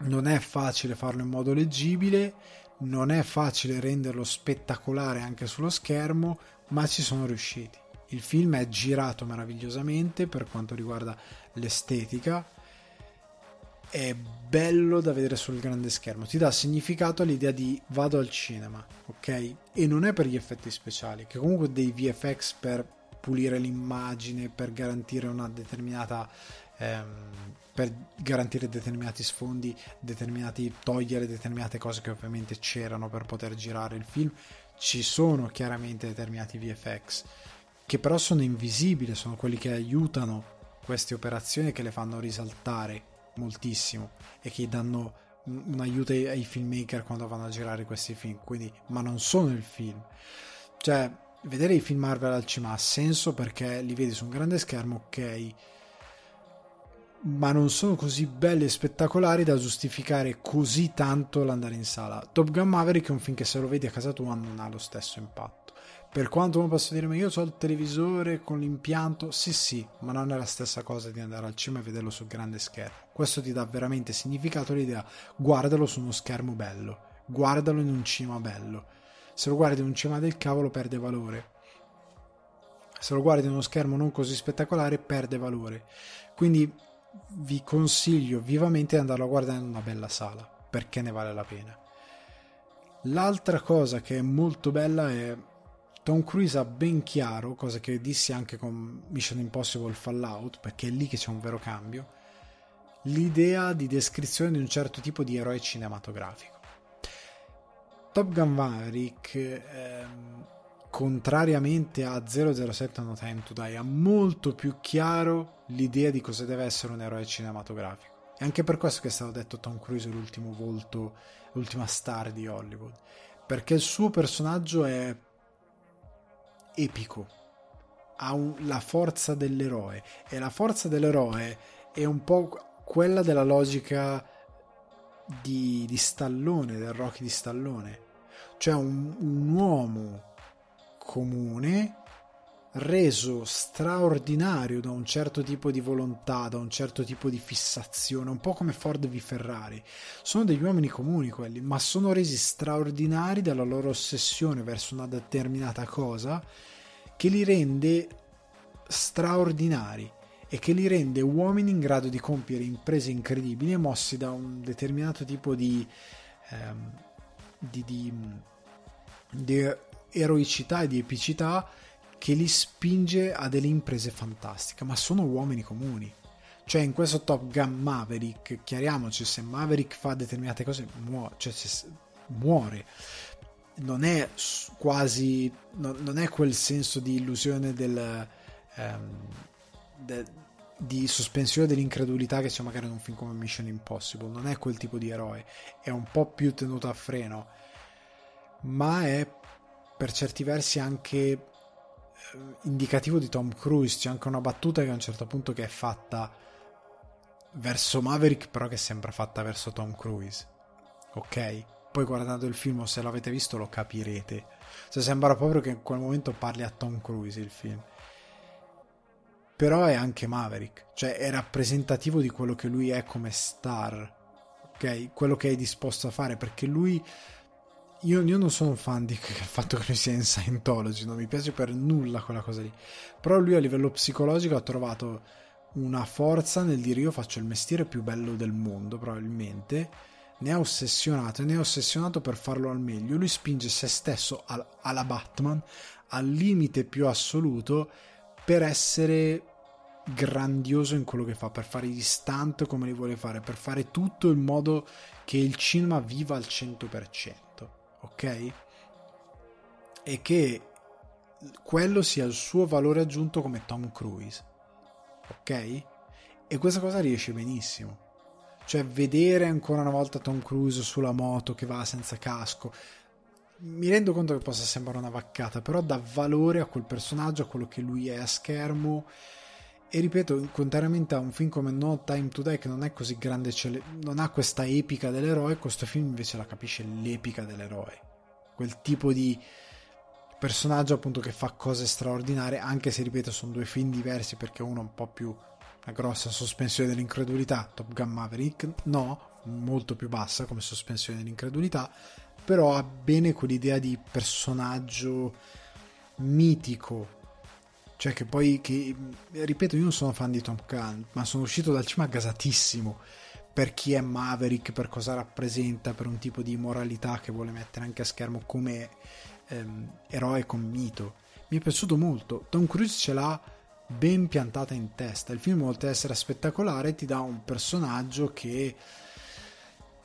Non è facile farlo in modo leggibile, non è facile renderlo spettacolare anche sullo schermo, ma ci sono riusciti. Il film è girato meravigliosamente per quanto riguarda l'estetica, è bello da vedere sul grande schermo, ti dà significato all'idea di vado al cinema, ok? E non è per gli effetti speciali, che comunque dei VFX per pulire l'immagine, per garantire una determinata ehm, per garantire determinati sfondi, determinati togliere determinate cose che ovviamente c'erano per poter girare il film. Ci sono chiaramente determinati VFX che però sono invisibili, sono quelli che aiutano queste operazioni che le fanno risaltare moltissimo e che danno un aiuto ai filmmaker quando vanno a girare questi film, quindi ma non sono il film. Cioè, vedere i film Marvel al cinema ha senso perché li vedi su un grande schermo, ok, ma non sono così belli e spettacolari da giustificare così tanto l'andare in sala. Top Gun Maverick è un film che se lo vedi a casa tua non ha lo stesso impatto. Per quanto uno possa dire, ma io ho il televisore con l'impianto, sì sì, ma non è la stessa cosa di andare al cinema e vederlo sul grande schermo. Questo ti dà veramente significato l'idea, guardalo su uno schermo bello, guardalo in un cinema bello se lo guardi in un cinema del cavolo perde valore. Se lo guardi in uno schermo non così spettacolare perde valore. Quindi vi consiglio vivamente di andarlo a guardare in una bella sala, perché ne vale la pena. L'altra cosa che è molto bella è Tom Cruise ha ben chiaro, cosa che dissi anche con Mission Impossible Fallout, perché è lì che c'è un vero cambio, l'idea di descrizione di un certo tipo di eroe cinematografico. Top Gun Maverick ehm, contrariamente a 007 No Time to Die, ha molto più chiaro l'idea di cosa deve essere un eroe cinematografico. È anche per questo che è stato detto Tom Cruise l'ultimo volto, l'ultima star di Hollywood, perché il suo personaggio è epico, ha un, la forza dell'eroe. E la forza dell'eroe è un po' quella della logica di, di Stallone, del Rocky di Stallone, cioè un, un uomo comune reso straordinario da un certo tipo di volontà, da un certo tipo di fissazione, un po' come Ford v Ferrari. Sono degli uomini comuni quelli, ma sono resi straordinari dalla loro ossessione verso una determinata cosa che li rende straordinari e che li rende uomini in grado di compiere imprese incredibili e mossi da un determinato tipo di, ehm, di, di, di eroicità e di epicità che li spinge a delle imprese fantastiche, ma sono uomini comuni. Cioè, in questo Top Gun Maverick, chiariamoci, se Maverick fa determinate cose, muore. Cioè, muore. Non è quasi. Non è quel senso di illusione del. Um, de, di sospensione dell'incredulità che c'è magari in un film come Mission Impossible. Non è quel tipo di eroe. È un po' più tenuto a freno. Ma è per certi versi anche eh, indicativo di Tom Cruise. C'è anche una battuta che a un certo punto che è fatta verso Maverick, però che sembra fatta verso Tom Cruise. Ok? Poi guardando il film, se l'avete visto, lo capirete. Cioè, sembra proprio che in quel momento parli a Tom Cruise il film. Però è anche Maverick, cioè è rappresentativo di quello che lui è come star, ok? Quello che è disposto a fare, perché lui io, io, non sono un fan *laughs* del fatto che lui sia in Scientology, non mi piace per nulla quella cosa lì. Però lui a livello psicologico ha trovato una forza nel dire io faccio il mestiere più bello del mondo, probabilmente. Ne ha ossessionato e ne ha ossessionato per farlo al meglio. Lui spinge se stesso alla Batman al limite più assoluto per essere grandioso in quello che fa, per fare gli stunt come li vuole fare, per fare tutto in modo che il cinema viva al 100% ok? E che quello sia il suo valore aggiunto come Tom Cruise, ok? E questa cosa riesce benissimo. Cioè, vedere ancora una volta Tom Cruise sulla moto che va senza casco. Mi rendo conto che possa sembrare una vaccata, però dà valore a quel personaggio, a quello che lui è a schermo. E ripeto, contrariamente a un film come No Time to Die, che non è così grande, non ha questa epica dell'eroe, questo film invece la capisce l'epica dell'eroe quel tipo di personaggio appunto che fa cose straordinarie, anche se ripeto sono due film diversi perché uno è un po' più una grossa sospensione dell'incredulità, Top Gun Maverick no, molto più bassa come sospensione dell'incredulità, però ha bene quell'idea di personaggio mitico, cioè che poi, che, ripeto, io non sono fan di Top Gun, ma sono uscito dal cinema gasatissimo per chi è Maverick, per cosa rappresenta, per un tipo di moralità che vuole mettere anche a schermo come ehm, eroe con mito. Mi è piaciuto molto. Tom Cruise ce l'ha ben piantata in testa. Il film, oltre ad essere spettacolare, ti dà un personaggio che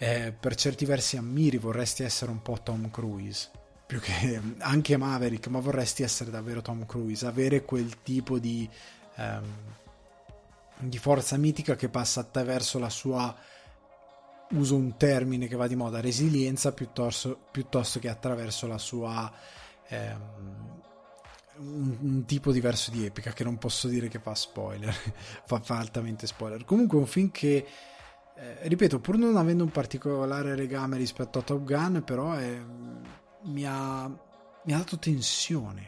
eh, per certi versi ammiri. Vorresti essere un po' Tom Cruise. Più che *laughs* anche Maverick, ma vorresti essere davvero Tom Cruise. Avere quel tipo di. Ehm, di forza mitica che passa attraverso la sua uso un termine che va di moda resilienza piuttosto, piuttosto che attraverso la sua ehm, un, un, tipo diverso di epica che non posso dire che fa spoiler *laughs* fa, fa, altamente spoiler comunque è un film che eh, ripeto pur non avendo un particolare legame rispetto a Top Gun però è, mi, ha, mi ha dato tensione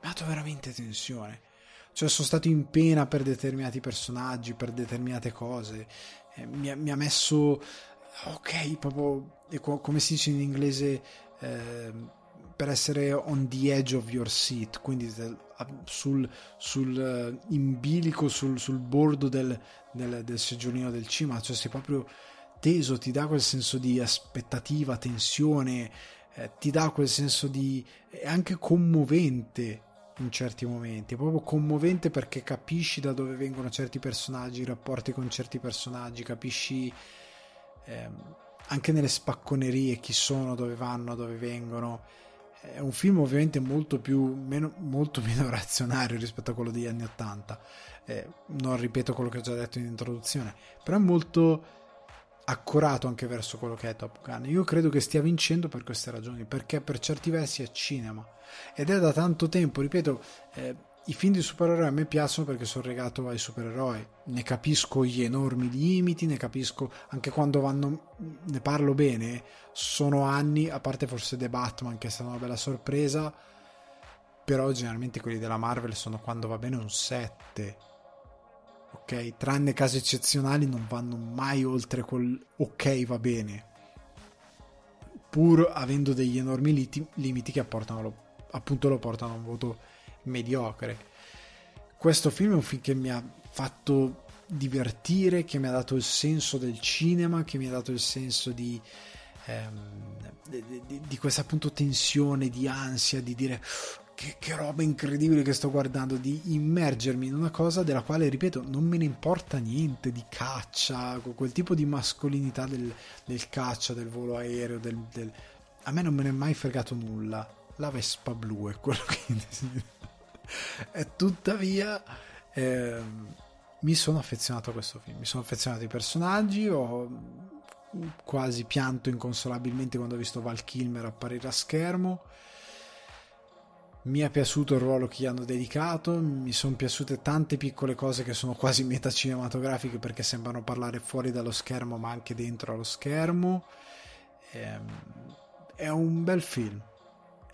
mi ha dato veramente tensione cioè sono stato in pena per determinati personaggi, per determinate cose. Eh, mi, mi, ha, messo, ok, proprio come si dice in inglese, eh, per essere on the edge of your seat, quindi sul, sul uh, in bilico, sul, sul bordo del, del, del seggiolino del cima, cioè sei proprio teso, ti dà quel senso di aspettativa, tensione, eh, ti dà quel senso di... è anche commovente in certi momenti. È proprio commovente perché capisci da dove vengono certi personaggi, i rapporti con certi personaggi, capisci ehm, anche nelle spacconerie chi sono, dove vanno, dove vengono. È un film ovviamente molto più meno, molto *laughs* meno razionario rispetto a quello degli anni 80 eh, non ripeto quello che ho già detto in introduzione però è molto accorato anche verso quello che è Top Gun. Io credo che stia vincendo per queste ragioni perché per certi versi è cinema. Ed è da tanto tempo ripeto eh, i film di supereroi a me piacciono perché sono legato ai supereroi, ne capisco gli enormi limiti, ne capisco anche quando vanno, ne parlo bene, sono anni, a parte forse The Batman che è stata una bella sorpresa, però generalmente quelli della Marvel sono quando va bene un 7, ok? Tranne casi eccezionali non vanno mai oltre quel ok va bene, pur avendo degli enormi limiti che appunto lo portano a un voto mediocre. Questo film è un film che mi ha fatto divertire, che mi ha dato il senso del cinema, che mi ha dato il senso di, ehm, di, di, di questa appunto tensione, di ansia, di dire che, che, roba incredibile che sto guardando, di immergermi in una cosa della quale, ripeto, non me ne importa niente di caccia, quel tipo di mascolinità del, del caccia, del volo aereo, del, del... a me non me ne è mai fregato nulla. La Vespa blu è quello che e tuttavia eh, mi sono affezionato a questo film, mi sono affezionato ai personaggi, ho quasi pianto inconsolabilmente quando ho visto Val Kilmer apparire a schermo. Mi è piaciuto il ruolo che gli hanno dedicato, mi sono piaciute tante piccole cose che sono quasi metacinematografiche perché sembrano parlare fuori dallo schermo ma anche dentro allo schermo. Ehm, è un bel film,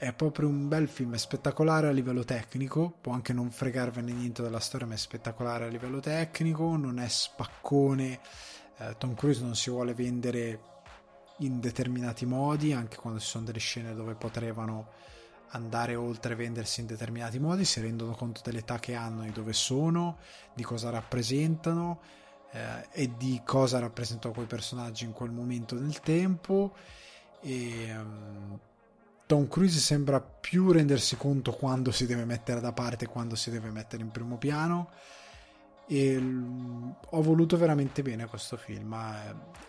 è proprio un bel film, è spettacolare a livello tecnico, può anche non fregarvene niente della storia, ma è spettacolare a livello tecnico, non è spaccone, eh, Tom Cruise non si vuole vendere in determinati modi, anche quando ci sono delle scene dove potevano andare oltre vendersi in determinati modi, si rendono conto dell'età che hanno e dove sono, di cosa rappresentano eh, e di cosa rappresentano quei personaggi in quel momento del tempo e um, Tom Cruise sembra più rendersi conto quando si deve mettere da parte quando si deve mettere in primo piano. E ho voluto veramente bene questo film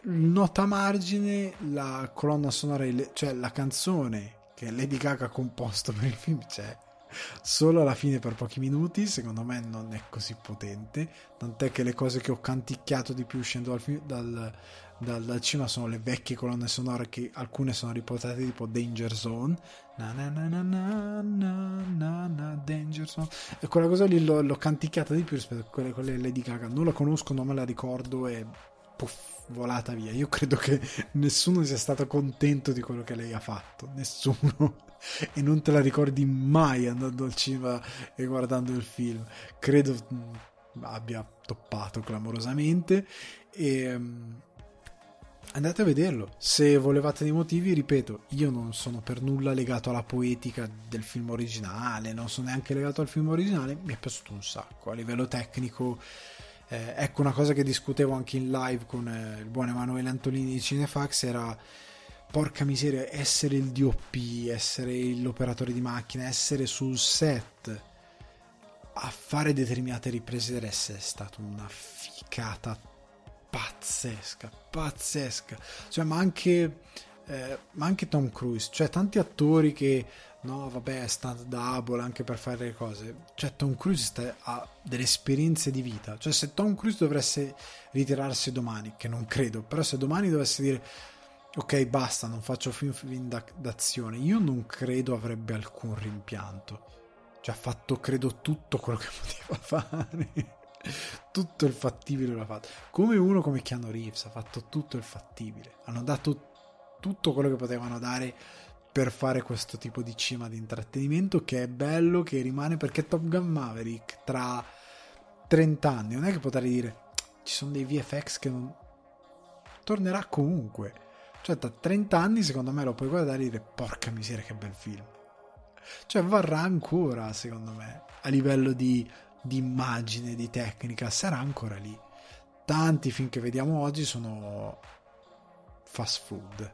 nota margine la colonna sonora cioè la canzone che Lady Gaga ha composto per il film c'è solo alla fine per pochi minuti secondo me non è così potente. Tant'è che le cose che ho canticchiato di più uscendo dal, dal, dal, dal cinema sono le vecchie colonne sonore che alcune sono riportate tipo Danger Zone. Na na na na na na na Danger Zone. E quella cosa lì l'ho, l'ho canticchiata di più rispetto a quelle, quelle Lady Gaga. Non la conosco, non me la ricordo e puff, volata via. Io credo che nessuno sia stato contento di quello che lei ha fatto. Nessuno. *laughs* E non te la ricordi mai andando al cinema e guardando il film. Credo abbia toppato clamorosamente. E andate a vederlo. Se volevate dei motivi, ripeto, io non sono per nulla legato alla poetica del film originale, non sono neanche legato al film originale, mi è piaciuto un sacco. A livello tecnico, eh, ecco una cosa che discutevo anche in live con eh, il buon Emanuele Antolini di Cinefax era porca miseria, essere il DOP, essere l'operatore di macchina, essere sul set a fare determinate riprese deve essere stata una ficata pazzesca, pazzesca. Cioè, ma anche, eh, ma anche Tom Cruise, cioè tanti attori che no, vabbè, è stand double anche per fare le cose. Cioè, Tom Cruise sta, ha delle esperienze di vita. Cioè, se Tom Cruise dovesse ritirarsi domani, che non credo, però se domani dovesse dire ok, basta, non faccio film, film d'azione, io non credo avrebbe alcun rimpianto. Cioè, ha fatto, credo, tutto quello che *laughs* poteva fare tutto il fattibile l'ha fatto. Come uno come Keanu Reeves ha fatto tutto il fattibile. Hanno dato tutto quello che potevano dare per fare questo tipo di cima di intrattenimento che è bello, che rimane perché Top Gun Maverick tra 30 anni non è che potrei dire ci sono dei VFX che non tornerà comunque. Cioè, tra 30 anni, secondo me, lo puoi guardare e dire: Porca miseria, che bel film. Cioè, varrà ancora, secondo me, a livello di di immagine, di tecnica, sarà ancora lì. Tanti film che vediamo oggi sono fast food,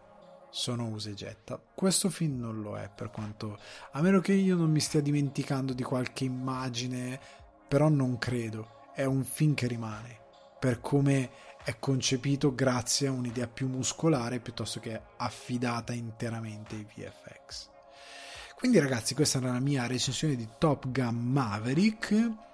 sono usa e getta. Questo film non lo è, per quanto a meno che io non mi stia dimenticando di qualche immagine, però non credo. È un film che rimane per come è concepito grazie a un'idea più muscolare piuttosto che affidata interamente ai VFX. Quindi ragazzi, questa era la mia recensione di Top Gun Maverick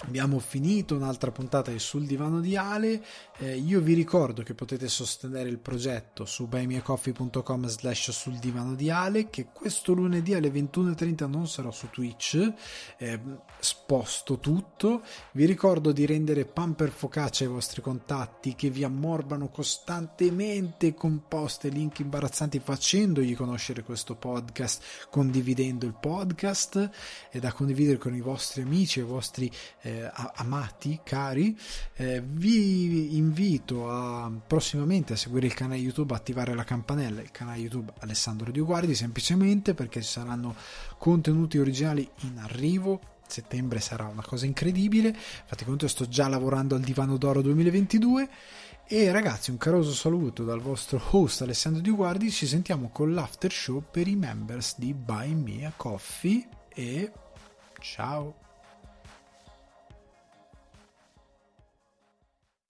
Abbiamo finito un'altra puntata di Sul divano di Ale. Eh, io vi ricordo che potete sostenere il progetto su buymeacoffee.com slash sul divano di Ale. Che questo lunedì alle 21.30 non sarò su Twitch, eh, sposto tutto. Vi ricordo di rendere pan per focaccia ai vostri contatti che vi ammorbano costantemente con post e link imbarazzanti facendogli conoscere questo podcast, condividendo il podcast e da condividere con i vostri amici e i vostri eh, amati, cari, eh, vi invito a, prossimamente a seguire il canale YouTube, attivare la campanella, il canale YouTube Alessandro Dioguardi, semplicemente perché ci saranno contenuti originali in arrivo. Settembre sarà una cosa incredibile. Fate conto, sto già lavorando al Divano d'Oro 2022. E ragazzi, un caroso saluto dal vostro host Alessandro Dioguardi. Ci sentiamo con l'after show per i members di Buy Me a Coffee. E ciao!